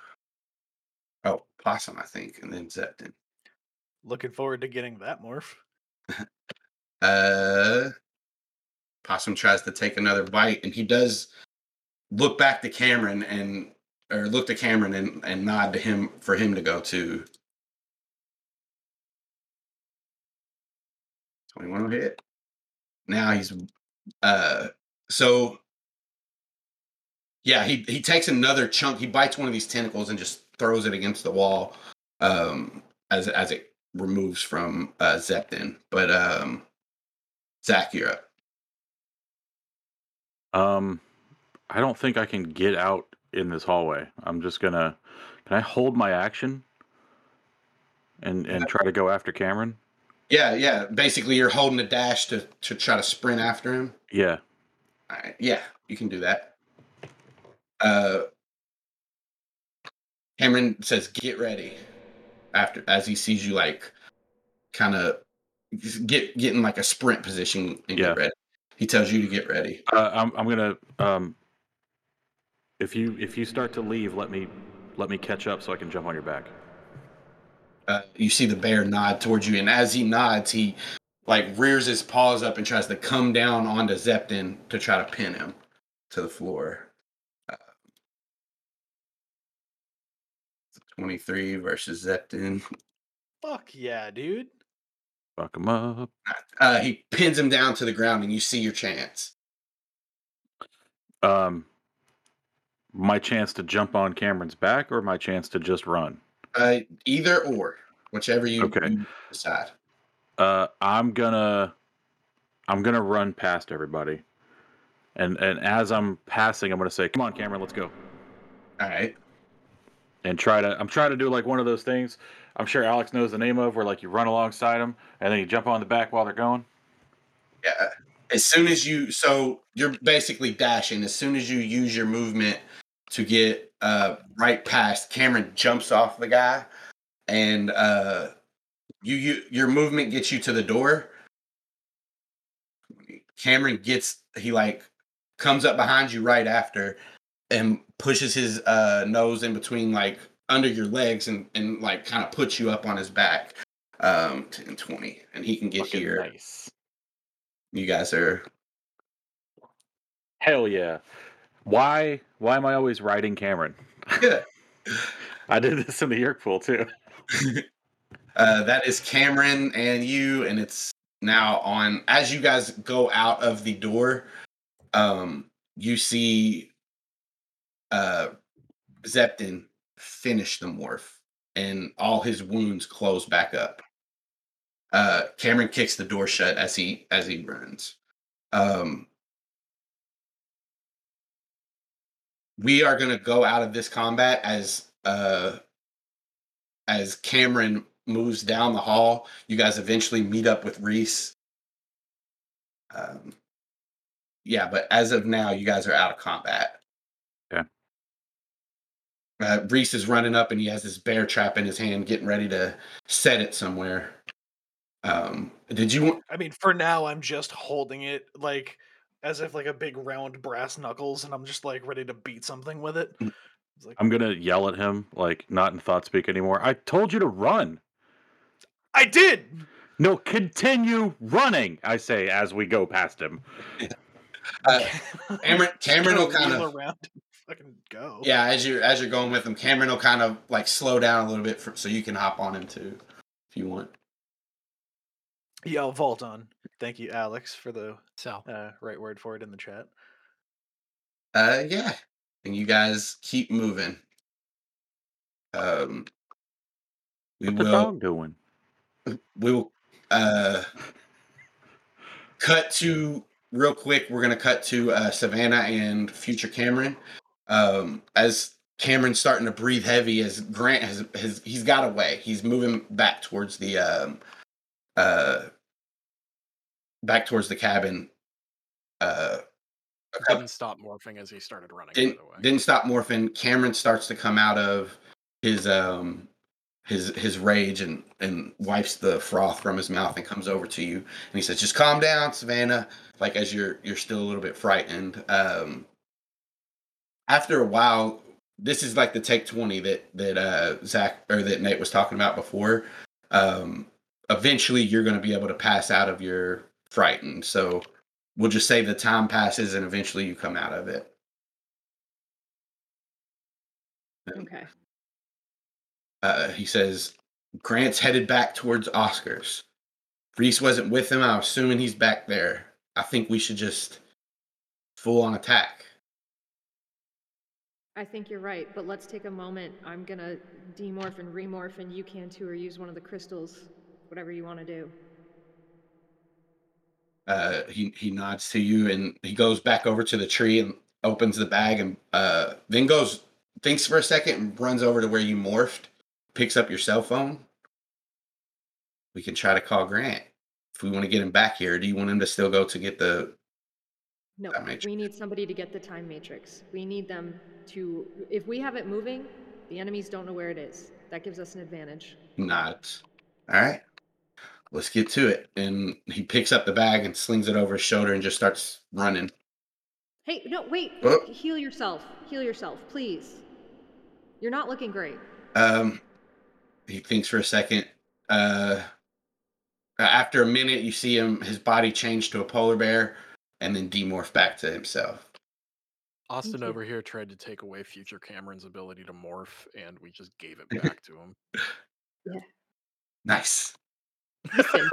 oh possum i think and then zepton Looking forward to getting that morph. Uh, Possum tries to take another bite, and he does look back to Cameron and or look to Cameron and, and nod to him for him to go to. Twenty-one hit. Now he's uh so yeah he he takes another chunk. He bites one of these tentacles and just throws it against the wall um as as it removes from uh Zepton. But um Zach, you're up. Um, I don't think I can get out in this hallway. I'm just gonna. Can I hold my action and and try to go after Cameron? Yeah, yeah. Basically, you're holding a dash to to try to sprint after him. Yeah. All right. Yeah, you can do that. Uh, Cameron says, "Get ready." After as he sees you, like, kind of get get in like a sprint position and Yeah. get ready. He tells you to get ready. Uh, I'm I'm gonna um. If you if you start to leave, let me let me catch up so I can jump on your back. Uh, you see the bear nod towards you, and as he nods, he like rears his paws up and tries to come down onto Zepton to try to pin him to the floor. Uh, 23 versus Zepton. Fuck yeah, dude. Fuck him up. Uh, he pins him down to the ground, and you see your chance. Um. My chance to jump on Cameron's back, or my chance to just run. Uh, either or, whichever you, Okay. you decide. Uh, I'm gonna, I'm gonna run past everybody, and and as I'm passing, I'm gonna say, "Come on, Cameron, let's go," All right. And try to. I'm trying to do like one of those things. I'm sure Alex knows the name of, where like you run alongside them, and then you jump on the back while they're going. Yeah. As soon as you, so you're basically dashing. As soon as you use your movement to get uh, right past, Cameron jumps off the guy, and uh, you, you your movement gets you to the door. Cameron gets he like comes up behind you right after, and pushes his uh, nose in between like under your legs and and like kind of puts you up on his back. Um, 10, 20, and he can get Fucking here. Nice. You guys are Hell yeah! Why? Why am I always riding Cameron? I did this in the York pool too. Uh, that is Cameron and you, and it's now on. As you guys go out of the door, um, you see uh, Zepton finish the morph, and all his wounds close back up. Uh, Cameron kicks the door shut as he as he runs. Um, we are going to go out of this combat as uh, as Cameron moves down the hall. You guys eventually meet up with Reese. Um, yeah, but as of now, you guys are out of combat. Okay. Uh, Reese is running up and he has this bear trap in his hand, getting ready to set it somewhere. Um, did you want? I mean, for now, I'm just holding it like as if like a big round brass knuckles, and I'm just like ready to beat something with it. Mm. Like, I'm gonna yell at him, like not in thought speak anymore. I told you to run. I did. No, continue running. I say as we go past him. Uh, Cameron- Just Cameron will kinda- around and fucking go. Yeah, as you're as you're going with him, Cameron will kind of like slow down a little bit for, so you can hop on him too, if you want. Yeah, I'll vault on. Thank you, Alex, for the So uh, right word for it in the chat. Uh, yeah, and you guys keep moving. Um, we What the will. dog doing? we will uh cut to real quick we're gonna cut to uh savannah and future cameron um as cameron's starting to breathe heavy as grant has, has he's got away he's moving back towards the um uh back towards the cabin uh Didn't stop morphing as he started running. didn't by the way. didn't stop morphing. Cameron starts to come out of his um his his rage and and wipes the froth from his mouth and comes over to you and he says, "Just calm down, Savannah." Like as you're you're still a little bit frightened. Um, after a while, this is like the take twenty that that uh Zach or that Nate was talking about before. Um, eventually, you're going to be able to pass out of your frightened. So we'll just say the time passes and eventually you come out of it. Okay. uh, he says Grant's headed back towards Oscars. Reese wasn't with him. I'm assuming he's back there. I think we should just full on attack. I think you're right, but let's take a moment. I'm gonna demorph and remorph, and you can too, or use one of the crystals, whatever you want to do. Uh, he he nods to you and he goes back over to the tree and opens the bag and uh, then goes thinks for a second and runs over to where you morphed, picks up your cell phone. we can try to call Grant if we want to get him back here. Do you want him to still go to get the? No, we need somebody to get the time matrix. We need them to. If we have it moving, the enemies don't know where it is. That gives us an advantage. Not. All right. Let's get to it. And he picks up the bag and slings it over his shoulder and just starts running. Hey, no, wait. Oh. Heal yourself. Heal yourself, please. You're not looking great. Um, he thinks for a second. Uh, after a minute, you see him his body change to a polar bear, and then demorph back to himself. Austin over here tried to take away future Cameron's ability to morph, and we just gave it back to him. Nice. Listen,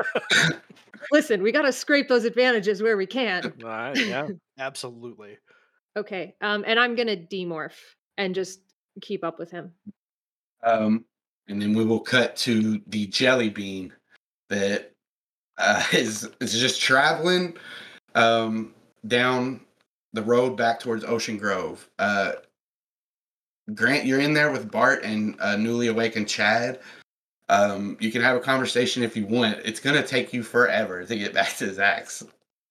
listen. We gotta scrape those advantages where we can. Uh, yeah. Absolutely. Okay. Um, and I'm gonna demorph and just keep up with him. Um, and then we will cut to the jelly bean that uh, is is just traveling um, down the road back towards Ocean Grove. Uh, Grant, you're in there with Bart and uh, newly awakened Chad. Um, you can have a conversation if you want. It's gonna take you forever to get back to Zach's.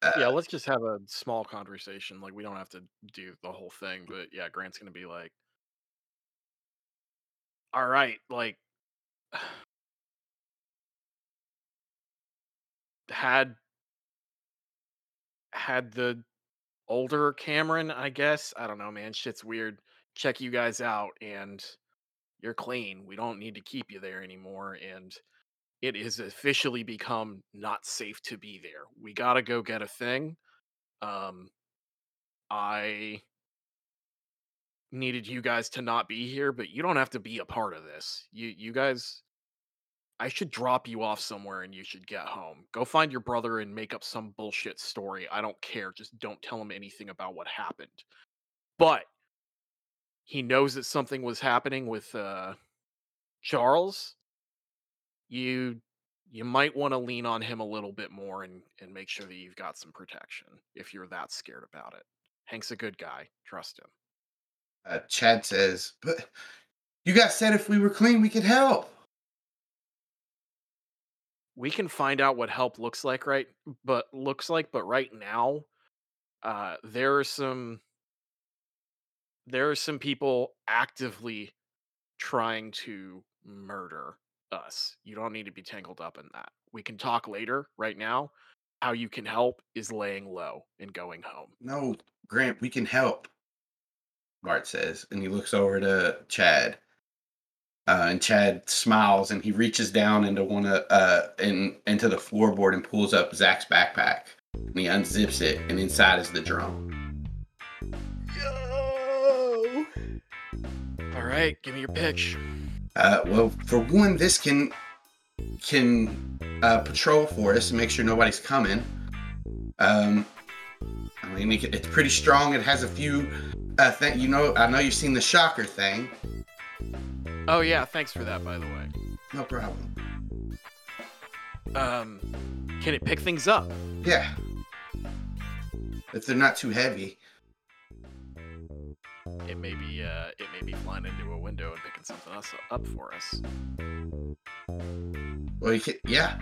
Uh, Yeah, let's just have a small conversation. Like we don't have to do the whole thing, but yeah, Grant's gonna be like, "All right, like, had had the older Cameron, I guess. I don't know, man. Shit's weird. Check you guys out, and you're clean. We don't need to keep you there anymore, and." It has officially become not safe to be there. We gotta go get a thing. Um, I needed you guys to not be here, but you don't have to be a part of this. You you guys I should drop you off somewhere and you should get home. Go find your brother and make up some bullshit story. I don't care. Just don't tell him anything about what happened. But he knows that something was happening with uh Charles. You you might want to lean on him a little bit more and and make sure that you've got some protection if you're that scared about it. Hank's a good guy. Trust him. uh, Chad says, "But you guys said if we were clean, we could help." We can find out what help looks like right but looks like but right now uh there are some there are some people actively trying to murder us. You don't need to be tangled up in that. We can talk later. Right now, how you can help is laying low and going home. No, Grant, we can help. Bart says, and he looks over to Chad. Uh, and Chad smiles and he reaches down into one of uh in into the floorboard and pulls up Zach's backpack. And he unzips it, and inside is the drum. Yo! All right, give me your pitch. Uh, well, for one, this can can uh, patrol for us and make sure nobody's coming. Um, I mean, it's pretty strong. It has a few uh, thing. You know, I know you've seen the shocker thing. Oh yeah, thanks for that by the way. No problem. Um can it pick things up? Yeah. If they're not too heavy. It may be uh it may be flying into a window and picking something else up for us. Well, you can, yeah.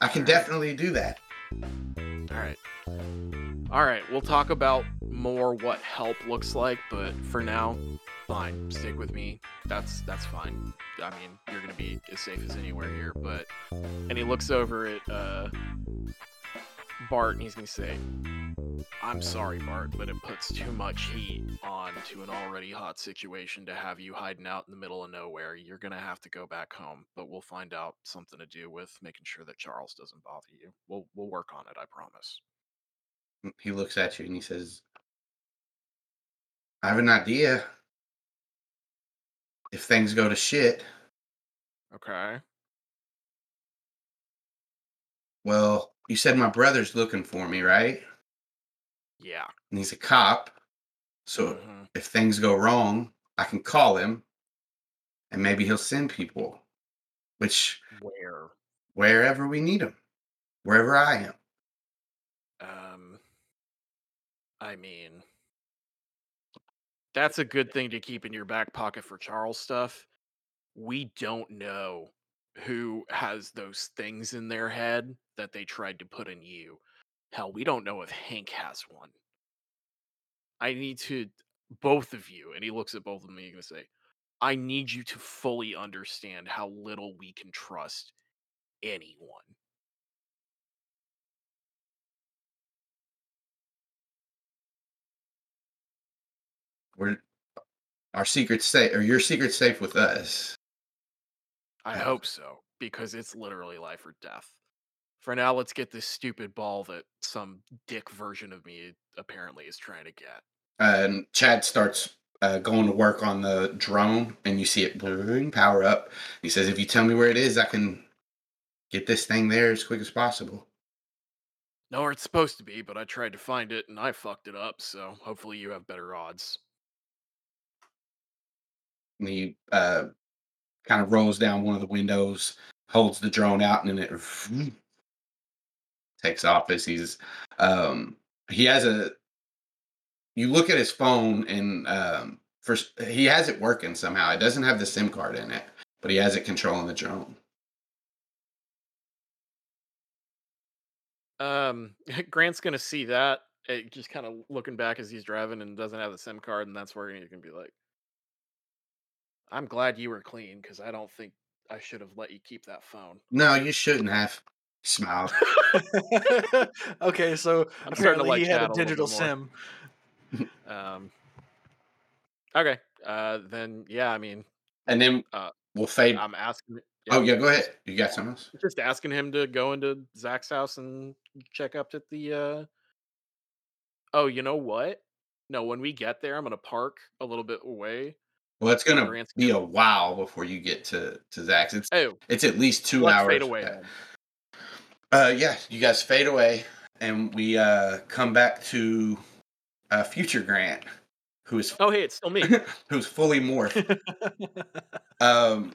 I can definitely do that. All right. All right, we'll talk about more what help looks like, but for now, fine. Stick with me. That's that's fine. I mean, you're gonna be as safe as anywhere here. But and he looks over at uh, Bart and he's gonna say, "I'm sorry, Bart, but it puts too much heat on to an already hot situation to have you hiding out in the middle of nowhere. You're gonna have to go back home, but we'll find out something to do with making sure that Charles doesn't bother you. We'll we'll work on it. I promise." He looks at you and he says, I have an idea. If things go to shit, Okay. well, you said my brother's looking for me, right? Yeah. And he's a cop. So Mhm. if things go wrong, I can call him and maybe he'll send people, which Where? wherever we need him, wherever I am. Um. I mean, that's a good thing to keep in your back pocket for Charles stuff. We don't know who has those things in their head that they tried to put in you. Hell, we don't know if Hank has one. I need to, both of you, and he looks at both of me and say, I need you to fully understand how little we can trust anyone. Our secret's safe, or your secret's safe with us. I hope so, because it's literally life or death. For now, let's get this stupid ball that some dick version of me apparently is trying to get. and Chad starts uh, going to work on the drone, and you see it bling, power up. He says, "If you tell me where it is, I can get this thing there as quick as possible." Know where it's supposed to be, but I tried to find it and I fucked it up, so hopefully you have better odds. He uh, kind of rolls down one of the windows, holds the drone out, and then it takes off as he's. Um, he has a. You look at his phone, and um, first he has it working somehow. It doesn't have the SIM card in it, but he has it controlling the drone. Um, Grant's gonna see that, eh, just kind of looking back as he's driving and doesn't have the SIM card, and that's where he can be like, "I'm glad you were clean, because I don't think I should have let you keep that phone." No, you shouldn't have. Smiled. okay, so I'm starting to apparently like he had a a digital more. sim. Um, okay, uh, then yeah, I mean, And then Uh, we'll fade. I'm asking. oh yeah, go ahead. You got something else? just asking him to go into Zach's house and check up at the uh Oh, you know what? No, when we get there, I'm gonna park a little bit away. Well, it's gonna be a while before you get to to Zach's. It's Oh, it's at least 2 let's hours. fade away. Yeah. Uh, yeah, you guys fade away, and we uh come back to uh, future Grant, who is Oh, hey, it's still me. who's fully morphed. um,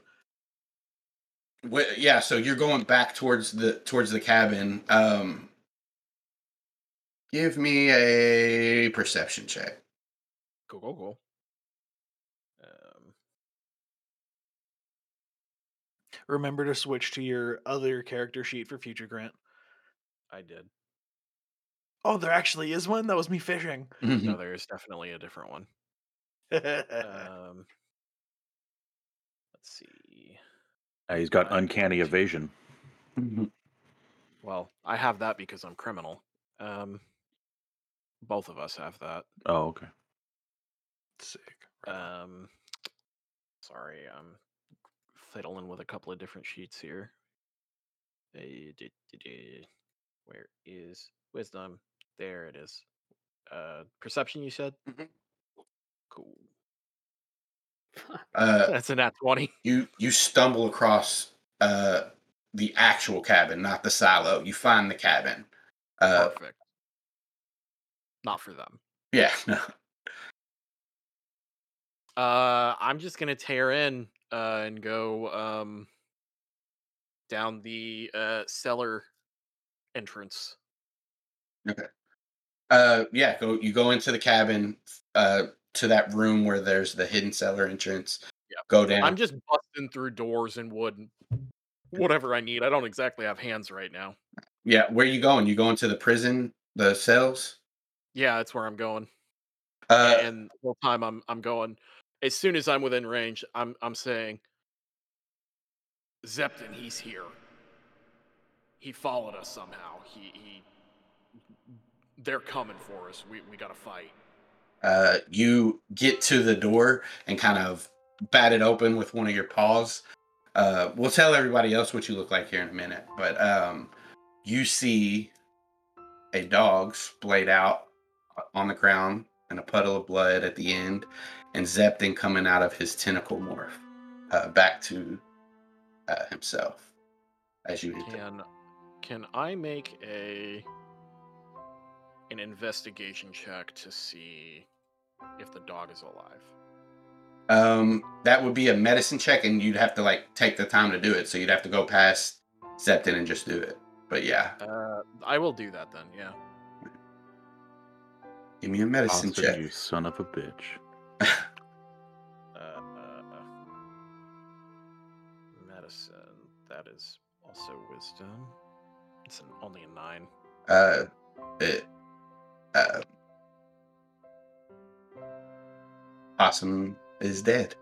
wh- yeah, so you're going back towards the towards the cabin. Um, give me a perception check. cool, cool, cool. Remember to switch to your other character sheet for future Grant. I did. Oh, there actually is one. That was me fishing. No, there is definitely a different one. Um, let's see. Uh, he's got uncanny evasion. Well, I have that because I'm criminal. Um, both of us have that. Oh, okay. Sick. Um, sorry, I'm fiddling with a couple of different sheets here. Where is wisdom? There it is. Uh, perception. You said. Mhm. Cool. Uh, That's a nat twenty. you you stumble across uh the actual cabin, not the silo. You find the cabin. Uh, Perfect. Not for them. yeah, no. Uh, I'm just gonna tear in uh, and go um, down the uh, cellar entrance. Okay. Uh, yeah, go. You go into the cabin, uh, to that room where there's the hidden cellar entrance. Yeah. Go down. I'm just busting through doors and wood, whatever I need. I don't exactly have hands right now. yeah, where you going? You going to the prison, the cells? Yeah, that's where I'm going. Uh, and the whole time I'm I'm going. As soon as I'm within range, I'm I'm saying, Zepton, he's here. He followed us somehow. He he. They're coming for us. We we gotta fight. uh, you get to the door and kind of bat it open with one of your paws. Uh, we'll tell everybody else what you look like here in a minute, but um, you see a dog splayed out on the ground and a puddle of blood at the end, and Zepton coming out of his tentacle morph uh, back to uh, himself as you hit Can can I make a an investigation check to see if the dog is alive? Um, that would be a medicine check, and you'd have to like take the time to do it. So you'd have to go past Zepton and just do it. But yeah, Uh, I will do that then. Yeah. give me a medicine Austin, check. you son of a bitch. That is also wisdom. It's an, only a nine. Uh, it, uh, Possum is dead.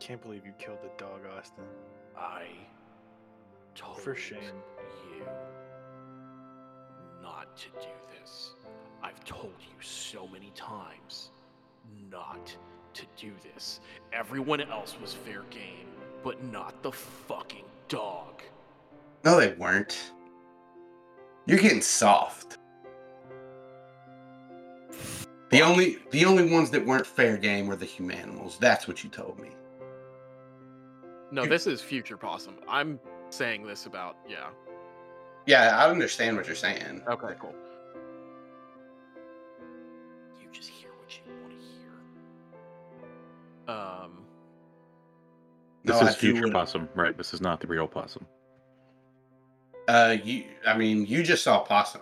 Can't believe you killed the dog, Austin. I told For shame. you not to do this. I've told you so many times not to do this. Everyone else was fair game, but not the fucking dog. No, they weren't. You're getting soft. The only the only ones that weren't fair game were the humanimals. That's what you told me. No, this is future possum. I'm saying this about yeah. Yeah, I understand what you're saying. Okay, cool. Um, This No, is I future possum, right? This is not the real possum. Uh, you. I mean, you just saw possum.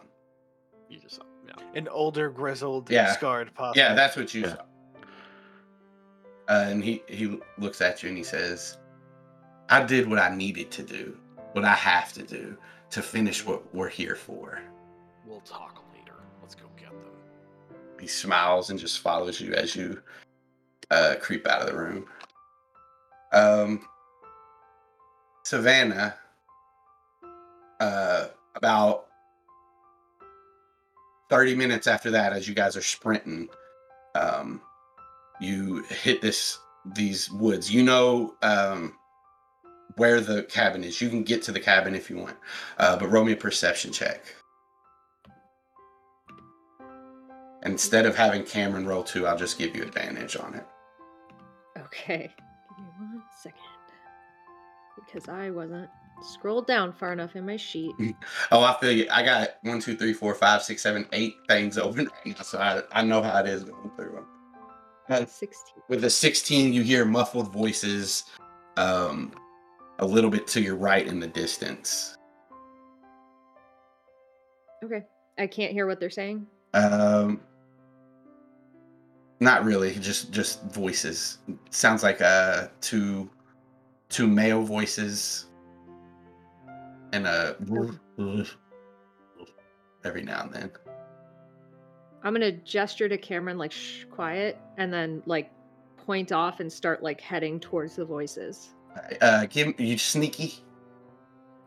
you just saw, yeah. An older, grizzled, Yeah. scarred possum. Yeah, that's what you Yeah. saw. Uh, and he he looks at you and he says, "I did what I needed to do, what I have to do to finish what we're here for." We'll talk later. Let's go get them. He smiles and just follows you as you uh, creep out of the room. Um, Savannah, uh, about 30 minutes after that, as you guys are sprinting, um, you hit this these woods. You know um, where the cabin is. You can get to the cabin if you want, uh, but roll me a perception check. Instead of having Cameron roll two, I'll just give you advantage on it. Okay. Give me one second. Because I wasn't scrolled down far enough in my sheet. Oh, I feel you. I got one, two, three, four, five, six, seven, eight things open right now, so I, I know how it is going through them. Uh, 16. with the 16, you hear muffled voices um, a little bit to your right in the distance. Okay. I can't hear what they're saying. Um, not really, just just voices. Sounds like uh two two male voices and a every now and then. I'm gonna gesture to Cameron like shh, quiet, and then like point off and start like heading towards the voices. Uh, give you sneaky.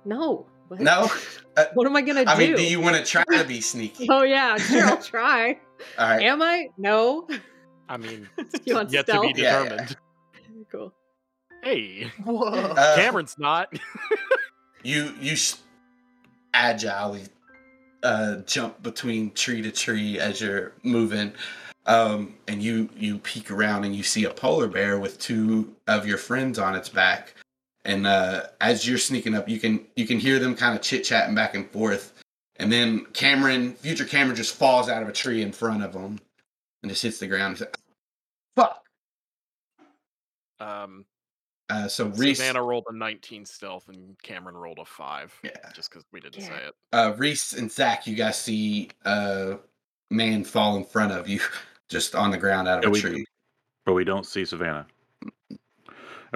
No. What? No? Uh, what am I gonna I do? I mean, do you want to try to be sneaky? Oh yeah, sure. I'll try. All right. Am I? No. I mean, you want yet to be stealth? Yeah, yeah. determined. Cool. Hey, Whoa. Uh, Cameron's not. you you s- agilely uh, jump between tree to tree as you're moving um, and you you peek around and you see a polar bear with two of your friends on its back and uh, as you're sneaking up you can you can hear them kind of chit-chatting back and forth and then cameron future cameron just falls out of a tree in front of them and just hits the ground and says, fuck Um, uh, so reese Savannah rolled a 19 stealth and Cameron rolled a five. Yeah. Just because we didn't Yeah. say it. uh, Reese and Zach, you guys see a man fall in front of you, just on the ground out of Yeah, a we- tree. but we don't see Savannah.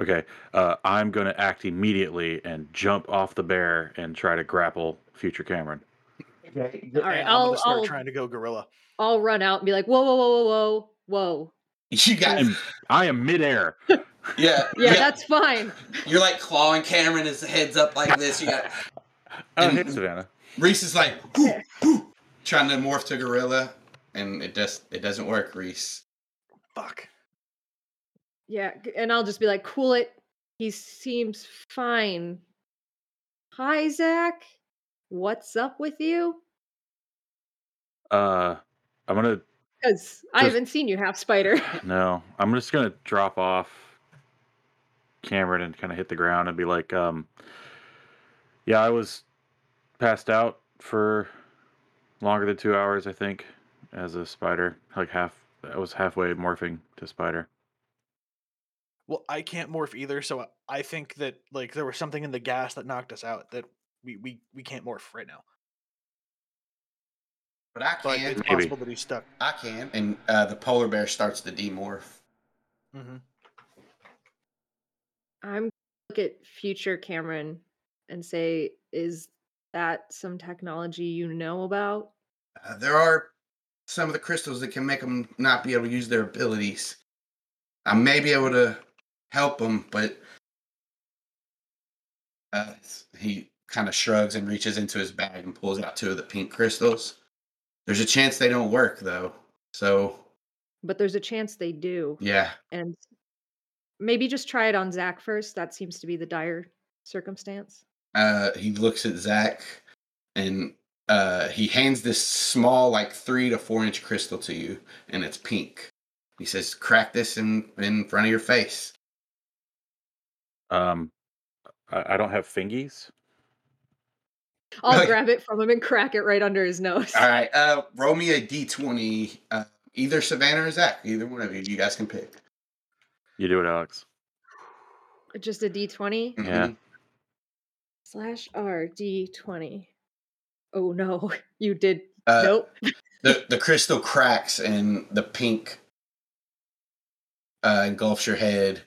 Okay, uh, I'm going to act immediately and jump off the bear and try to grapple future Cameron. Okay. All right. And I'm I'll gonna start I'll, trying to go gorilla. I'll run out and be like, whoa, whoa, whoa, whoa, whoa, whoa. You got, I'm, I am midair. yeah, Yeah, yeah. that's fine. You're like clawing Cameron, his head's up like this. You got Oh, And- hey, Savannah. Reese is like "Whoo, whoo," trying to morph to gorilla, and it just it doesn't work. Reese, Fuck. Yeah, and I'll just be like, cool it. He seems fine. Hi, Zach. What's up with you? Uh, I'm gonna Because I haven't seen you half spider. no. I'm just gonna drop off Cameron and kind of hit the ground and be like, um, yeah, I was passed out for longer than two hours, I think, as a spider. Like half, I was halfway morphing to spider. Well, I can't morph either, so I think that like there was something in the gas that knocked us out that we we we can't morph right now. But I But can. it's Maybe. possible that he's stuck. I can. And uh, the polar bear starts to demorph. Mm-hmm. I'm look at future Cameron and say, is that some technology you know about? Uh, there are some of the crystals that can make them not be able to use their abilities. I may be able to help them, but uh, he kind of shrugs and reaches into his bag and pulls out two of the pink crystals. There's a chance they don't work, though. So, But there's a chance they do. yeah. And maybe just try it on Zach first. That seems to be the dire circumstance. Uh, he looks at Zach and uh, he hands this small, like three to four inch crystal to you, and it's pink. He says, "Crack this in in front of your face." Um, I, I don't have fingies. I'll Really? grab it from him and crack it right under his nose. All right, uh, roll me a d20. Uh, either Savannah or Zach, either one of you. You guys can pick. You do it, Alex. Just a d20 Yeah. Mhm. slash R d20. Oh no, you did. Uh, nope. the the crystal cracks and the pink uh, engulfs your head,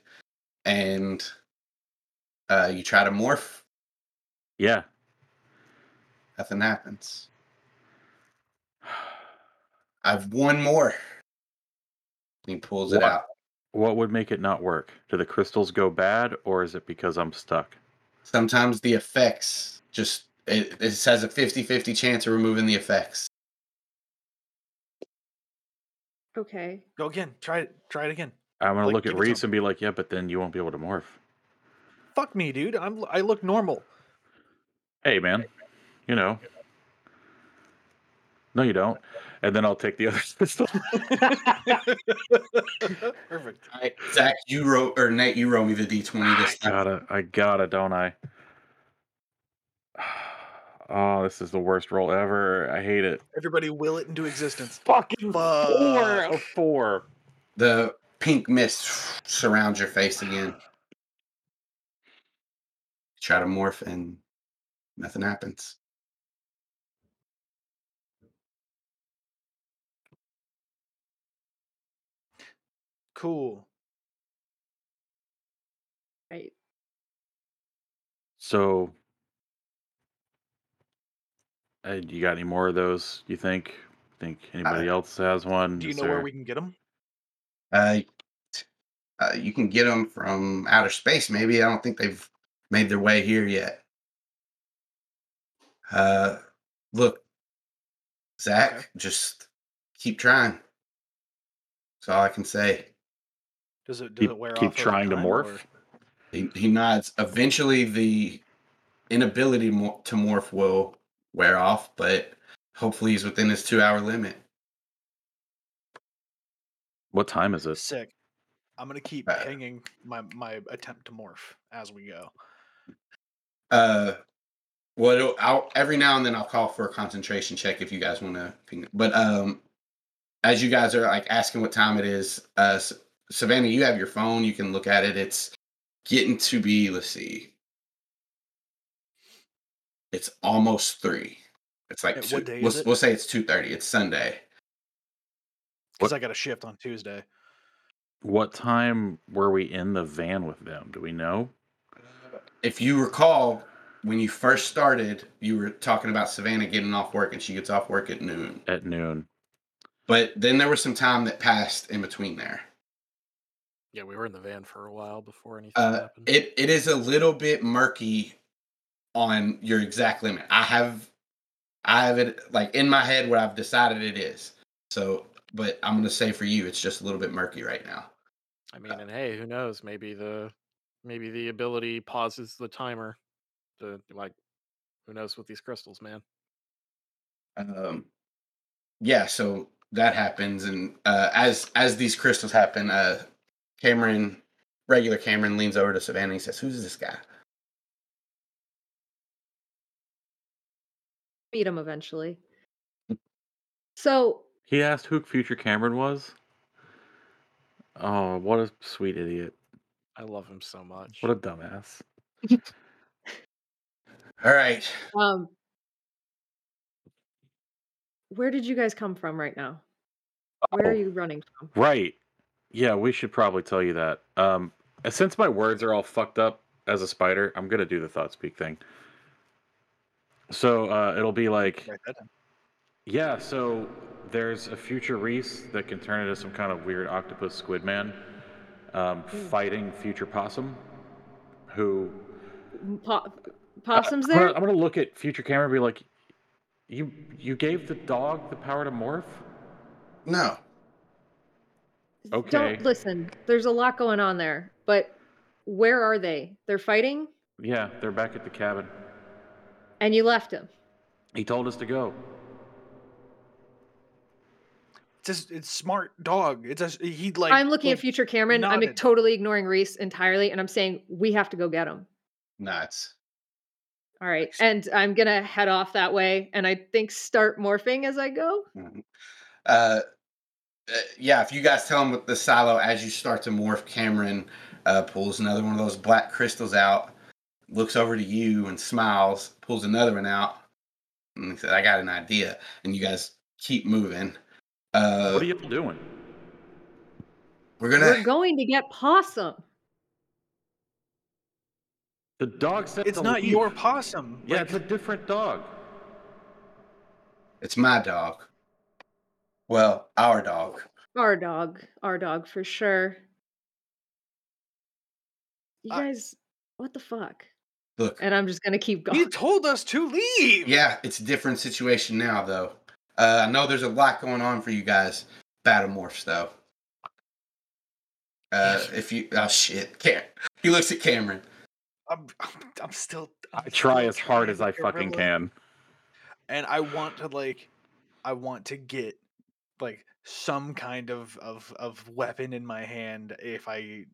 and uh, you try to morph. Yeah. Nothing happens. I've one more. He pulls it out. What would make it not work? Do the crystals go bad, or is it because I'm stuck? Sometimes the effects just it, it has a 50-50 chance of removing the effects. Okay. Go again. Try it. Try it again. I'm gonna Like, look at give it to Reese and be like, "Yeah, but then you won't be able to morph." Fuck me, dude. I'm. I look normal. Hey, man, you know. No, you don't. And then I'll take the other crystal. Perfect. All right, Zach, you wrote or Nate, you wrote me the d20 this time. I gotta, I gotta, don't I? Oh, this is the worst roll ever. I hate it. Everybody will it into existence. Fucking four Fuck. of four. The pink mist surrounds your face again. Try to morph and nothing happens. Cool. Right. So, uh, you got any more of those? You think? Think anybody else has one? Do you Is know where there- we can get them? Uh, uh, you can get them from outer space. Maybe I don't think they've made their way here yet. Uh, look, Zach, Okay. just keep trying. That's all I can say. Does it does keep, it wear keep off? over trying to morph? or- He, he nods. Eventually, the inability mo- to morph will wear off, but hopefully, he's within his two-hour limit. What time is it? Sick. I'm gonna keep Uh, pinging my my attempt to morph as we go. Uh, well, I'll every now and then I'll call for a concentration check if you guys want to. But um, as you guys are like asking what time it is, uh, S- Savannah, you have your phone. You can look at it. It's getting to be. Let's see. It's almost three. It's like two, what day we'll, is it? we'll say it's two thirty. It's Sunday. Because I got a shift on Tuesday. What time were we in the van with them? Do we know? If you recall, when you first started, you were talking about Savannah getting off work, and she gets off work at noon. At noon. But then there was some time that passed in between there. Yeah, we were in the van for a while before anything Uh, happened. it it is a little bit murky on your exact limit. I have I have it like in my head where I've decided it is. So, but I'm gonna say for you, it's just a little bit murky right now. I mean, and hey, who knows? Maybe the maybe the ability pauses the timer. To like, who knows with these crystals, man? Um, yeah. So that happens, and uh, as as these crystals happen, uh, Cameron, regular Cameron, leans over to Savannah. and He says, "Who's this guy?" Meet him eventually. So He asked who future Cameron was. Oh, what a sweet idiot. I love him so much. What a dumbass. All right. Um, where did you guys come from right now? Where Oh. are you running from? Right. Yeah, we should probably tell you that. Um, since my words are all fucked up as a spider, I'm gonna do the thought speak thing. So uh, it'll be like, Write that down. yeah. So there's a future Reese that can turn into some kind of weird octopus squid man, um, fighting future possum, who Po- possums I'm there? I'm gonna look at future Cameron and be like, you you gave the dog the power to morph. No. Okay. Don't listen. There's a lot going on there, but where are they? They're fighting, Yeah, they're back at the cabin. and you left him. He told us to go. It's just it's smart dog. It's a he like. I'm looking like, at future Cameron. I'm totally ignoring Reese entirely, and I'm saying we have to go get him. Nuts. All right, and I'm gonna head off that way, and I think start morphing as I go. Mhm. Uh, uh, yeah, if you guys tell him with the silo as you start to morph, Cameron uh, pulls another one of those black crystals out, looks over to you and smiles, pulls another one out, and he said, "I got an idea." And you guys keep moving. Uh, What are you doing? we're gonna. We're going to get possum. The dog said It's not leave. your possum. Yeah, Like, it's a different dog. It's my dog. Well, our dog. Our dog, our dog for sure. You I- guys, what the fuck? Look, And I'm just gonna keep going. You told us to leave. yeah, it's a different situation now, though. Uh, I know there's a lot going on for you guys. Battle morphs, though. Uh, if you oh shit, Cam. He looks at Cameron. I'm, I'm, I'm still. I I'm try as hard as I fucking can. and I want to like, I want to get like some kind of of of weapon in my hand. If I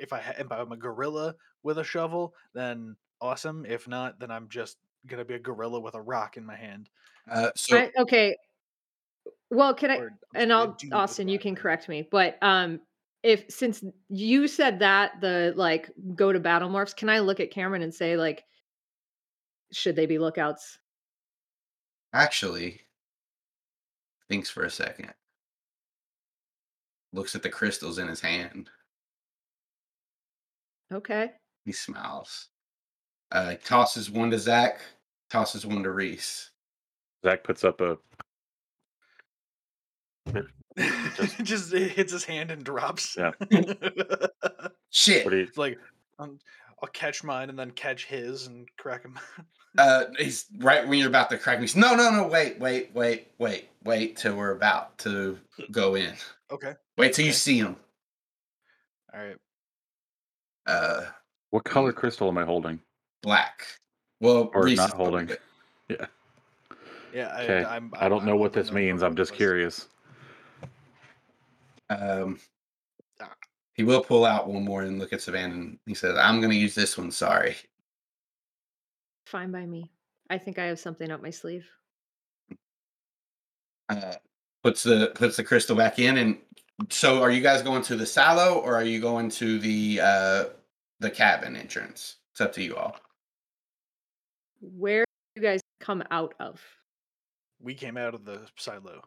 if I if I'm a gorilla with a shovel, then awesome. If not, then I'm just gonna be a gorilla with a rock in my hand. Uh, so I- okay. Well, can I? Or I'm and just a I'll Austin, you can in my hand. correct me, but um, if since you said that the like go to battle morphs, can I look at Cameron and say like, should they be lookouts? actually, thinks for a second. Looks at the crystals in his hand. Okay. He smiles. Uh, he tosses one to Zach. Tosses one to Reese. Zach puts up a. just it hits his hand and drops. Yeah. Shit. What do you? It's like um, I'll catch mine and then catch his and crack him. Uh, he's right when you're about to crack me. he's, No, no, no. Wait, wait, wait, wait, wait till we're about to go in. okay. Wait till you see him. All right. Uh, What color crystal am I holding? black. Well, Or Reese not holding Yeah. it. Yeah. I, Okay. I'm, I don't I'm know what this means. I'm just curious. Um, Ah. he will pull out one more and look at Savannah. And he says, "I'm going to use this one. Sorry." Fine by me. I think I have something up my sleeve. Uh, puts the puts the crystal back in. And so, are you guys going to the silo or are you going to the uh the cabin entrance? It's up to you all. Where do you guys come out of? We came out of the silo.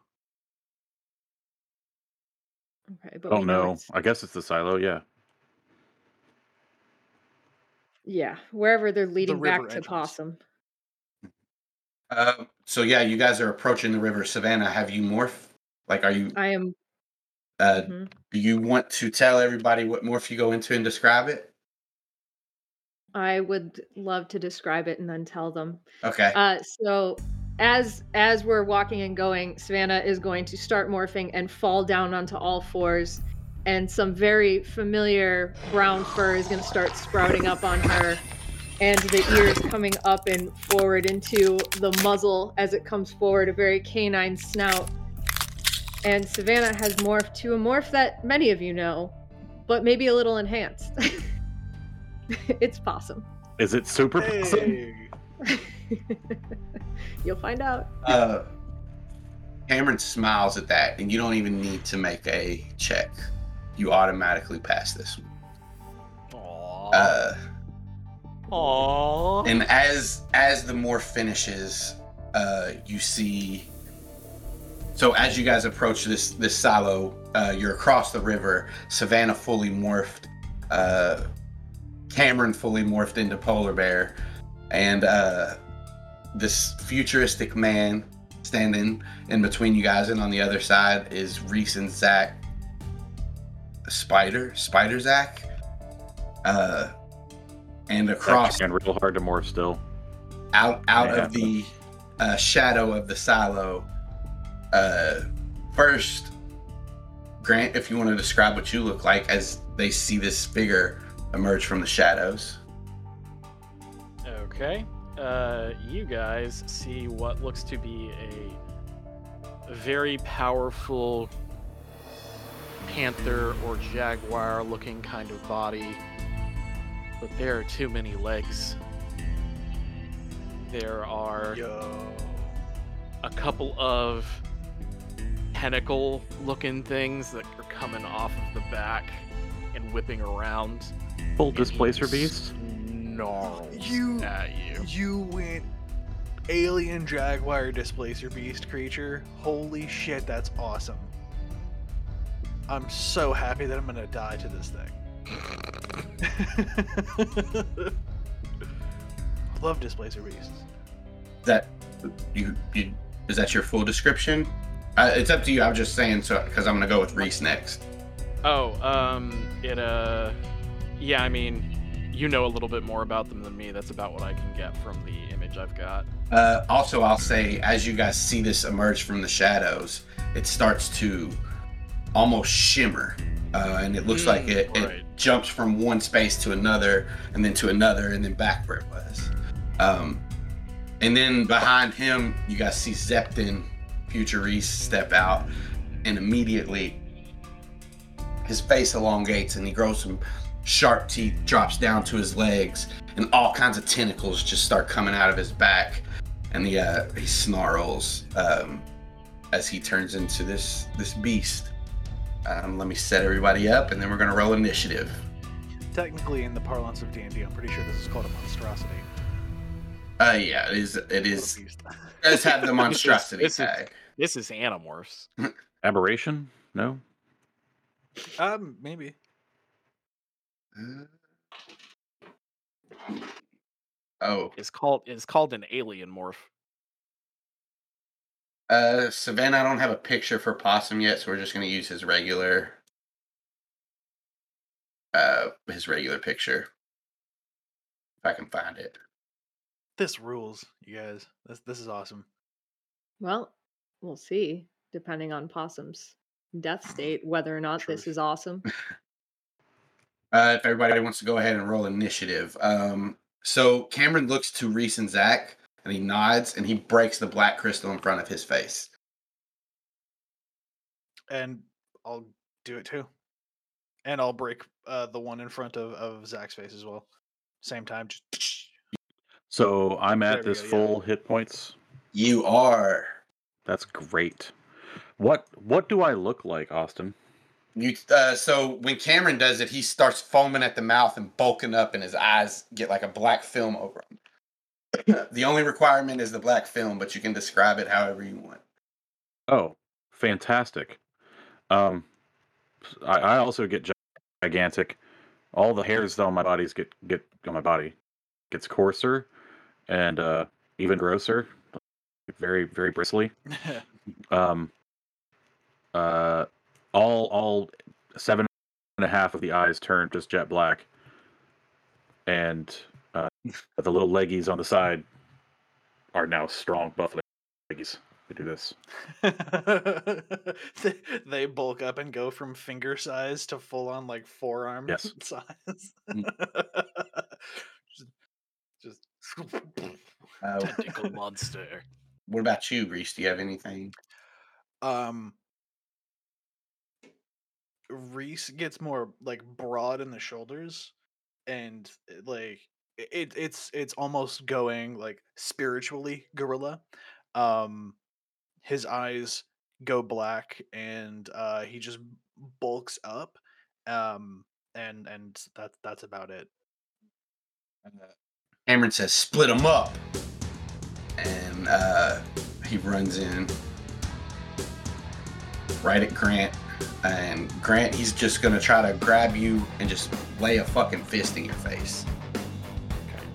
Okay, but Don't we know know. it's- I guess it's the silo. Yeah. Yeah, wherever they're leading back river to entrance. Possum. Uh, so yeah, you guys are approaching the river Savannah. Have you morph? Like, are you? I am. Uh, mhm. Do you want to tell everybody what morph you go into and describe it? I would love to describe it and then tell them. Okay. Uh, so as as we're walking and going, Savannah is going to start morphing and fall down onto all fours, and some very familiar brown fur is going to start sprouting up on her, and the ears coming up and forward into the muzzle as it comes forward, a very canine snout. And Savannah has morphed to a morph that many of you know, but maybe a little enhanced. it's possum. Is it super possum? Hey. You'll find out. Uh, Cameron smiles at that, and you don't even need to make a check. You automatically pass this one. Aww. Uh, Aww. and as as the morph finishes, uh, you see So as you guys approach this this silo, uh, you're across the river. Savannah fully morphed, uh, Cameron fully morphed into polar bear, and uh, this futuristic man standing in between you guys, and on the other side is Reese and Zach. Spider, Spider Zach, uh, and across and real hard to morph still. out out Yeah. of the uh, shadow of the silo. Uh, first, Grant, if you want to describe what you look like as they see this figure emerge from the shadows. Okay. Uh, you guys see what looks to be a very powerful panther or jaguar looking kind of body. But there are too many legs. There are Yo. a couple of tentacle looking things that are coming off of the back and whipping around. Full displacer beast. Snarls You- at you. You went alien jaguar displacer beast creature. Holy shit, that's awesome. I'm so happy that I'm gonna die to this thing. Love displacer beasts. Is that you? you is that your full description? Uh, it's up to you. I'm just saying so because I'm gonna go with Reese next. Oh, um, it, uh, yeah, I mean, you know a little bit more about them than me. That's about what I can get from the image I've got. Uh, also, I'll say as you guys see this emerge from the shadows, it starts to almost shimmer, uh, and it looks like Mm, it, right. it jumps from one space to another, and then to another, and then back where it was. Um, and then behind him, you guys see Zepton, Future Reese, step out, and immediately his face elongates and he grows some sharp teeth, drops down to his legs, and all kinds of tentacles just start coming out of his back, and the uh, he snarls um, as he turns into this this beast. Um, let me set everybody up, and then we're gonna roll initiative. Technically, in the parlance of D&D, I'm pretty sure this is called a monstrosity. Uh, yeah, it is. It is. Beast. It does have the monstrosity This is- tag. This is Animorphs. Aberration? No. um, maybe. Oh, It's called it's called an alien morph. Uh, Savannah, I don't have a picture for Possum yet, so we're just gonna use his regular, uh, his regular picture. If I can find it. This rules, you guys. This this is awesome. Well, we'll see, depending on Possum's death state, whether or not this is awesome. Uh, if everybody wants to go ahead and roll initiative. Um, so Cameron looks to Reese and Zach, and he nods, and he breaks the black crystal in front of his face. And I'll do it too. And I'll break uh, the one in front of, of Zach's face as well. Same time. Just So I'm at this go, yeah. full hit points. You are. That's great. What what do I look like, Austin? You uh, so when Cameron does it, he starts foaming at the mouth and bulking up, and his eyes get like a black film over him. the only requirement is the black film, but you can describe it however you want. Oh, fantastic. Um, I, I also get gigantic. All the hairs on my bodies get get on my body gets coarser and uh, even grosser, very very bristly. Um, uh, all all seven and a half of the eyes turn just jet black, and uh, the little leggies on the side are now strong buff leggies. To do this. they, they bulk up and go from finger size to full on like forearm Yes. size. Mm. just, just Uh, Tentacle monster. what about you, Reese? Do you have anything? um Reese gets more like broad in the shoulders and uh, like i- it it's it's almost going like spiritually gorilla. Um his eyes go black and uh he just bulks up. Um and and that that's about it. Cameron says, "Split them up," and uh, he runs in. right at Grant. And Grant, he's just gonna try to grab you and just lay a fucking fist in your face.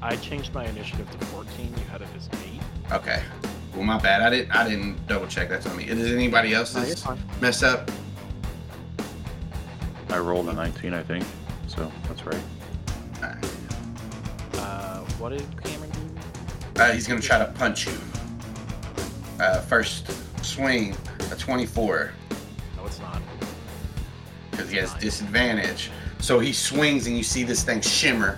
Okay. I changed my initiative to 14. You had it as 8. Okay. Well, my bad. I didn't. I didn't double check. That's on me. Is anybody No, else's you're mess up? I rolled a 19, I think. So that's right. Alright. Uh, what did Cameron do? Uh, he's gonna try to punch you. Uh, first swing, a 24, No, it's not. because he has Nice. disadvantage. So he swings, and you see this thing shimmer,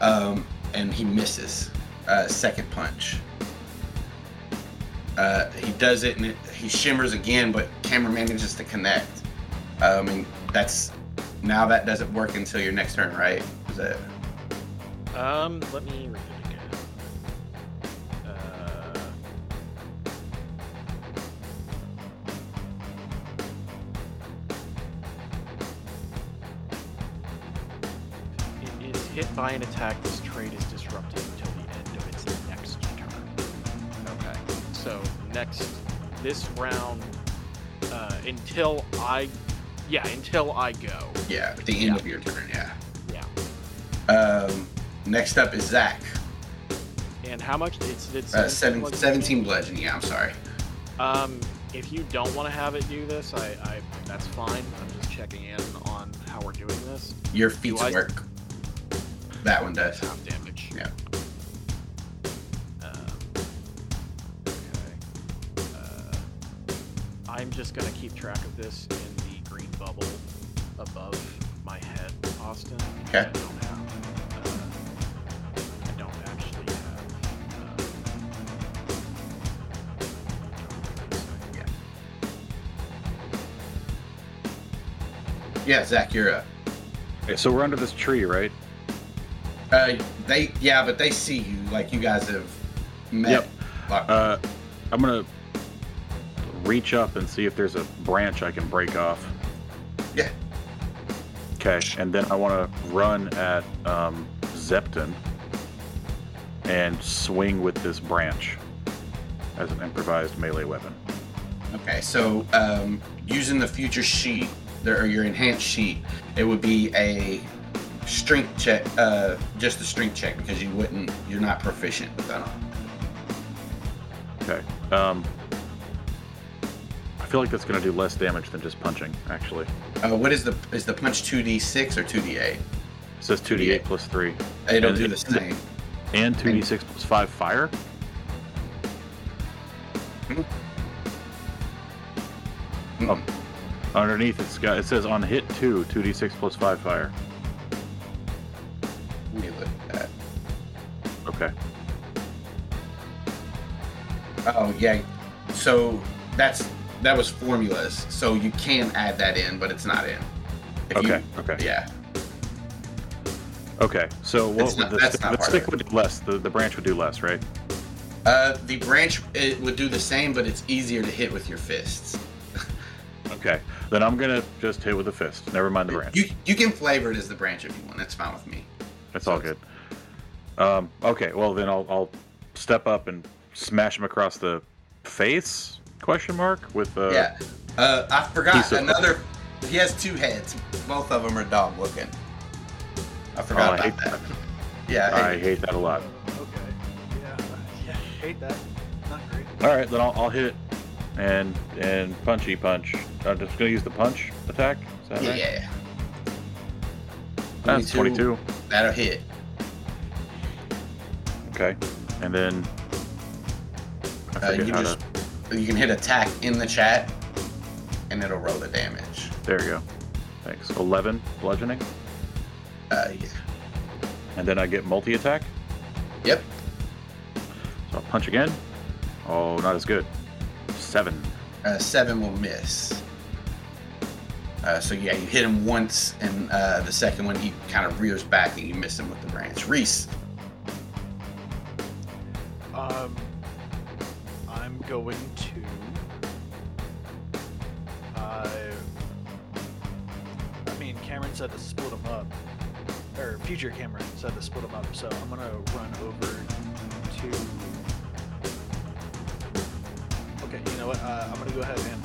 um, and he misses. Uh, second punch. Uh, he does it, and it, he shimmers again, but Cameron manages to connect. Um, and that's now that doesn't work until your next turn, right? Is that Um, let me read it again. Uh, it is hit by an attack. Next, this round, uh, until I, yeah, until I go. yeah? At the end Yeah. of your turn, yeah. Yeah. Um, next up is Zach. And how much? It's it's Uh, seven, bludgeoning? 17 bludgeon. Yeah, I'm sorry. Um, if you don't want to have it do this, I, I that's fine. I'm just checking in on how we're doing this. Your feats I- work. That one does. Half damage. Yeah. I'm just gonna keep track of this in the green bubble above my head, Austin. Okay. I don't have. Uh, I don't actually have. Uh, Yeah. Yeah, Zach, you're up. Okay, so we're under this tree, right? Uh, they, yeah, but they see you. Like you guys have met. Yep. Like, Uh, I'm gonna reach up and see if there's a branch I can break off. Yeah. Okay, and then I want to run at um, Zepton and swing with this branch as an improvised melee weapon. okay, so um, using the future sheet there, or your enhanced sheet, it would be a strength check. Uh, just a strength check because you wouldn't. You're not proficient with that. Okay. Um, I feel like that's gonna do less damage than just punching. Actually, Uh, what is the is the punch two d six or two d eight? It says 2d8 plus three It'll And do the same. and 2d6 plus five fire. Mm. Underneath it's got it says on hit two, 2d6 plus five fire. Let me look at that. Okay. Oh yeah. So that's that was formulas. So you can add that in, but it's not in. If Okay. You, okay. yeah. Okay. So what That's would not- the, not the stick would do less? The, the branch would do less, right? Uh, the branch it would do the same, but it's easier to hit with your fists. Okay. Then I'm gonna just hit with a fist. Never mind the branch. You you can flavor it as the branch if you want. That's fine with me. That's all good. Um, okay. Well, then I'll, I'll step up and smash him across the face? Question mark with uh, yeah. Uh, I forgot piece of- another. He has two heads. Both of them are dog looking. I Oh, forgot I hate about that. that. Yeah. I hey, hate that a lot. Okay. Yeah. Yeah. Hate that. Not great. All right, then I'll, I'll hit it and and punchy punch. I'm just gonna use the punch attack. Is that right? yeah. That's 22. That'll hit. Okay, and then I Uh, forget you how just to. You can hit attack in the chat, and it'll roll the damage. There you go. Thanks. 11 bludgeoning, Uh, yeah. and then I get multi attack. Yep. So I'll punch again. Oh, not as good. Seven. Uh, seven will miss. Uh, so yeah, you hit him once, and uh, the second one he kind of rears back, and you miss him with the branch. Reese. Um, I'm going to. Uh, I mean, Cameron said to split them up, or future Cameron said to split them up. So I'm gonna run over to. Okay, you know what? Uh, I'm gonna go ahead and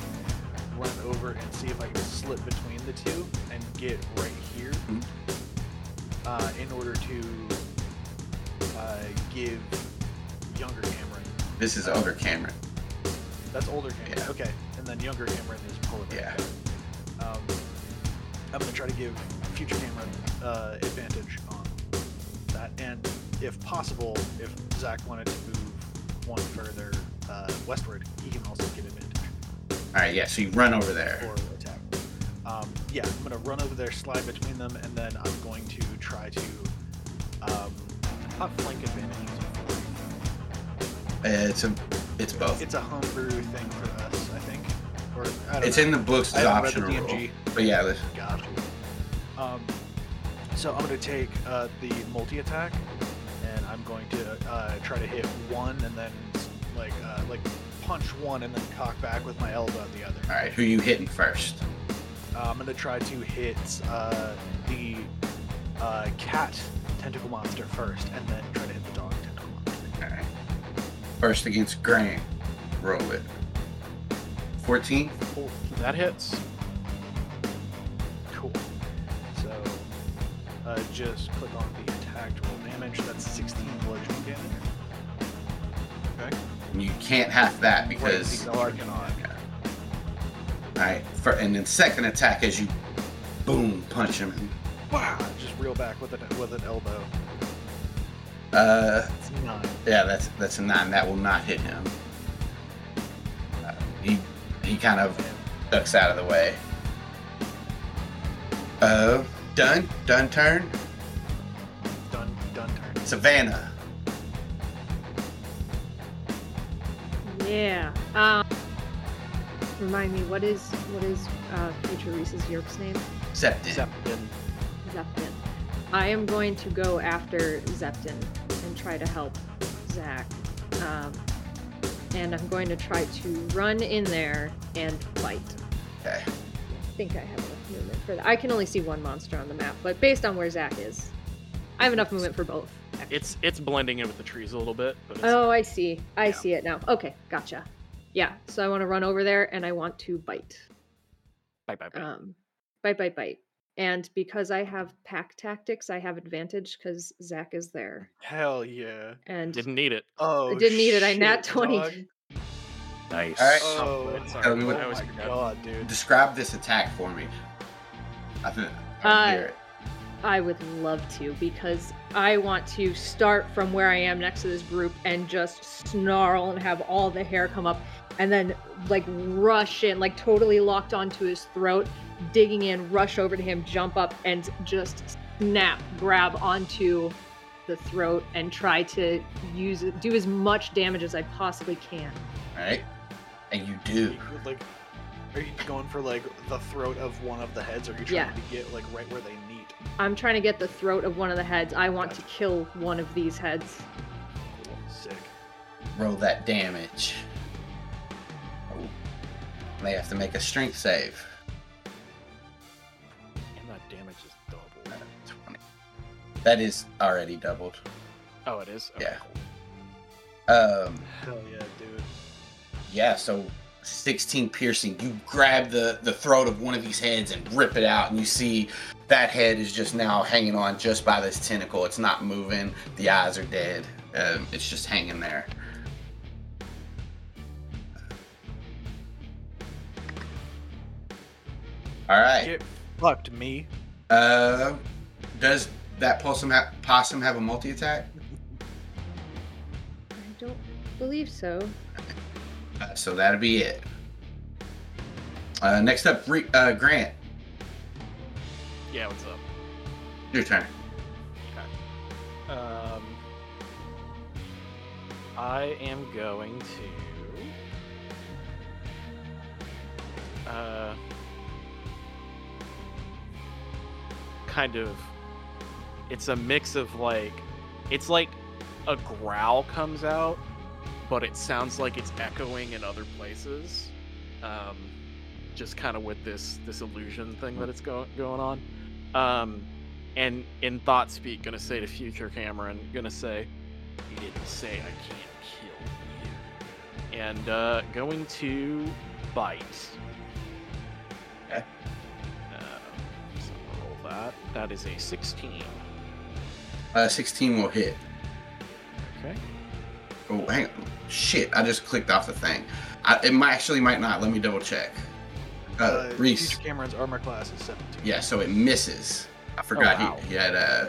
run over and see if I can slip between the two and get right here uh, in order to uh, give younger Cameron. This is older Cameron. That's older Cameron. Yeah. Okay, and then younger Cameron is pulling it Yeah. Um, I'm gonna try to give future Cameron uh, advantage on that, and if possible, if Zach wanted to move one further uh, westward, he can also get advantage All right, yeah. So you run over there. or attack. Um, yeah, I'm gonna run over there, slide between them, and then I'm going to try to um, not flank advantage. Uh, It's a, it's both. It's a homebrew thing for us, I think. Or I don't It's know. in the books as read the optional. DMG. But yeah, this- Gotcha. Um, so I'm going to take uh, the multi attack, and I'm going to uh, try to hit one, and then like uh, like punch one, and then cock back with my elbow at the other. all right. Who are you hitting first? Uh, I'm going to try to hit uh, the uh, cat tentacle monster first, and then try to hit the dog First against Grant. Roll it. 14. Cool. That hits. Cool. So uh, just click on the attack roll damage. That's 16 bludgeoning damage. Okay. You can't half that Right, because. no, I cannot. Okay. All right. For, and then second attack as you boom punch him. Wow! Just reel back with an with an elbow. Uh, yeah, that's that's a nine. That will not hit him. Uh, he he kind of ducks out of the way. Uh, done. Done. Turn. Done. Done. Turn. Savannah. Yeah. Um, remind me, what is what is uh, future Reese's Yerk's name? Septin. Septin. Zepton. I am going to go after Zepton and try to help Zach. Um, and I'm going to try to run in there and fight. Okay. I think I have enough movement for that. I can only see one monster on the map, but based on where Zach is, I have enough movement for both. actually. It's it's blending in with the trees a little bit, but it's, Oh, I see. I Yeah. see it now. Okay, gotcha. Yeah, so I want to run over there and I want to bite. bye bye bye. Um, bite, bite, bite. And because I have pack tactics, I have advantage because Zach is there. Hell yeah. And Didn't need it. Oh. I didn't need it. I nat 20. dog. Nice. All right. Oh, Oh, sorry. Tell me what- oh my forget. god, dude. Describe this attack for me. I think. I Uh, hear it. I would love to because I want to start from where I am next to this group and just snarl and have all the hair come up and then like rush in, like totally locked onto his throat, digging in, rush over to him, jump up and just snap, grab onto the throat and try to use it, do as much damage as I possibly can. All right. And you do. Like, are you going for like the throat of one of the heads, or are you trying Yeah. to get like right where they meet? I'm trying to get the throat of one of the heads. I want to kill one of these heads. Cool. Sick. Roll that damage. Oh. They have to make a strength save. That is already doubled. Oh, it is. Okay, Yeah. cool. Um. Hell yeah, dude. Yeah. So. 16 piercing. You grab the the throat of one of these heads and rip it out, and you see that head is just now hanging on just by this tentacle. It's not moving. The eyes are dead. Um, it's just hanging there. All right. Get fucked, me. Uh, does that possum have, possum have a multi attack? I don't believe so. Uh, so that'll be it. Uh, next up, Re- uh, Grant. Yeah, what's up? Your turn. Um, I am going to uh, kind of. It's a mix of like, it's like a growl comes out, but it sounds like it's echoing in other places. Um, just kind of with this this illusion thing that it's go- going on. Um, and in thought speak, gonna say to future Cameron, gonna say, "You didn't say I can't kill you," and uh, going to bite. Okay. Um, so roll that. That is a 16. Uh, 16 will hit. Okay. Oh, hang on. Shit, I just clicked off the thing. I, it might actually might not. Let me double check. Uh, Reese. Cameron's armor class is 17. Yeah, so it misses. I forgot wow. he, he had uh,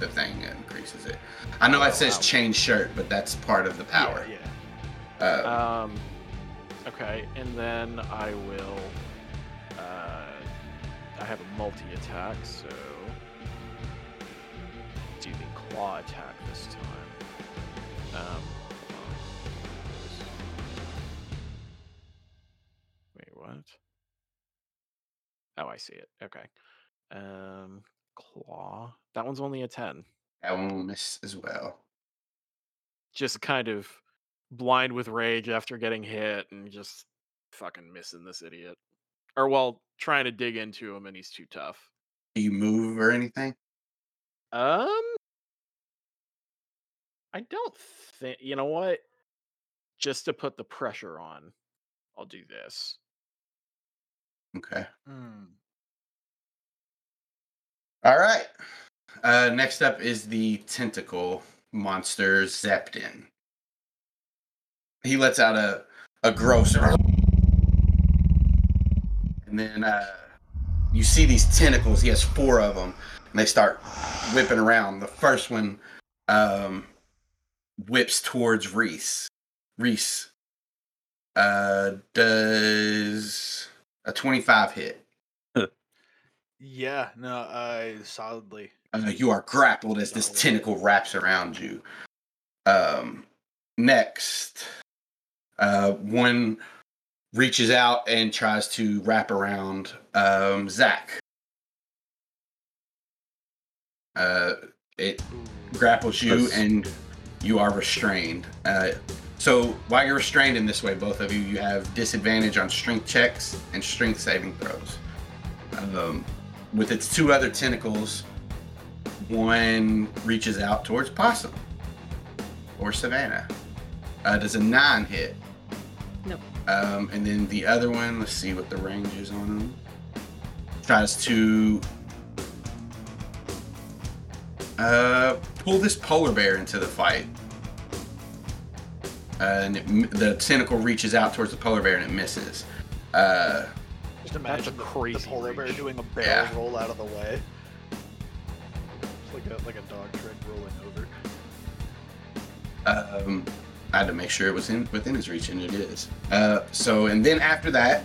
the thing that increases it. I know Oh, it says wow. change shirt, but that's part of the power. Yeah. Uh, Um, okay, and then I will. Uh, I have a multi attack, so claw attack this time. Um. Wait, what? Oh, I see it. Okay. Um, claw. That one's only a ten. that one will miss as well. just kind of blind with rage after getting hit and just fucking missing this idiot. Or well, trying to dig into him and he's too tough. Do you move or anything? Um I don't think you know what? Just to put the pressure on, I'll do this. Okay. Hmm. All right. Uh, next up is the tentacle monster Zepton. He lets out a a gross and then uh, you see these tentacles. He has four of them, and they start whipping around. The first one um, whips towards Reese. Reese uh, does a twenty-five hit. Yeah, no, I solidly. Uh, you are grappled as this tentacle wraps around you. Um, next, uh, one reaches out and tries to wrap around um, Zach. Uh, it grapples you That's- and you are restrained. Uh, so while you're restrained in this way, both of you, you have disadvantage on strength checks and strength saving throws. Um, with its two other tentacles, one reaches out towards Possum or Savannah. Uh, does a nine hit? Nope. Um, and then the other one, let's see what the range is on him. Tries to uh, pull this polar bear into the fight. Uh, and it, the tentacle reaches out towards the polar bear and it misses. Uh, Just imagine the, crazy the polar bear doing a barrel Yeah. roll out of the way. It's like a like a dog trick rolling over. Um, I had to make sure it was in within his reach, and it is. Uh, so, and then after that,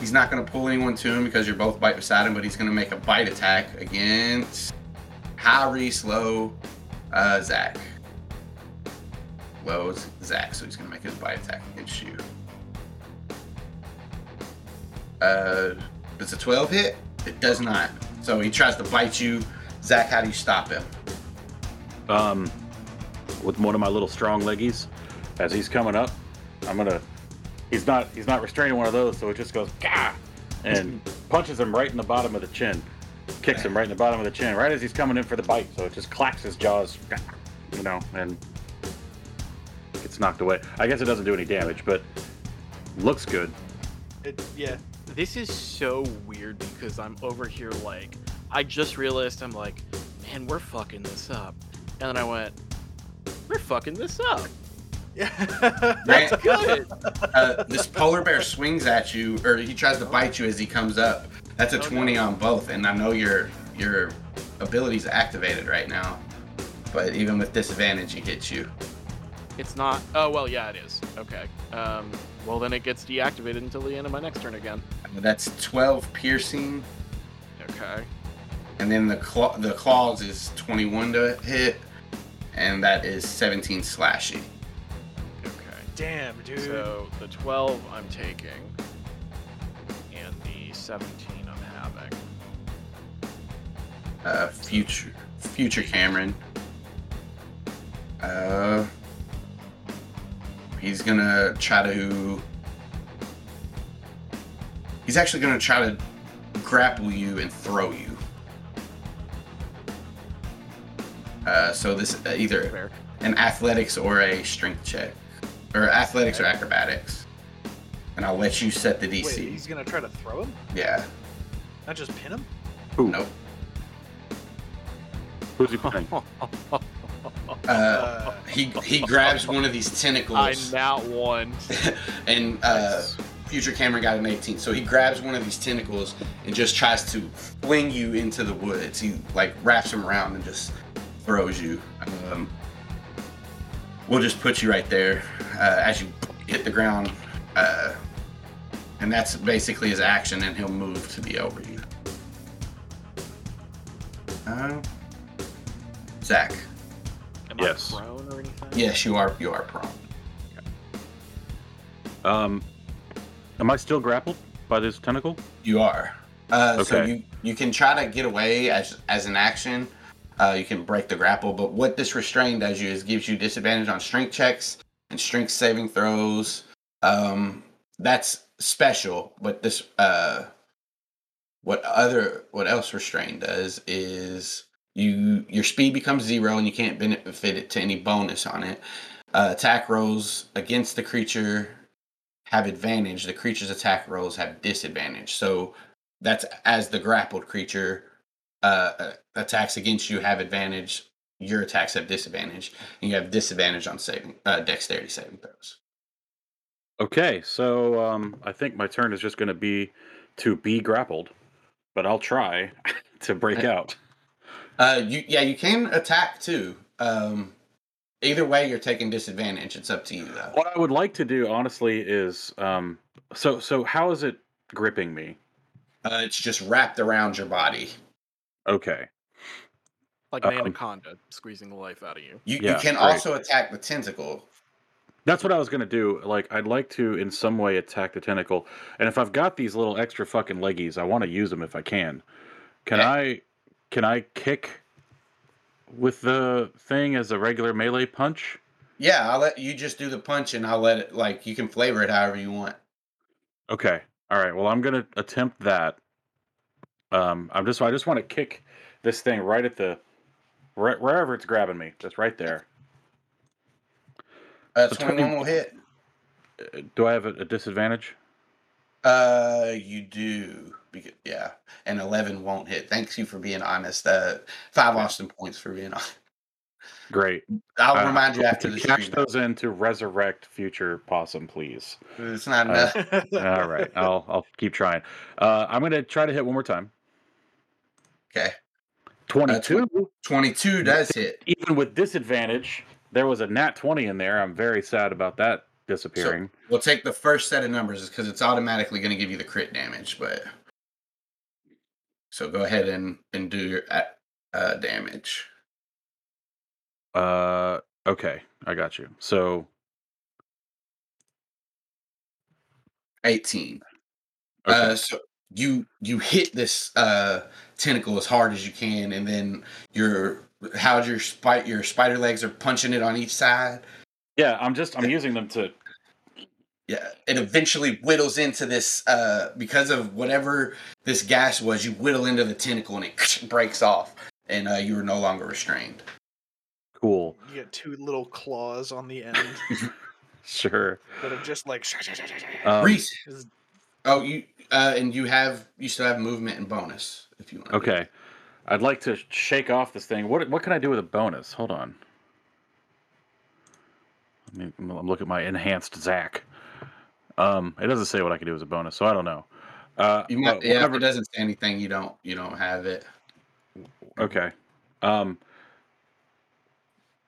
he's not going to pull anyone to him because you're both bite beside him, but he's going to make a bite attack against Reese, low uh, Zach. Low is Zach, so he's going to make his bite attack against you. Uh, does a 12 hit? It does not. So he tries to bite you. Zach, how do you stop him? Um, with one of my little strong leggies, as he's coming up, I'm gonna. He's not. He's not restraining one of those, so it just goes gah, and punches him right in the bottom of the chin. Kicks him right in the bottom of the chin, right as he's coming in for the bite. So it just clacks his jaws, you know, and gets knocked away. I guess it doesn't do any damage, but looks good. It yeah. This is so weird because I'm over here like I just realized I'm like, man, we're fucking this up. And then I went, we're fucking this up. Yeah. that's Good. uh, this polar bear swings at you, or he tries to bite you as he comes up. That's a Oh, 20 on both, and I know your your ability's activated right now. But even with disadvantage, it hits you. It's not. Oh well, yeah, it is. Okay. Um. Well, then it gets deactivated until the end of my next turn again. That's 12 piercing, Okay. and then the claw, the claws is 21 to hit, and that is 17 slashing. Okay. Damn, dude. So the 12 I'm taking, and the 17 I'm having. Uh, future future Cameron. Uh, he's gonna try to. He's actually gonna try to grapple you and throw you. Uh, so this uh, either an athletics or a strength check, or athletics or acrobatics. and I'll let you set the Wait, DC. he's gonna try to throw him? yeah. Not just pin him? Who? Nope. Who's he playing? Uh, he he grabs one of these tentacles. I tentacles, not one. and uh, future Cameron got an 18. So he grabs one of these tentacles and just tries to fling you into the woods. He like wraps him around and just throws you. Um, we'll just put you right there uh, as you hit the ground, uh, and that's basically his action. And he'll move to be over you. Uh, Zach. Am Yes. I prone or anything? Yes, you are. You are prone. Um, am I still grappled by this tentacle? You are. Uh, So you you can try to get away as as an action. Uh, you can break the grapple, but what this restrain does you is gives you disadvantage on strength checks and strength saving throws. Um, that's special, but this uh, what other what else restrain does is you your speed becomes zero and you can't benefit it to any bonus on it. Uh, attack rolls against the creature have advantage. The creature's attack rolls have disadvantage. So that's as the grappled creature uh, uh, attacks against you have advantage. Your attacks have disadvantage, and you have disadvantage on saving uh, dexterity saving throws. Okay, so um, I think my turn is just going to be to be grappled, but I'll try to break out. Uh, you yeah, you can attack too. Um, either way, you're taking disadvantage. It's up to you though. What I would like to do, honestly, is um, so so. How is it gripping me? Uh, it's just wrapped around your body. Okay, Like an Um, anaconda squeezing the life out of you. You Yeah, you can great. also attack the tentacle. that's what I was going to do. Like, I'd like to, in some way, attack the tentacle, and if I've got these little extra fucking leggies, I want to use them if I can. Can Yeah. I? Can I kick with the thing as a regular melee punch? Yeah, I'll let you just do the punch, and I'll let it like you can flavor it however you want. Okay. All right. Well, I'm gonna attempt that. Um, I'm just I just want to kick this thing right at the right wherever it's grabbing me. Just right there. Uh, So twenty one 20 will hit. Uh, Do I have a, a disadvantage? Uh, you do. Because, yeah, and eleven won't hit. Thanks you for being honest. Uh, five Austin points for being honest. Great. I'll Uh, remind you after the stream. those in to resurrect future possum, please. It's not Uh, enough. All right. I'll I'll keep trying. Uh, I'm gonna try to hit one more time. Okay, Twenty-two. twenty two does hit. Even with disadvantage, there was a nat twenty in there. I'm very sad about that disappearing. We'll take the first set of numbers because it's automatically going to give you the crit damage. But so go ahead and and do your uh, uh, damage. Uh, okay, I got you. So, Eighteen. okay. Uh, so you you hit this uh tentacle as hard as you can, and then your how your spite your spider legs are punching it on each side. yeah, I'm just I'm using them to. Yeah, it eventually whittles into this uh because of whatever this gas was. You whittle into the tentacle, and it breaks off, and uh, you are no longer restrained. Cool. you get two little claws on the end Sure. that are just like. Um, Reese. Is- Oh, you uh, and you have you still have movement and bonus if you want. Okay. I'd like to shake off this thing. What what can I do with a bonus? Hold on. I mean, I'm look at my enhanced Zach. Um, it doesn't say what I can do as a bonus, so I don't know. Uh, You might, but yeah, if whatever- it doesn't say anything, you don't you don't have it. Okay. Um.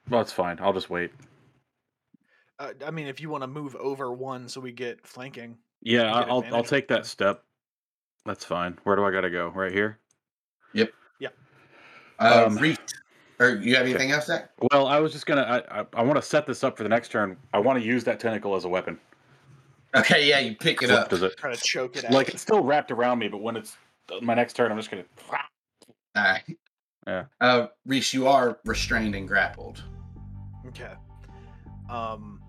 Well, it's fine. I'll just wait. Uh, I mean, if you want to move over one so we get flanking. Yeah, get I'll I'll take that step. That's fine. Where do I gotta go? Right here. Yep. Uh, Um, Reese, or you have anything else, Zach? Well, I was just gonna. I I, I want to set this up for the next turn. I want to use that tentacle as a weapon. Okay, yeah, you pick it What up. does it? Try to choke it out. Like it's still wrapped around me, but when it's my next turn, I'm just gonna. All right. Yeah. Uh, Reese, you are restrained and grappled. Okay. Um.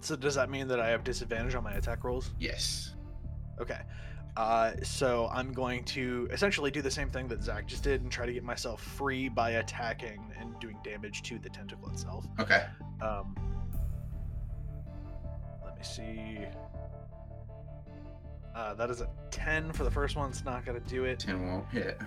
So does that mean that I have disadvantage on my attack rolls? Yes. Okay. Uh, so I'm going to essentially do the same thing that Zach just did and try to get myself free by attacking and doing damage to the tentacle itself. Okay. Um, let me see. Uh, that is a 10 for the first one. It's not going to do it. 10 won't hit.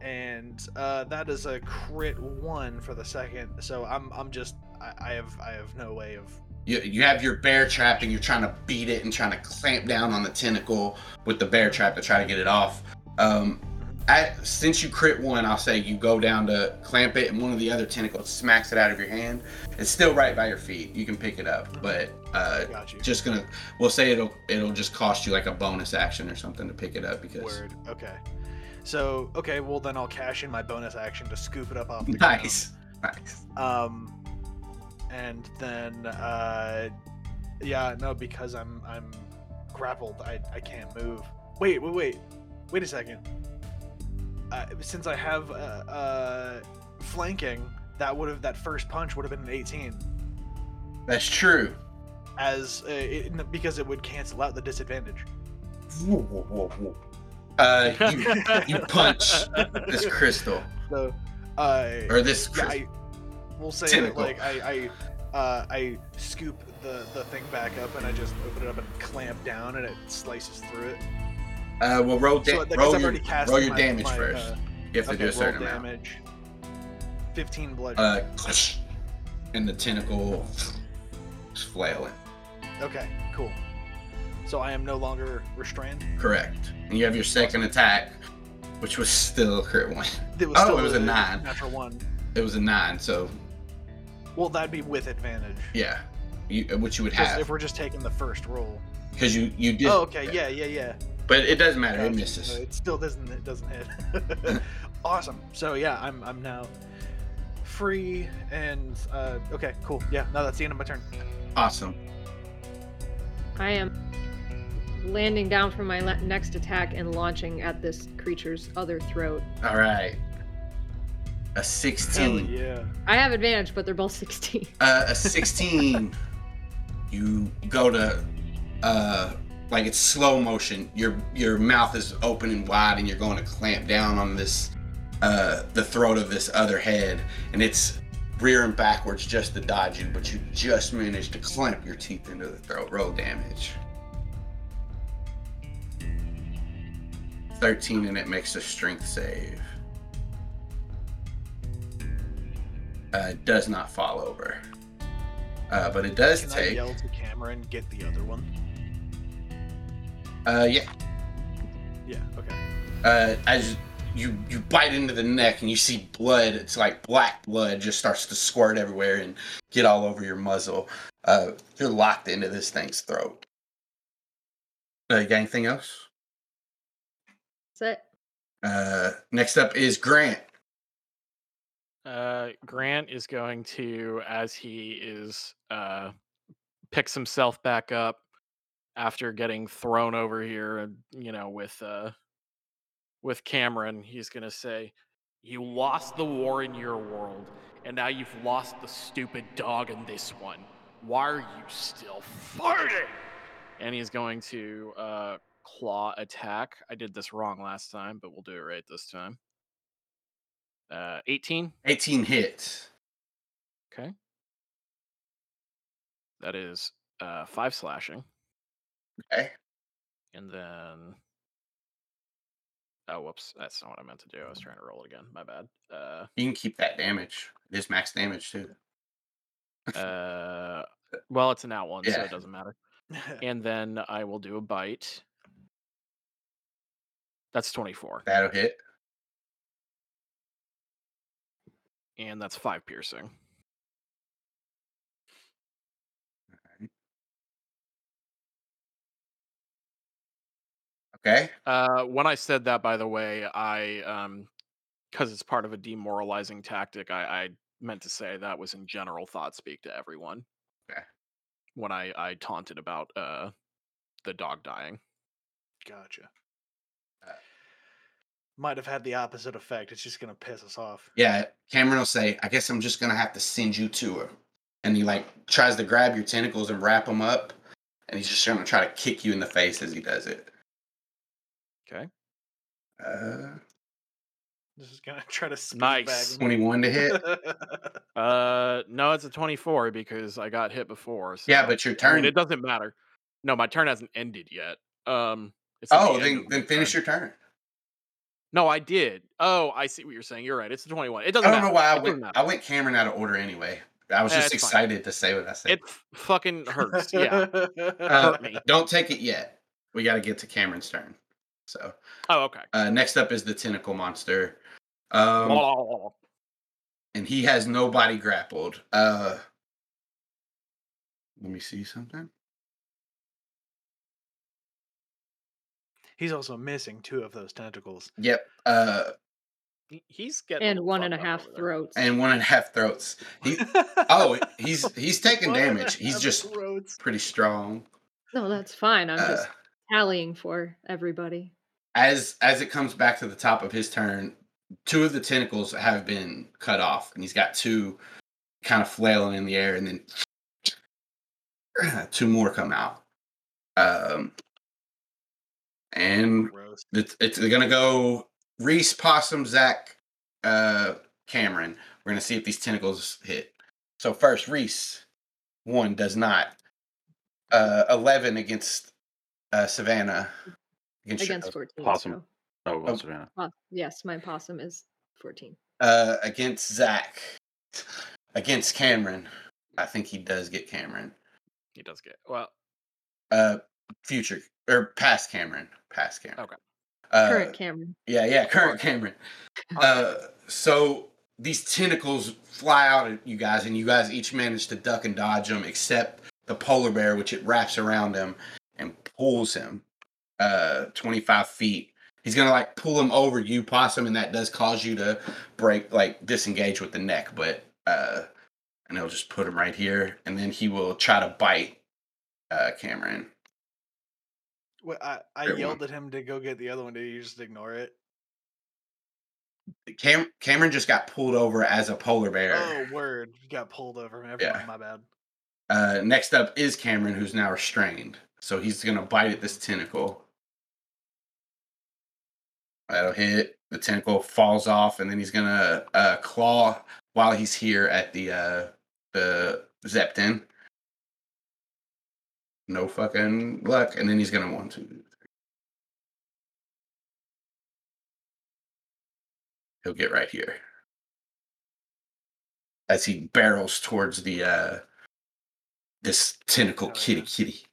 And uh, that is a crit one for the second. So I'm I'm just I, I have I have no way of You, you have your bear trap and you're trying to beat it and trying to clamp down on the tentacle with the bear trap to try to get it off. Um, I, since you crit one, I'll say you go down to clamp it and one of the other tentacles smacks it out of your hand. It's still right by your feet. You can pick it up, but uh, just gonna we'll say it'll it'll just cost you like a bonus action or something to pick it up because Word. Okay. So okay, well then I'll cash in my bonus action to scoop it up off the nice, nice. ground. Um, and then uh, yeah, no, because I'm I'm grappled, I I can't move. Wait, wait, wait, wait a second. Uh, since I have uh, uh, flanking, that would have that first punch would have been an 18 That's true. as uh, it, because it would cancel out the disadvantage. Whoa, whoa, whoa. Uh, you, you punch this crystal So, uh, or this yeah, crystal. I will say Tentacle. that like I I, uh, I scoop the the thing back up and I just open it up and clamp down and it slices through it. Uh, well, roll, da- so roll, your, roll your my- damage my, first. uh, you have to okay, do a certain amount. damage. Fifteen blood. Uh, and the tentacle is flailing. okay, cool. So I am no longer restrained. Correct. And you have your second attack, which was still a crit one. It was Oh, still it was a nine. Natural one. It was a nine, so Well, that'd be with advantage. yeah, you, which you would have if we're just taking the first roll. because you you did. Oh, okay. Yeah, yeah, yeah. But it doesn't matter. It misses. It still doesn't. It doesn't hit. awesome. So yeah, I'm I'm now free and uh, okay, cool. Yeah, now that's the end of my turn. Awesome. I am landing down from my le- next attack and launching at this creature's other throat. All right. A 16. Hell sixteen. yeah. I have advantage, but they're both 16. uh, a 16 you go to uh like it's slow motion. Your your mouth is open and wide and you're going to clamp down on this uh the throat of this other head. And it's rearing backwards just to dodge you but you just managed to clamp your teeth into the throat. Roll damage. 13 and it makes a strength save. Uh, it does not fall over. Uh, but it does Can I take yell to Cameron and get the other one? Uh, yeah Yeah. Okay. uh, as you you bite into the neck and you see blood it's like black blood just starts to squirt everywhere and get all over your muzzle uh, you're locked into this thing's throat uh, you got anything else That's it. uh, next up is grant Uh, Grant is going to, as he is, uh, picks himself back up after getting thrown over here, and you know, with uh, with Cameron. He's gonna say, "You lost the war in your world, and now you've lost the stupid dog in this one. Why are you still farting?" And he's going to uh, claw attack. I did this wrong last time, but we'll do it right this time. Uh, 18. 18 hits Okay. That is uh five slashing. Okay And then Oh whoops, that's not what I meant to do. I was trying to roll it again. My bad. Uh you can keep that damage it is max damage too uh well it's an out one, so it doesn't matter. And then I will do a bite. That's 24. that'll hit And that's five piercing. Okay Uh when I said that by the way, I um because it's part of a demoralizing tactic, I, I meant to say that was in general thought speak to everyone. Okay. When I, I taunted about uh the dog dying. Gotcha. Uh, Might have had the opposite effect. It's just gonna piss us off. Yeah, Cameron will say, I guess I'm just gonna have to send you to her. And he like tries to grab your tentacles and wrap them up, and he's just gonna try to kick you in the face as he does it. Okay. Uh, This is gonna try to speed Nice. back. 21 to hit. Uh no, it's a 24 because I got hit before. So Yeah, but your I mean, turn it doesn't matter. No, my turn hasn't ended yet. Um. it's at the Oh, then then finish turn. your turn. No, I did. Oh, I see what you're saying. You're right. It's a 21. It doesn't I don't matter. know why I It went. I went Cameron out of order anyway. I was Eh, just it's fine. excited to say what I said. It fucking hurts. Yeah. Uh, hurt me. Don't take it yet. We got to get to Cameron's turn. So Oh, okay. uh, next up is the tentacle monster, um, and he has nobody grappled. Uh, let me see something. He's also missing two of those tentacles. Yep. Uh, He's getting And one and a half one and a fucked half throats. and one and a half throats. He oh he's he's taking One damage. He's just throats. pretty strong. no, that's fine. I'm Uh, just tallying for everybody. As as it comes back to the top of his turn, two of the tentacles have been cut off, and he's got two kind of flailing in the air, and then two more come out. Um, and it's, it's gonna go Reese, Possum, Zach, uh, Cameron. We're gonna see if these tentacles hit. So first, Reese, one does not. Uh, eleven against uh, Savannah. Against, Against 14. possum. so- Oh, well, Oh. Savannah. po- yes, my possum is 14. uh, against Zach. Against Cameron. I think he does get Cameron. He does get well. Uh, future or past Cameron. Past Cameron. Okay. Uh, Current Cameron. Yeah, yeah, current Cameron. Uh, so these tentacles fly out at you guys, and you guys each manage to duck and dodge them, except the polar bear, which it wraps around him and pulls him uh 25 feet. He's gonna like pull him over you, possum, and that does cause you to break, like disengage with the neck, but uh, and he'll just put him right here, and then he will try to bite uh Cameron. Wait, I, I Fair yelled at him to go get the other one. Did you just ignore it? Cam- Cameron just got pulled over as a polar bear. Oh, word. You got pulled over. Never Yeah. my bad. Uh, next up is Cameron, who's now restrained. So he's gonna bite at this tentacle. That'll hit. The tentacle falls off, and then he's gonna uh, claw while he's here at the uh, the Zepton. No fucking luck, and then he's gonna one, two, three. He'll get right here as he barrels towards the uh, this tentacle kitty kitty.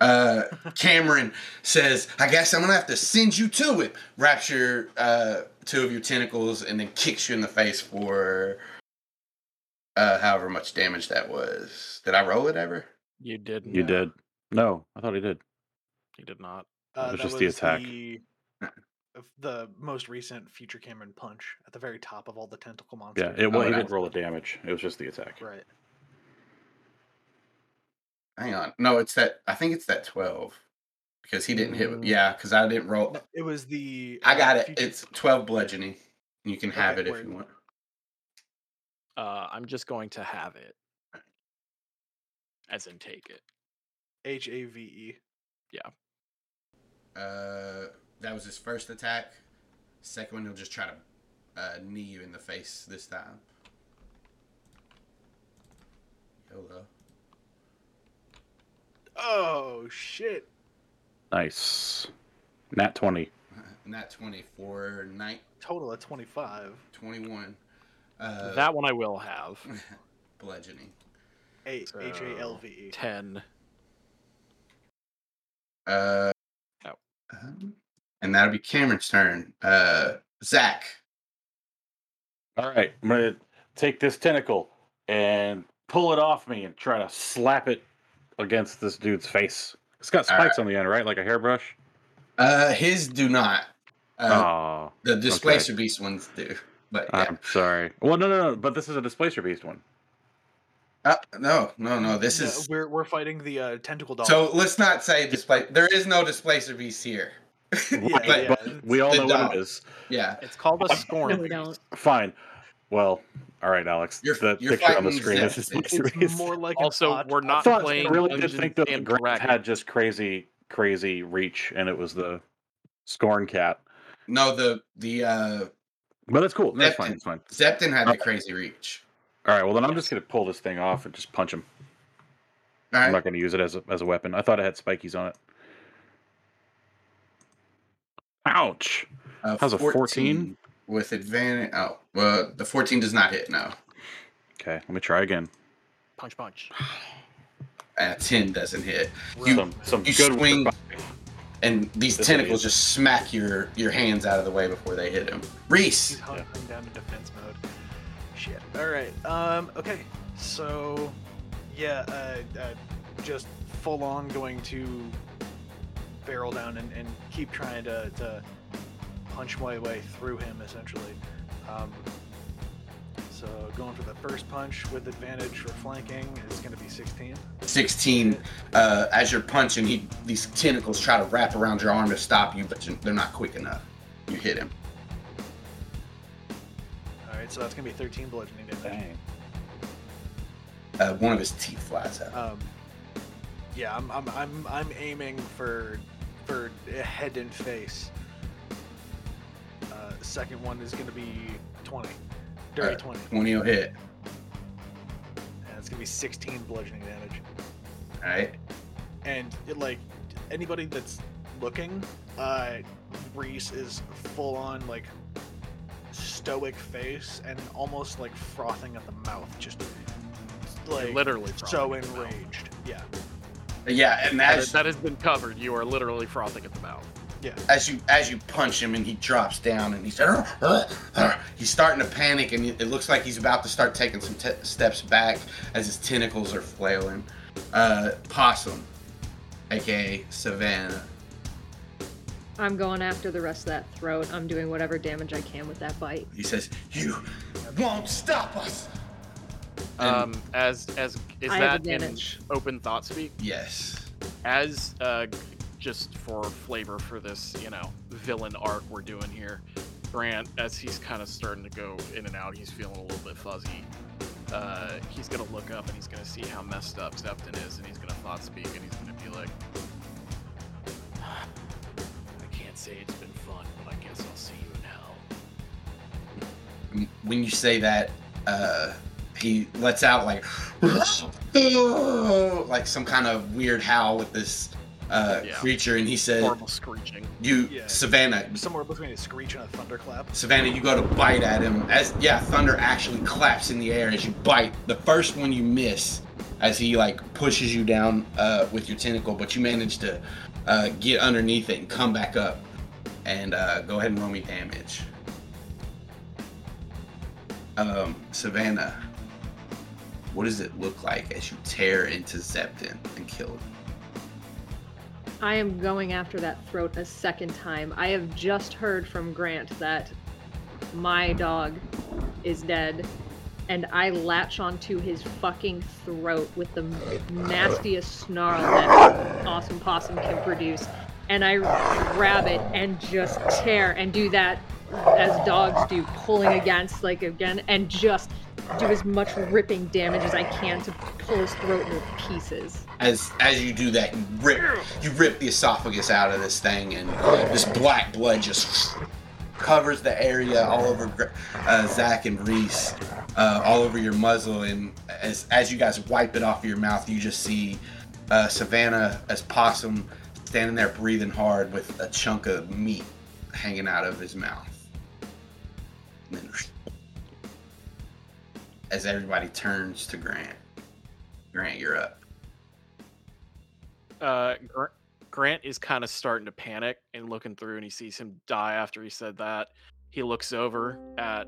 Uh, Cameron says, "I guess I'm gonna have to send you to it." Wraps your uh, two of your tentacles and then kicks you in the face for uh, however much damage that was. Did I roll it ever? You did. You No. did. No, I thought he did. He did not. Uh, was that just the attack. The, the most recent Future Cameron punch at the very top of all the tentacle monsters. Yeah, it, well, Oh, he did was- roll the damage. It was just the attack. Right. Hang on, no, it's that. I think it's that twelve because he didn't hit. Mm. Yeah, because I didn't roll. It was the. I uh, got it. Future- It's twelve bludgeoning. You can have Okay, it if word. you want. Uh, I'm just going to have it. As in, take it. H A V E. Yeah. Uh, that was his first attack. Second one, he'll just try to uh, knee you in the face this time. Hello. Oh shit! Nice. Nat 20. Not 24, night Total of twenty five. 21. Uh, that one I will have. bludgeoning. H So, H A L V E. Ten. Uh, Oh. um, and that'll be Cameron's turn. Uh, Zach. All right, I'm going to take this tentacle and pull it off me and try to slap it against this dude's face. It's got All spikes on the end, right? Like a hairbrush? Uh, his do not. Uh, oh, the Displacer Beast ones do. But yeah. I'm sorry. Well, no, no, no, but this is a Displacer Beast one. Uh, no, no, no. This No, is. we're we're fighting the uh, tentacle dog. So let's not say display. There is no Displacer Beast here. Yeah, but, yeah. But we all The know what it is. yeah. It's called a scorn. No, we don't. Fine. Well, all right, Alex. You're- the you're picture on the screen is Zephyr. Displacer it's more like an Also, odd we're not I thought- playing I really did think that the Grant Dragons. had just crazy, crazy reach, and it was the Scorn Cat. No, the the uh But that's cool. That's Zepton. fine. It's fine. Zepton had the crazy reach. All right. Well, then I'm just gonna pull this thing off and just punch him. All I'm not going to use it as a, as a weapon. I thought it had spikies on it. Ouch. Uh, How's a 14? With advantage? Oh, well, the 14 does not hit. No, Okay, let me try again. Punch, punch. uh, 10 doesn't hit. You some some you good swing- and these This tentacles just smack your your hands out of the way before they hit him. He's Reese, hunkering down to defense mode. Shit. All right. Um. Okay. So, yeah. Uh, uh. Just full on going to barrel down and, and keep trying to, to punch my way through him essentially. Um. So going for the first punch with advantage for flanking is going to be 16. 16. Uh, as you're punching, he these tentacles try to wrap around your arm to stop you, but they're not quick enough. You hit him. All right. So that's going to be 13 bludgeoning damage. Dang. Uh, one of his teeth flies out. Um, yeah, I'm, I'm, I'm, I'm aiming for, for head and face. Second one is gonna be 20, dirty Alright. 20, 20 will hit. and it's gonna be 16 bludgeoning damage. All right. And it, like anybody that's looking, uh, Reese is full on like stoic face and almost like frothing at the mouth, just like literally so frothing at the mouth. enraged. Yeah, Yeah, and That, as that has been covered. You are literally frothing at the mouth. Yeah. as you as you punch him and he drops down and he's uh he's starting to panic and it looks like he's about to start taking some te- steps back as his tentacles are flailing. Uh, Possum, aka Savannah. I'm going after the rest of that throat. I'm doing whatever damage I can with that bite. He says, "You won't stop us." And- Um, as as is I that in advantage. open thought speak? Yes. As uh, just for flavor for this, you know, villain arc we're doing here, Grant, as he's kind of starting to go in and out, he's feeling a little bit fuzzy. Uh, he's gonna look up and he's gonna see how messed up Zepton is, and he's gonna thought speak, and he's gonna be like, "I can't say it's been fun, but I guess I'll see you in hell." when you say that, uh, he lets out like like some kind of weird howl with this uh, Yeah. creature, and he said, Horrible screeching. "You, Yeah. Savannah, Somewhere between a screech and a thunderclap. Savannah, you go to bite at him. As yeah, thunder actually claps in the air as you bite. The first one you miss, as he like pushes you down uh, with your tentacle, but you manage to uh, get underneath it and come back up. And uh, go ahead and roll me damage. Um, Savannah, what does it look like as you tear into Zepton and kill him? I am going after that throat a second time. I have just heard from Grant that my dog is dead, and I latch onto his fucking throat with the nastiest snarl that Awesome Possum can produce. And I grab it and just tear and do that as dogs do, pulling against, like again, and just do as much ripping damage as I can to pull his throat into pieces. As as you do that, you rip you rip the esophagus out of this thing, and this black blood just covers the area all over uh, Zach and Reese, uh, all over your muzzle, and as as you guys wipe it off of your mouth, you just see uh, Savannah as Possum standing there breathing hard with a chunk of meat hanging out of his mouth. Then, as everybody turns to Grant, Grant, you're up. Uh, Grant is kind of starting to panic and looking through, and he sees him die after he said that. He looks over at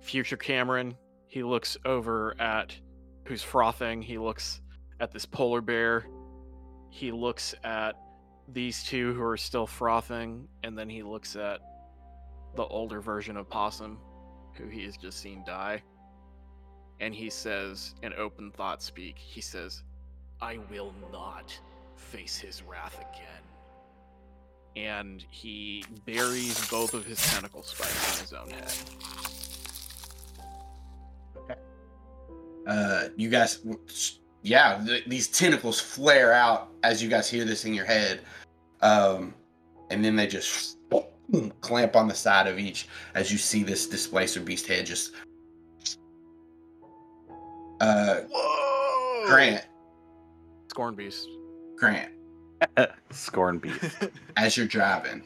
future Cameron. He looks over at who's frothing. He looks at this polar bear. He looks at these two who are still frothing, and then he looks at the older version of Possum, who he has just seen die. And he says, in open thought speak, he says, I will not face his wrath again. And he buries both of his tentacle spikes in his own head. uh, you guys, yeah, th- these tentacles flare out as you guys hear this in your head, um, and then they just clamp on the side of each as you see this displacer beast head just. Uh, Whoa! Grant, Scorn Beast. Grant, Scorn beast. as you're driving,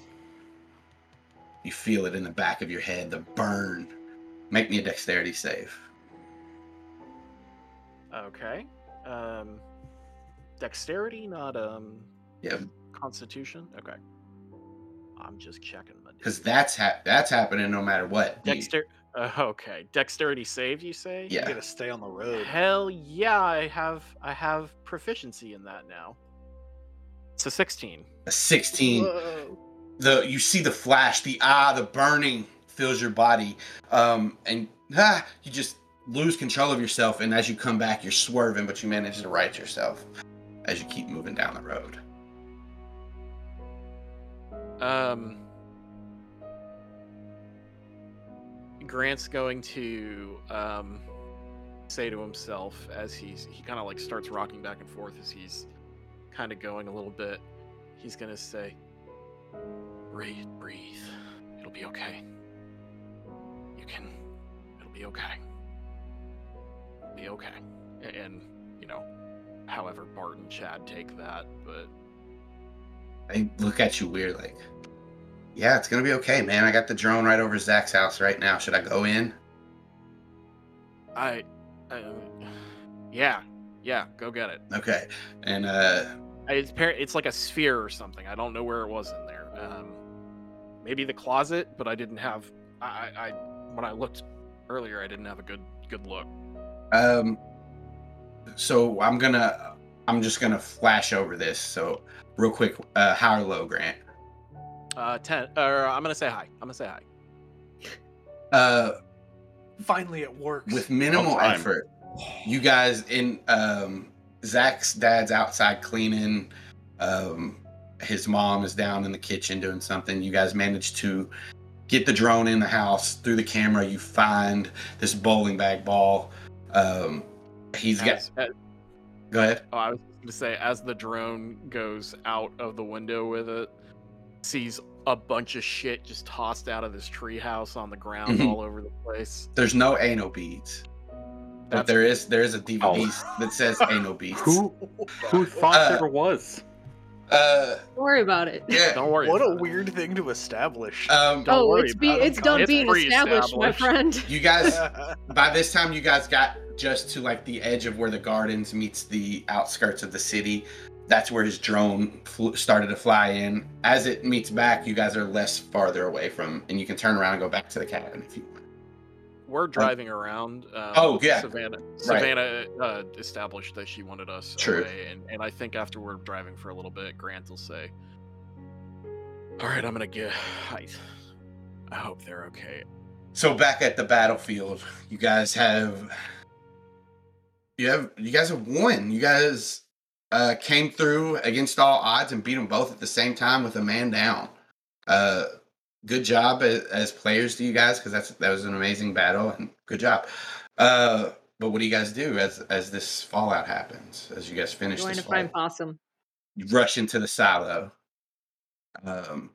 you feel it in the back of your head, the burn. Make me a dexterity save. Okay. Um, dexterity, not um. Yeah. Constitution. Okay. I'm just checking my. Because that's ha- that's happening no matter what. You- Dexter. Uh, okay. Dexterity save. You say? Yeah. You gotta stay on the road. Hell yeah! I have I have proficiency in that now. It's a 16. a 16. Whoa. the you see the flash, the ah, the burning fills your body, um, and ah, you just lose control of yourself. And as you come back, you're swerving, but you manage to right yourself as you keep moving down the road. Um, Grant's going to um, say to himself as he's he kind of like starts rocking back and forth as he's kind of going a little bit. He's gonna say, "Breathe, breathe. It'll be okay. You can. It'll be okay. It'll be okay." And you know, however Bart and Chad take that, but They look at you weird, like, yeah, it's gonna be okay, man. I got the drone right over Zach's house right now. Should I go in? I, uh, yeah, yeah, go get it. Okay, and uh, It's par- it's like a sphere or something. I don't know where it was in there. Um, maybe the closet, but I didn't have. I, I, I when I looked earlier, I didn't have a good good look. um, so I'm gonna, I'm just gonna flash over this. So real quick, uh, high or low, Grant? Uh, ten. Or I'm gonna say hi. I'm gonna say hi. Uh, Finally, it works. with minimal effort you guys in um zach's dad's outside cleaning. Um his mom is down in the kitchen doing something. You guys manage to get the drone in the house through the camera. You find this bowling bag ball. Um he's got As- go ahead. oh, I was gonna say as the drone goes out of the window with it, sees a bunch of shit just tossed out of this treehouse on the ground Mhm. all over the place. there's no anal beads but there is there is a dvd Oh. that says anal beads Who who thought Uh, there was? uh Don't worry about it. yeah Don't worry. what a about it. weird thing to establish. um Don't oh, worry it's be about it's done It's being established, my friend. you guys by this time you guys got just to like the edge of where the gardens meets the outskirts of the city that's where his drone flew, started to fly in as it meets back you guys are less farther away from and you can turn around and go back to the cabin if you want We're driving around. Um, Oh, yeah. Savannah. Savannah uh, established that she wanted us True. away, and, and I think after we're driving for a little bit, Grant will say, "All right, I'm gonna get. I, I hope they're okay." so back at the battlefield you guys have you have you guys have won you guys uh came through against all odds and beat them both at the same time with a man down uh good job as, as players to you guys because that's that was an amazing battle and good job uh but what do you guys do as as this fallout happens as you guys finish Going this to find possum. you rush into the silo um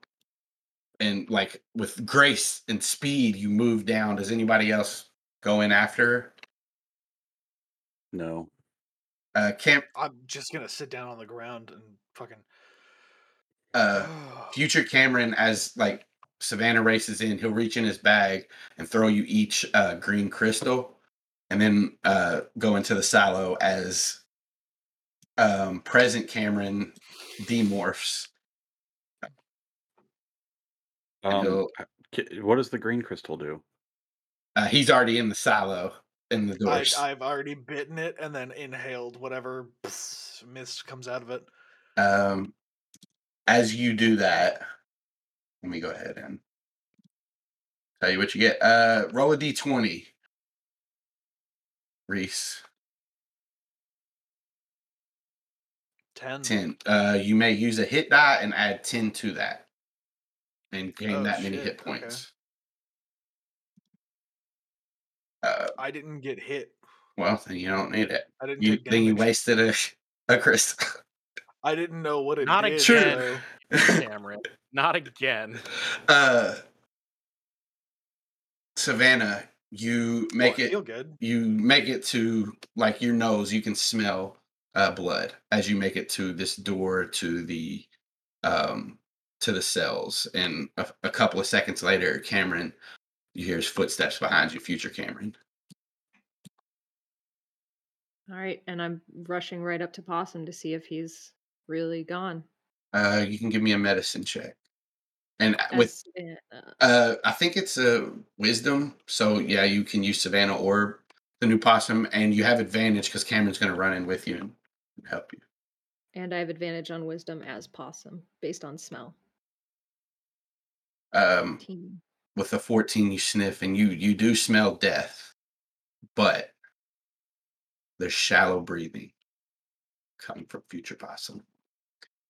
and like with grace and speed you move down does anybody else go in after? No. uh camp I'm just gonna sit down on the ground and fucking. uh future cameron as like savannah races in he'll reach in his bag and throw you each uh green crystal and then uh go into the silo as um present cameron demorphs Um, what does the green crystal do? uh, he's already in the silo in the I, doors I've already bitten it and then inhaled whatever pss, mist comes out of it. Um, as you do that, let me go ahead and tell you what you get. Uh, roll a d20. Reese, Ten. 10. Uh, you may use a hit die and add 10 to that and gain Oh, that many shit, hit okay. points. Uh, I didn't get hit. well, then you don't need it. I didn't You take then you wasted a, a crystal. I didn't know what it Not did. again. So- Cameron, not again. uh, Savannah, you make Oh, it feel good. you make it to like your nose you can smell uh, blood as you make it to this door to the um to the cells and a, a couple of seconds later cameron you hear his footsteps behind you future cameron All right, and I'm rushing right up to Possum to see if he's really gone. Uh you can give me a medicine check. And uh, with uh, uh i think it's a wisdom. So yeah you can use savannah or the new possum and you have advantage because cameron's going to run in with you and help you. And I have advantage on wisdom as Possum based on smell. um with a 14 you sniff and you you do smell death but there's shallow breathing coming from future possum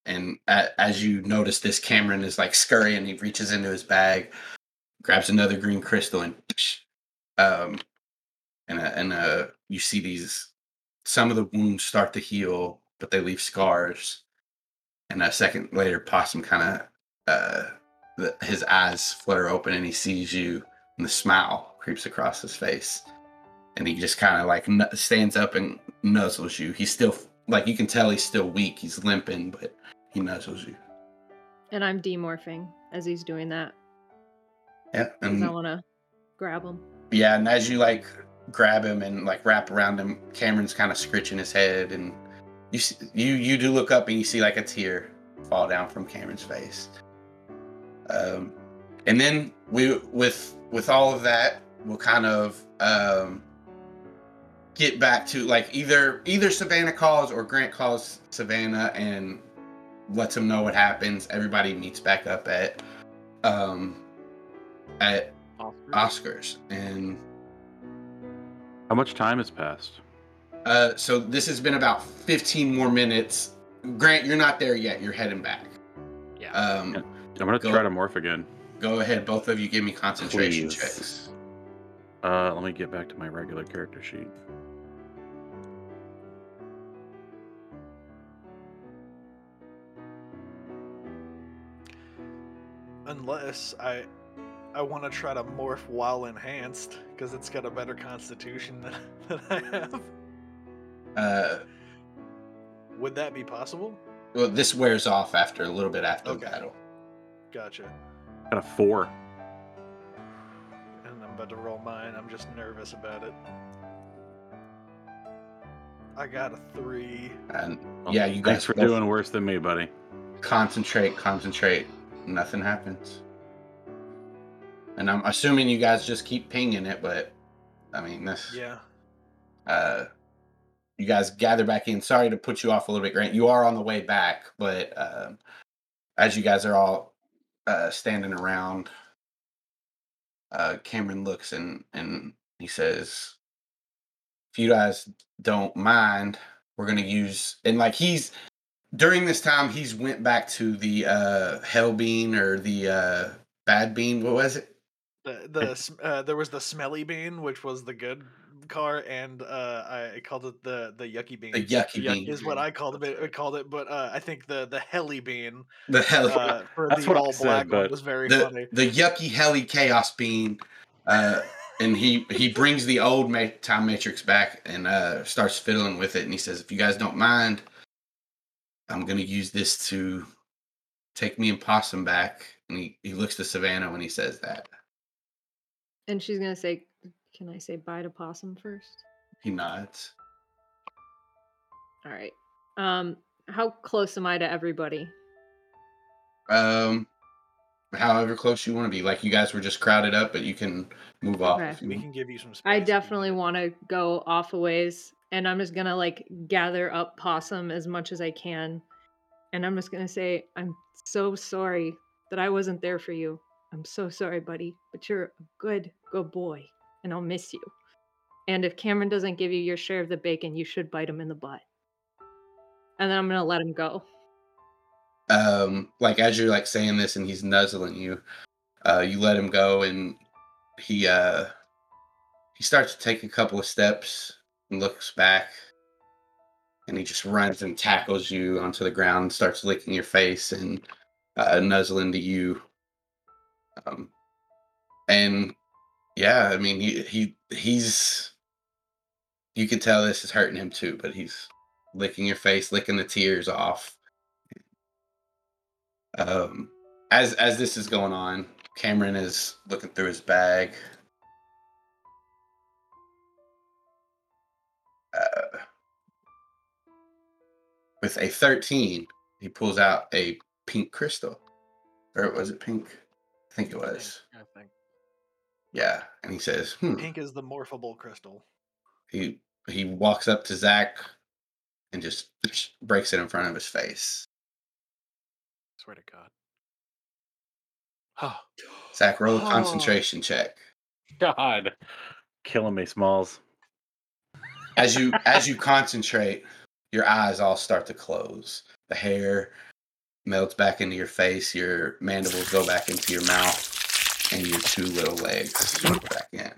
and as you notice this cameron is like scurrying. He reaches into his bag grabs another green crystal and um and uh, and uh you see these some of the wounds start to heal but they leave scars. And a second later possum kind of uh his eyes flutter open and he sees you and the smile creeps across his face. And he just kind of like nu- stands up and nuzzles you. He's still like you can tell he's still weak. He's limping but he nuzzles you And I'm demorphing as he's doing that. Yeah and I want to grab him. yeah and as you like grab him and like wrap around him cameron's kind of scritching his head and you see, you you do look up and you see like a tear fall down from cameron's face. Um and then we with with all of that we'll kind of um get back to like either either savannah calls or grant calls savannah and lets him know what happens everybody meets back up at um at oscars and How much time has passed? Uh, so this has been about 15 more minutes. Grant, you're not there yet. You're heading back. Yeah. Um, Yeah. I'm gonna Go- try to morph again. Go ahead, both of you. Give me concentration Please. checks. Uh, let me get back to my regular character sheet. Unless I I want to try to morph while enhanced because it's got a better constitution than, than I have. Uh, Would that be possible? well, this wears off after a little bit after Okay. the battle. Gotcha. Got a four. And I'm about to roll mine. I'm just nervous about it. I got a three. And yeah, you Thanks guys for both doing worse than me, buddy. concentrate, concentrate. Nothing happens. And I'm assuming you guys just keep pinging it, but I mean, this. Yeah. uh, you guys gather back in. Sorry to put you off a little bit, Grant. You are on the way back, but um, as you guys are all uh, standing around, uh, Cameron looks and and he says, "If you guys don't mind, we're gonna use and like he's during this time he's went back to the uh, Hell Bean or the uh, Bad Bean. What was it? The the uh, there was the smelly bean, which was the good car, and uh, I called it the the yucky bean. The Yucky Yuck Bean. is what I called it. I called it, but uh, I think the the heli bean The Hell. uh, for That's the what I all said, black one was very the, funny. the yucky helly chaos bean uh and he he brings the old ma- time matrix back and uh starts fiddling with it and he says if you guys don't mind i'm gonna use this to take me and possum back and he, he looks to savannah when he says that And she's gonna say, "Can I say bye to Possum first? he nods All right. Um, how close am I to everybody? um however close you want to be like you guys were just crowded up but you can move off Okay. We can give you some space. I definitely want to go off a ways, and I'm just gonna like gather up Possum as much as I can, and I'm just gonna say, "I'm so sorry that I wasn't there for you. I'm so sorry, buddy, but you're a good, good boy, and I'll miss you. And if Cameron doesn't give you your share of the bacon, you should bite him in the butt." And then I'm gonna let him go. um like as you're like saying this and he's nuzzling you uh you let him go and he uh he starts to take a couple of steps looks back and he just runs and tackles you onto the ground starts licking your face and uh nuzzling to you um and yeah i mean he he he's you can tell this is hurting him too but he's licking your face, licking the tears off. Um, as as this is going on, Cameron is looking through his bag. With a 13, he pulls out a pink crystal. Or was it pink? I think it was. I think. Yeah. And he says, hmm. Pink is the morphable crystal. He he walks up to Zach and just breaks it in front of his face. Swear to God. Oh, Zach, roll a Oh. concentration check. God. Killing me, Smalls. As you as you concentrate, your eyes all start to close. The hair melts back into your face, your mandibles go back into your mouth, and your two little legs go back in.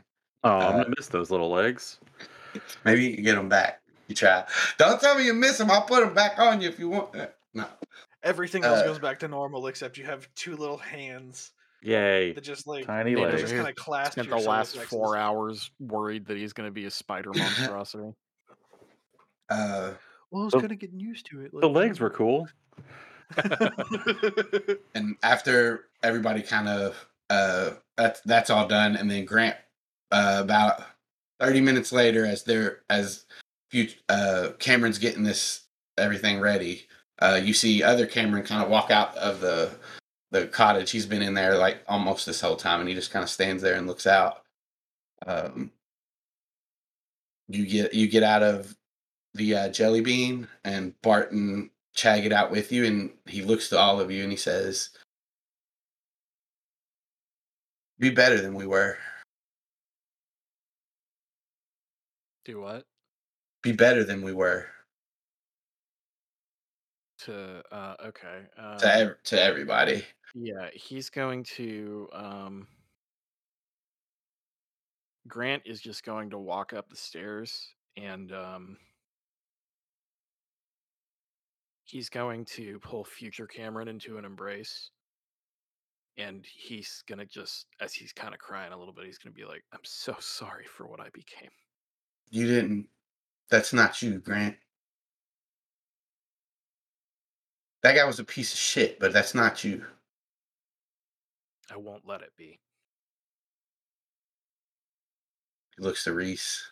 Oh, I'm Uh, gonna miss those little legs. Maybe you can get them back. You try. Don't tell me you miss them. I'll put them back on you if you want. Uh, No. Everything else Uh, goes back to normal except you have two little hands Yay. that just like Tiny that legs. just kind of clasp spent the last plexus. four hours worried that he's going to be a spider monstrosity. Uh, Well, I was The- kind of getting used to it. The legs were cool. and after everybody kind of uh that's that's all done and then grant uh about 30 minutes later as they're as you uh cameron's getting this everything ready uh you see other cameron kind of walk out of the the cottage he's been in there like almost this whole time and he just kind of stands there and looks out um you get you get out of the uh, jelly bean and barton chag it out with you and he looks to all of you and he says be better than we were Do what? be better than we were To uh, okay. Um, to ev- to everybody Yeah, he's going to. Um, Grant is just going to walk up the stairs and um, he's going to pull future Cameron into an embrace. And he's going to just, as he's kind of crying a little bit, he's going to be like, I'm so sorry for what I became. you didn't that's not you grant that guy was a piece of shit but that's not you I won't let it be. he looks to reese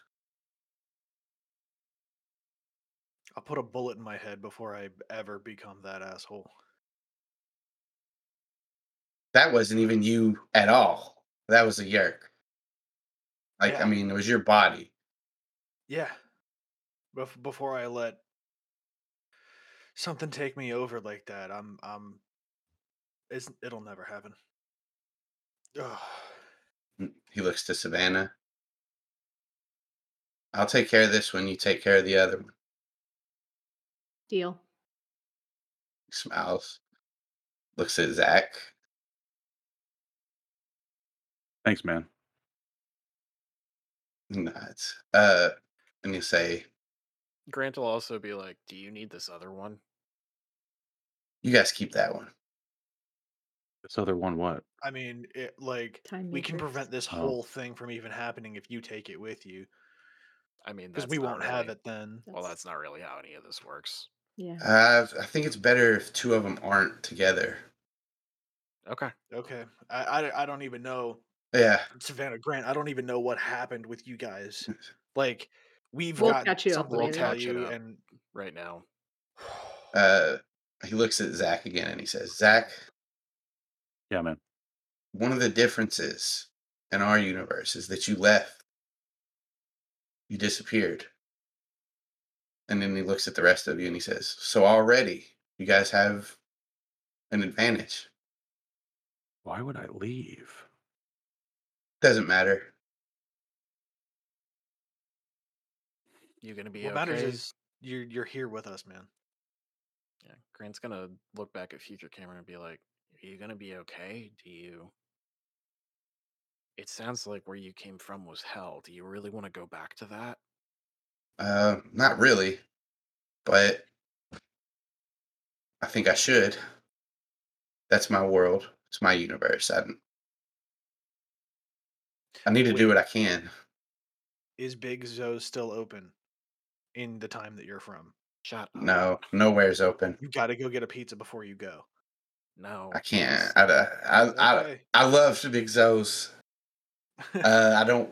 I'll put a bullet in my head before I ever become that asshole. that wasn't even you at all that was a yerk like Yeah. i mean it was your body Yeah. Bef- before I let something take me over like that, I'm I'm it's, it'll never happen. Ugh. Mm, he looks to savannah i'll take care of this one you take care of the other one Deal. He smiles looks at zach Thanks, man. nods uh and you say Grant will also be like, Do you need this other one? you guys keep that one This other one, what? I mean, it like Time we can matrix. prevent this Oh. whole thing from even happening if you take it with you, I mean, because that's we not won't have really- it then. Well, that's not really how any of this works. Yeah. Uh, I think it's better if two of them aren't together. Okay. Okay, I I, I don't even know Yeah, Savannah Grant. I don't even know what happened with you guys. Like we've We'll got catch you up something to later. tell Catch it you, and Right now. uh, he looks at Zach again and he says, "Zach, Yeah, man. one of the differences in our universe is that you left. You disappeared." And then he looks at the rest of you and he says, "So already you guys have an advantage. Why would I leave? Doesn't matter. You're gonna be okay. what okay? matters is you're you're here with us, man. yeah. Grant's gonna look back at future Cameron and be like, Are you gonna be okay? Do you It sounds like where you came from was hell. Do you really want to go back to that? Uh, not really, but I think I should. That's my world. It's my universe. I, I need to do what I can. Is Big Zo still open in the time that you're from? Shut up. No, nowhere's open. You got to go get a pizza before you go. No. I can't. I, I, I. I love Big Zo's. Uh, I don't.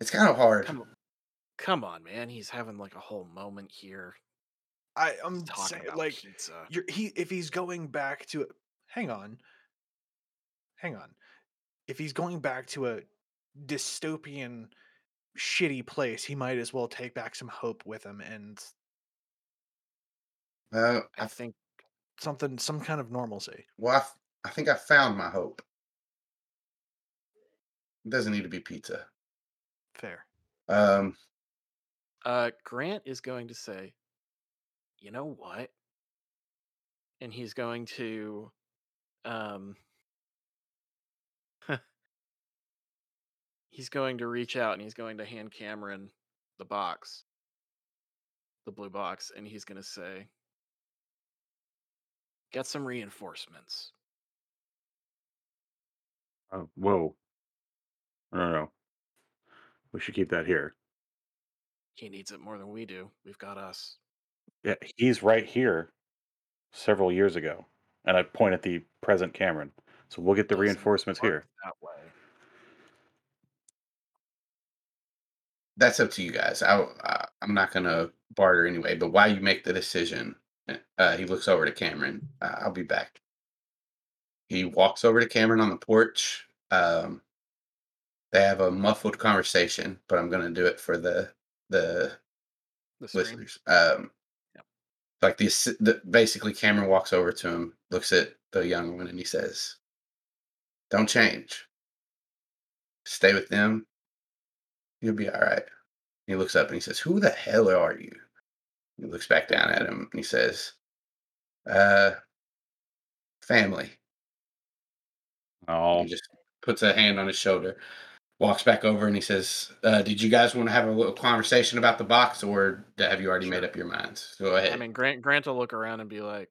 It's kind of hard. Come on. Come on, man. He's having like a whole moment here. I, I'm talking saying, about like, pizza. you're, he if he's going back to hang on, hang on, if he's going back to a dystopian, shitty place, he might as well take back some hope with him and Uh, I I, think something, some kind of normalcy. well, I, I think I found my hope. It doesn't need to be pizza. Fair. Um, uh Grant is going to say, "You know what?" And he's going to um he's going to reach out and he's going to hand Cameron the box. The blue box and he's going to say, "Get some reinforcements." Oh, whoa. I don't know. We should keep that here. He needs it more than we do. We've got us. Yeah, he's right here several years ago. And I point at the present Cameron. So we'll get the Doesn't reinforcements work here. That way. that's up to you guys. I, I I'm not gonna barter anyway. But while you make the decision, uh, he looks over to Cameron. Uh, I'll be back. He walks over to Cameron on the porch. Um, they have a muffled conversation, but I'm gonna do it for the the The listeners. Um, Yep. like the, the basically Cameron walks over to him, looks at the young one, and he says, "Don't change. Stay with them. You'll be all right." He looks up and he says, "Who the hell are you?" He looks back down at him and he says, "Uh, family." Oh, He just puts a hand on his shoulder, walks back over, and he says, uh, "Did you guys want to have a little conversation about the box, or have you already made up your minds?" Go ahead. I mean, Grant Grant will look around and be like,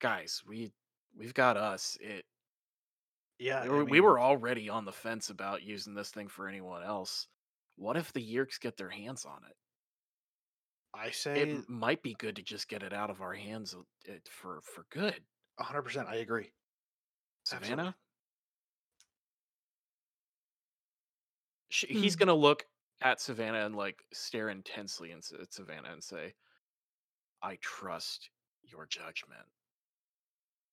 "Guys, we we've got us. It Yeah, we I were, we were already on the fence about using this thing for anyone else. What if the Yerks get their hands on it? I say it might be good to just get it out of our hands uh, for for good." 100. percent I agree. Absolutely. Savannah, Sh he's gonna look at Savannah and like stare intensely at Savannah and say, "I trust your judgment.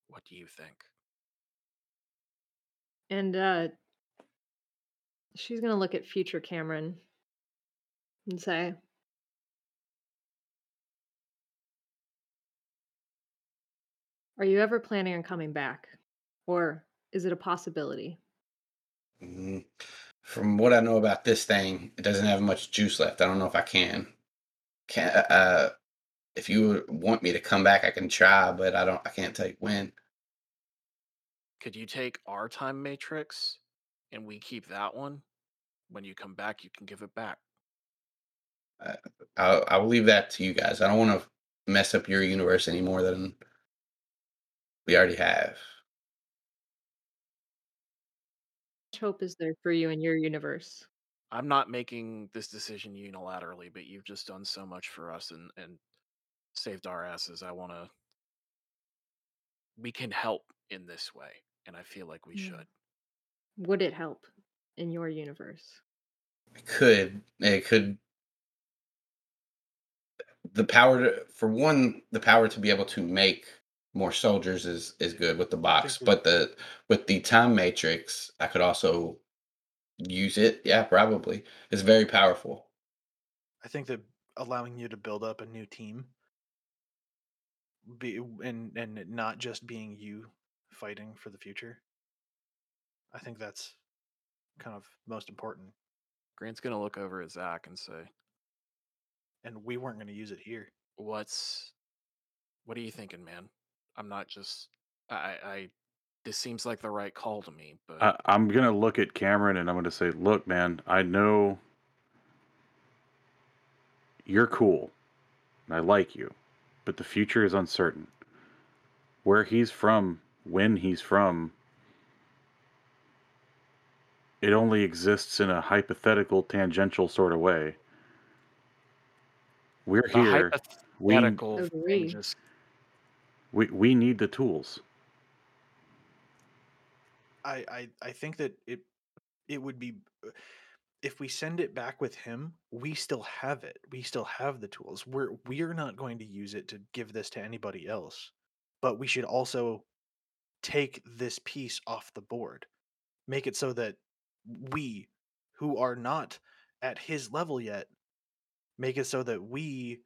What do you think?" And uh she's gonna look at future Cameron and say, Are you ever planning on coming back? Or is it a possibility? Mm, From what I know about this thing, it doesn't have much juice left. I don't know if I can. Can uh, if you want me to come back, I can try, but I don't. I can't tell you when. Could you take our time matrix and we keep that one? When you come back, you can give it back. I'll, I will leave that to you guys. I don't want to mess up your universe any more than we already have. Hope is there for you in your universe? I'm not making this decision unilaterally, but you've just done so much for us and and saved our asses. I want to. We can help in this way, and I feel like we Mm. should. Would it help in your universe? It could. It could. The power to, for one, the power to be able to make more soldiers is is good with the box, but the with the time matrix, I could also use it. Yeah, probably. It's very powerful. I think that allowing you to build up a new team, be and and it not just being you fighting for the future. I think that's kind of most important. Grant's gonna look over at Zach and say, And we weren't going to use it here. "What's, what are you thinking, man? I'm not just. I. I. This seems like the right call to me, but I, I'm gonna look at Cameron and I'm gonna say, "Look, man, I know you're cool, and I like you, but the future is uncertain. Where he's from, when he's from, it only exists in a hypothetical, tangential sort of way. We're The here. We, hypothetical thing Agree. just we we need the tools. I, I I think that it it would be uh, if we send it back with him, we still have it. We still have the tools. We're we're not going to use it to give this to anybody else. But we should also take this piece off the board. Make it so that we who are not at his level yet make it so that we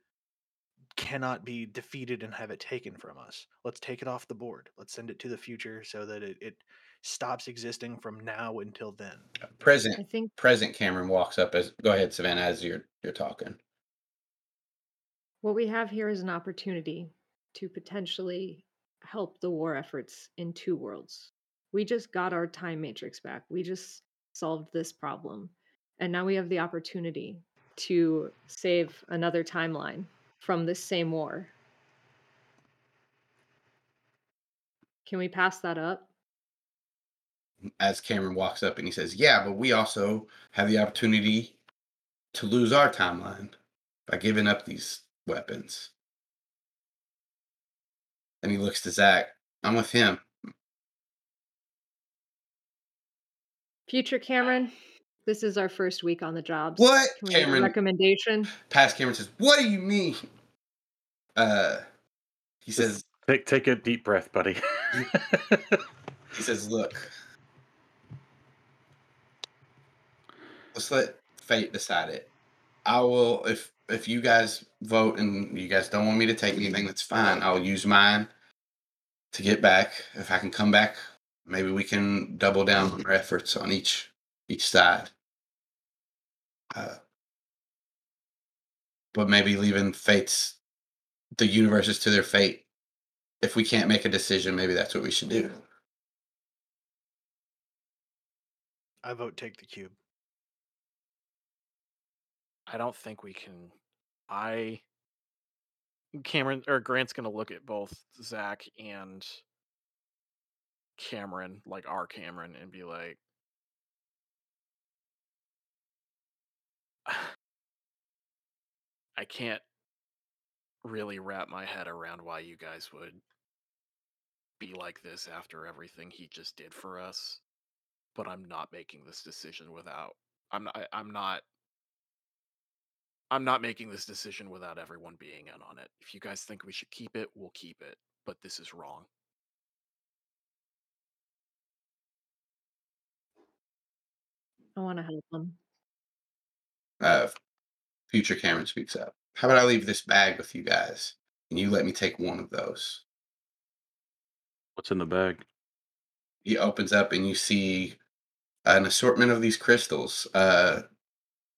cannot be defeated and have it taken from us. Let's take it off the board. Let's send it to the future so that it, it stops existing from now until then. Present I think present Cameron walks up as go ahead, Savannah, as you're you're talking. what we have here is an opportunity to potentially help the war efforts in two worlds. We just got our time matrix back. We just solved this problem. And now we have the opportunity to save another timeline from this same war. Can we pass that up? As Cameron walks up and he says, Yeah, but we also have the opportunity to lose our timeline by giving up these weapons. And he looks to Zach. I'm with him. Future Cameron, this is our first week on the job. What? Can we get a Cameron recommendation? past Cameron says, What do you mean? Uh he says Take take a deep breath, buddy. he says, Look. Let's let fate decide it. I will if if you guys vote and you guys don't want me to take anything, that's fine. I'll use mine to get back. If I can come back, maybe we can double down on our efforts on each each side. Uh, but maybe leaving fates the universes to their fate. If we can't make a decision, maybe that's what we should do. I vote take the cube. I don't think we can. I Cameron or Grant's gonna look at both Zach and Cameron, like our Cameron, and be like, I can't really wrap my head around why you guys would be like this after everything he just did for us. But I'm not making this decision without. I'm not. I- I'm not. I'm not making this decision without everyone being in on it. If you guys think we should keep it, we'll keep it. But this is wrong. I want to help them. Uh, future Cameron speaks up. How about I leave this bag with you guys, and you let me take one of those? What's in the bag? He opens up, and you see an assortment of these crystals. Uh,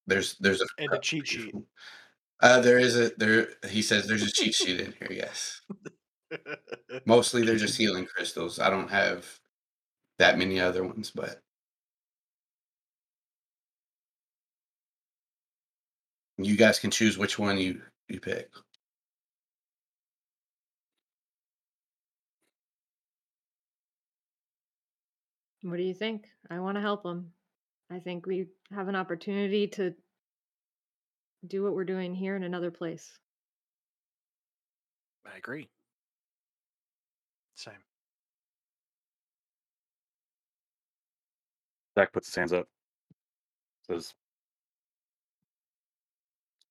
there's there's a And a cheat sheet. Uh, there is a there. He says there's a cheat sheet in here. Yes, mostly they're just healing crystals. I don't have that many other ones, but you guys can choose which one you you pick. What do you think? I want to help them. I think we have an opportunity to do what we're doing here in another place. I agree. Same. Zach puts his hands up. Says,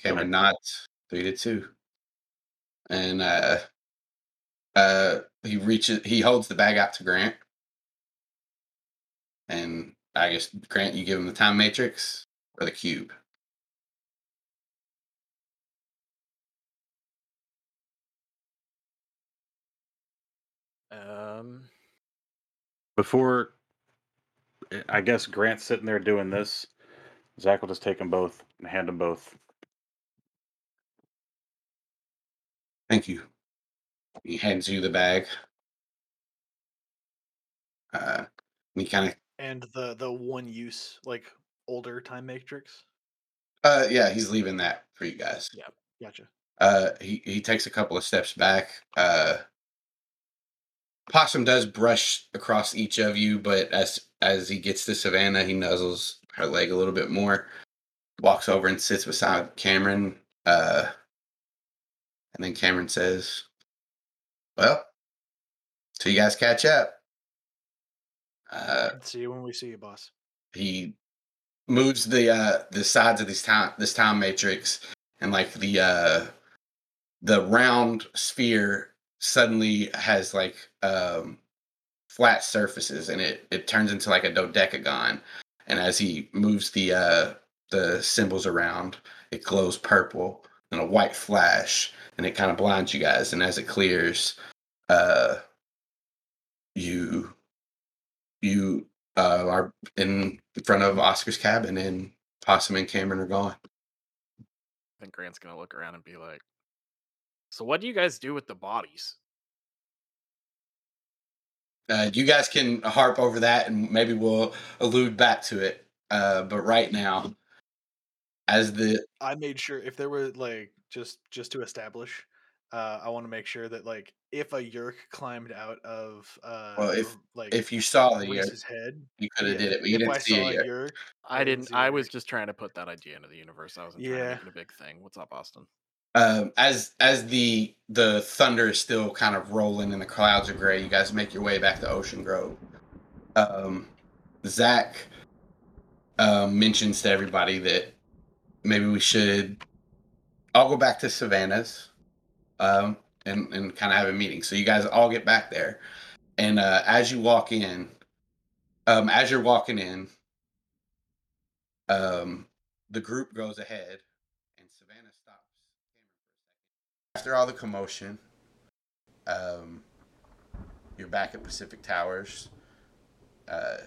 Cameron nods three to two, and uh, uh, he reaches. He holds the bag out to Grant, and I guess Grant, you give him the time matrix or the cube. Um, before, eh, I guess Grant's sitting there doing this. Zach will just take them both and hand them both. Thank you. He hands you the bag. Uh, and he kind of, And the the one use like older time matrix. uh, yeah, he's leaving that for you guys. Yeah. Gotcha. Uh, he he takes a couple of steps back. Uh, Possum does brush across each of you, but as as he gets to Savannah, he nuzzles her leg a little bit more. Walks over and sits beside Cameron. Uh, And then Cameron says, Well, till you guys catch up. Uh, See you when we see you, boss. he moves the uh the sides of this town this time matrix and like the uh the round sphere suddenly has like um flat surfaces and it it turns into like a dodecagon and as he moves the uh the symbols around it glows purple and a white flash and it kind of blinds you guys and as it clears uh you you uh, are in front of Oscar's cabin, and Possum and Cameron are gone. I think Grant's gonna look around and be like, "So what do you guys do with the bodies?" Uh, you guys can harp over that, and maybe we'll allude back to it. Uh, but right now, as the I made sure if there were like just just to establish, uh, I want to make sure that like if a yerk climbed out of uh, Well, if- like if you saw the year, Reese's head, you could have yeah, did it, but you if didn't I see saw it a yet. yerk, I didn't didn't. see was yerk. just trying to put that idea into the universe. I wasn't trying to Yeah. make it a big thing. What's up, Austin? um, as as the the thunder is still kind of rolling and the clouds are gray, you guys make your way back to Ocean Grove. Um, Zach um, mentions to everybody that maybe we should all go back to Savannah's um, and and kind of have a meeting. So you guys all get back there, and uh, as you walk in, um, as you're walking in, um, the group goes ahead, and Savannah stops. After all the commotion, um, you're back at Pacific Towers. Uh,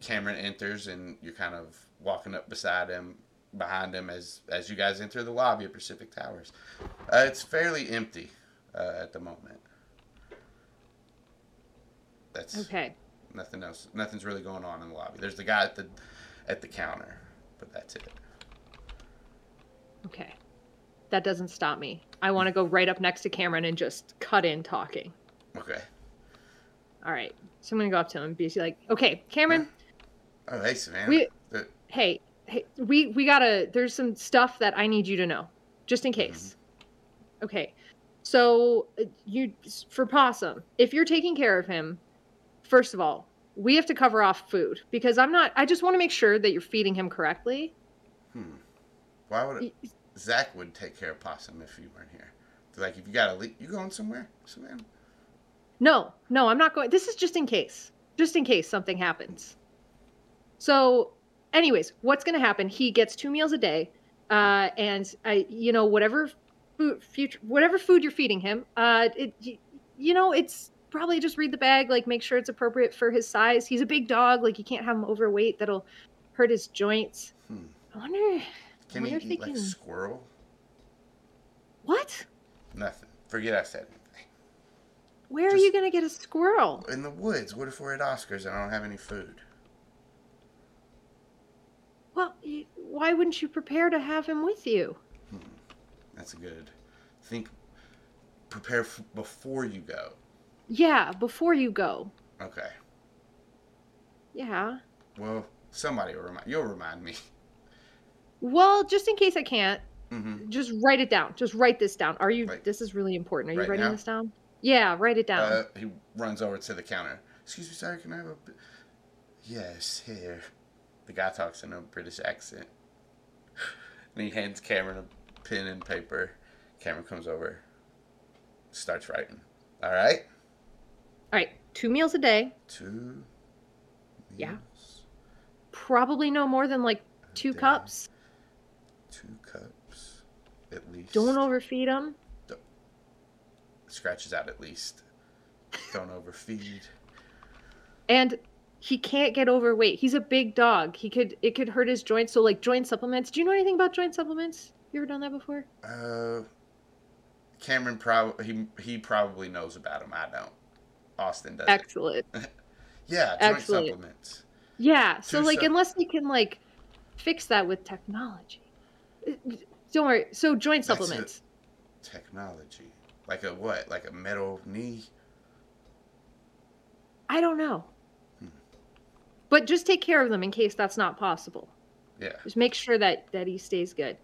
Cameron enters, and you're kind of walking up beside him, behind him as as you guys enter the lobby of Pacific Towers. Uh, it's fairly empty uh, at the moment. That's Okay. nothing else. Nothing's really going on in the lobby. There's the guy at the at the counter, but that's it. Okay. That doesn't stop me. I want to go right up next to Cameron and just cut in talking. Okay. All right. So I'm to go up to him and be like, okay, Cameron, Oh, hey, Savannah. We- hey, hey, we, we got to, there's some stuff that I need you to know, just in case. Okay. So uh, you, for Possum, if you're taking care of him, first of all, we have to cover off food because I'm not, I just want to make sure that you're feeding him correctly. hmm. Why would it, Zach would take care of Possum if you weren't here? Like, if you got to leave, you going somewhere, Savannah? No, no, I'm not going. This is just in case. Just in case something happens. So, anyways, what's going to happen? He gets two meals a day, uh, and I, you know, whatever food, future, whatever food you're feeding him, uh, it, you know, it's probably just read the bag, like make sure it's appropriate for his size. He's a big dog, like you can't have him overweight. That'll hurt his joints. Hmm. I wonder Can wonder he eat like a can- squirrel? what. Nothing. Forget I said anything. Where are you going to get a squirrel? In the woods. What if we're at Oscars and I don't have any food? Well, why wouldn't you prepare to have him with you? Hmm. That's a good. Think. Prepare f- before you go. Yeah, before you go. Okay. Yeah. Well, somebody will remind. You'll remind me. Well, just in case I can't, Mm-hmm. just write it down. Just write this down. Are you? Right. This is really important. Are you Right writing now? this down? Yeah, write it down. Uh, he runs over to the counter. Excuse me, sir. Can I have a? b-" Yes, here. The guy talks in a British accent, and he hands Cameron a pen and paper. Cameron comes over, starts writing. All right, All right, two meals a day. two. Yeah. Probably no more than like two day, cups. Two cups, at least. Don't overfeed him. Scratches out at least. Don't overfeed. And he can't get overweight. He's a big dog. He could it could hurt his joints. So like joint supplements. Do you know anything about joint supplements? You ever done that before? Uh, Cameron probably he he probably knows about them. I don't. Austin does. Excellent. Yeah, joint Excellent. supplements. Yeah. So Two like unless you can like fix that with technology. Uh, Don't worry. So joint That's supplements. Technology, like a what? Like a metal knee? I don't know. But just take care of them in case that's not possible. Yeah, Just make sure that that he stays good.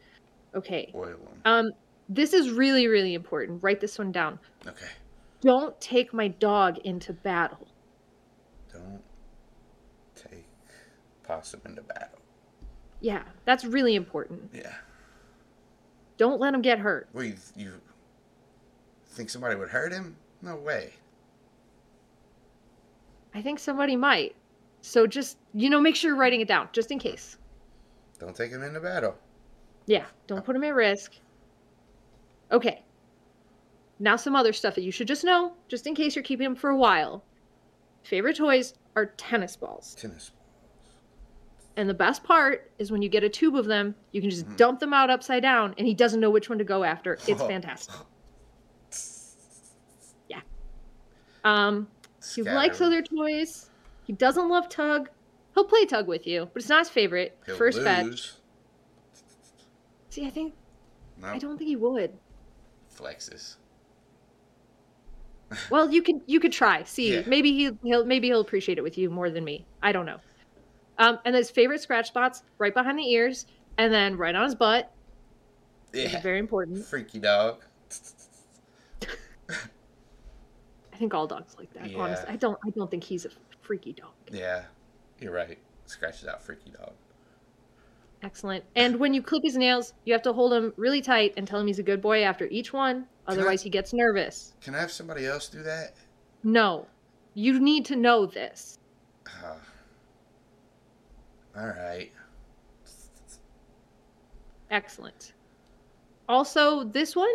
Okay. oil them. Um This is really, really important. Write this one down. Okay. Don't take my dog into battle. Don't take possum into battle. Yeah, that's really important. Yeah. Don't let him get hurt. Well, you, you think somebody would hurt him? No way. I think somebody might. So just, you know, make sure you're writing it down, just in case. Don't take him into battle. Yeah, don't put him at risk. Okay. Now, some other stuff that you should just know, just in case you're keeping him for a while. Favorite toys are tennis balls. Tennis. balls. And the best part is when you get a tube of them, you can just Mhm. dump them out upside down and he doesn't know which one to go after. It's fantastic. Yeah. Um, he likes other toys. He doesn't love tug. He'll play tug with you, but it's not his favorite. He'll First bet. See, I think No. I don't think he would. Flexes. Well, you could you could try. See, Yeah. maybe he he'll maybe he'll appreciate it with you more than me. I don't know. Um, and his favorite scratch spots right behind the ears, and then right on his butt. Yeah. very important. Freaky dog. I think all dogs like that. Honestly, I don't I don't think he's a freaky dog. Yeah. You're right. Scratches out freaky dog. Excellent. And when you clip his nails, you have to hold him really tight and tell him he's a good boy after each one. I- Otherwise, he gets nervous. Can I have somebody else do that? No, you need to know this. Uh, all right. Excellent. Also, this one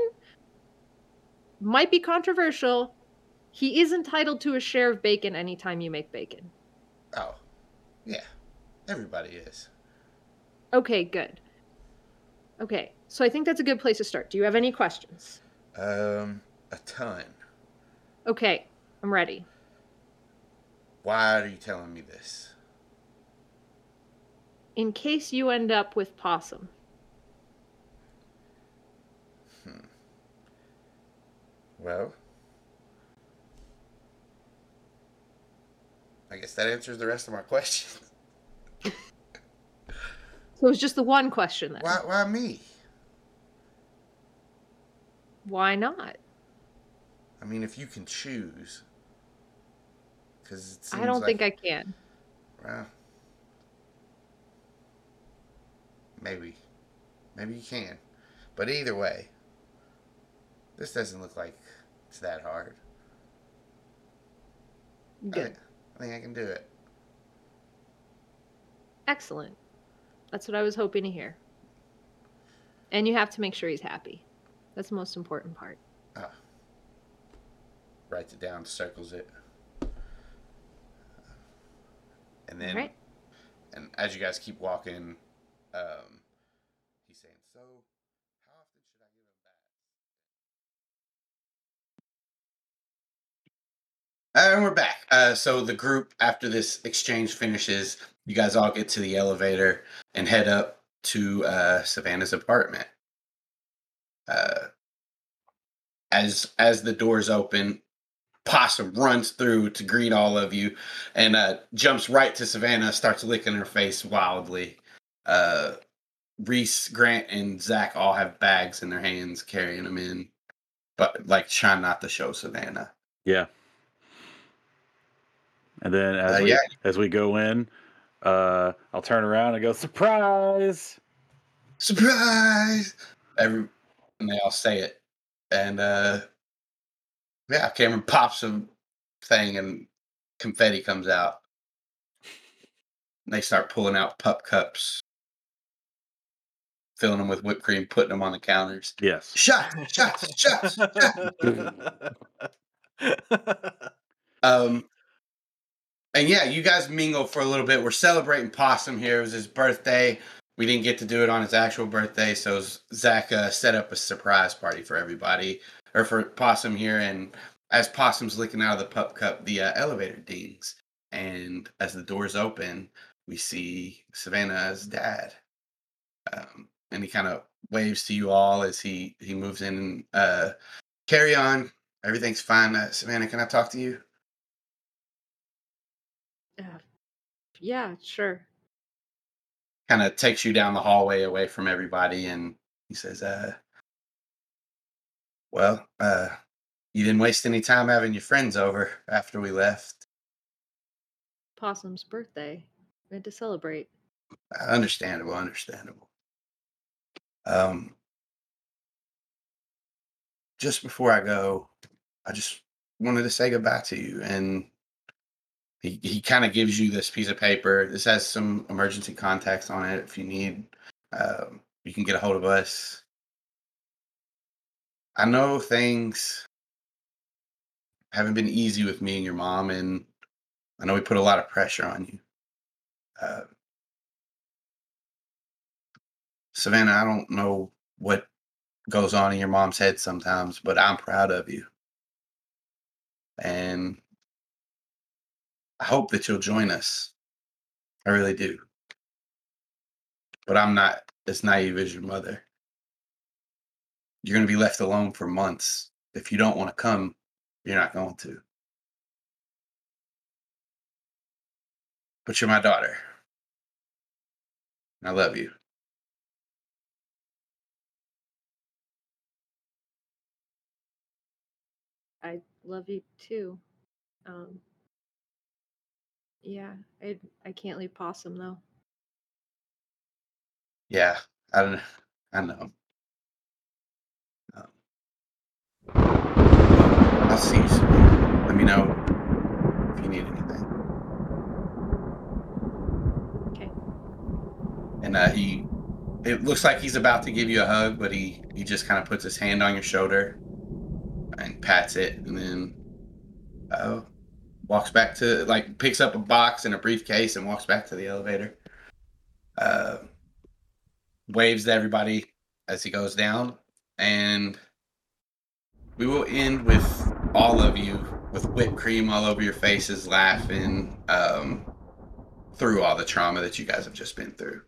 might be controversial. He is entitled to a share of bacon anytime you make bacon. Oh, yeah. Everybody is. Okay, good. Okay, so I think that's a good place to start. Do you have any questions? Um, a ton. Okay, I'm ready. Why are you telling me this? In case you end up with possum. Hmm. Well, I guess that answers the rest of my questions. So it's just the one question then. Why, why me? Why not? I mean, if you can choose, because I don't think I can. Well, maybe, maybe you can, but either way, this doesn't look like it's that hard. Good. think, I think I can do it. Excellent. That's what I was hoping to hear. And you have to make sure he's happy. That's the most important part. Ah. Writes it down, circles it, and then right. And as you guys keep walking, um, he's saying, "So, how often should I give him that?" And we're back. Uh, so the group, after this exchange finishes, you guys all get to the elevator and head up to uh, Savannah's apartment. Uh, as as the doors open, Possum runs through to greet all of you and uh, jumps right to Savannah, starts licking her face wildly. Uh, Reese, Grant, and Zach all have bags in their hands carrying them in, but like trying not to show Savannah. Yeah. And then as Uh, we yeah. as we go in, uh, I'll turn around and go surprise. Surprise! Every and they all say it, and uh, yeah, Cameron pops a thing and confetti comes out. And they start pulling out pup cups, filling them with whipped cream, putting them on the counters. Yes. Shots, shots, shots. shots. Um, and yeah, you guys mingle for a little bit. We're celebrating Possum here. It was his birthday. We didn't get to do it on his actual birthday, so Zach uh, set up a surprise party for everybody, or for Possum here. And as Possum's licking out of the pup cup, the uh, elevator dings, and as the doors open, we see Savannah's dad, um, and he kind of waves to you all as he he moves in. Uh, carry on. Everything's fine. Uh, Savannah, can I talk to you? Uh, yeah, sure. kind of takes you down the hallway away from everybody and he says uh Well, uh, you didn't waste any time having your friends over after we left. Possum's birthday. We had to celebrate. Understandable, understandable. Um, just before I go, I just wanted to say goodbye to you. And he, he kind of gives you this piece of paper. This has some emergency contacts on it. If you need, um, you can get a hold of us. I know things haven't been easy with me and your mom, and I know we put a lot of pressure on you. Uh, Savannah, I don't know what goes on in your mom's head sometimes, but I'm proud of you. And I hope that you'll join us. I really do. But I'm not as naive as your mother. You're going to be left alone for months. If you don't want to come, you're not going to. But you're my daughter. I love you. I love you too. Um, yeah, I I can't leave Possum though. Yeah, I don't. I know. Um, I'll see you soon. Let me know if you need anything. Okay. And uh, he, it looks like he's about to give you a hug, but he he just kind of puts his hand on your shoulder and pats it, and then uh, walks back to like picks up a box and a briefcase and walks back to the elevator. Uh, waves to everybody as he goes down, and we will end with all of you with whipped cream all over your faces, laughing um, through all the trauma that you guys have just been through.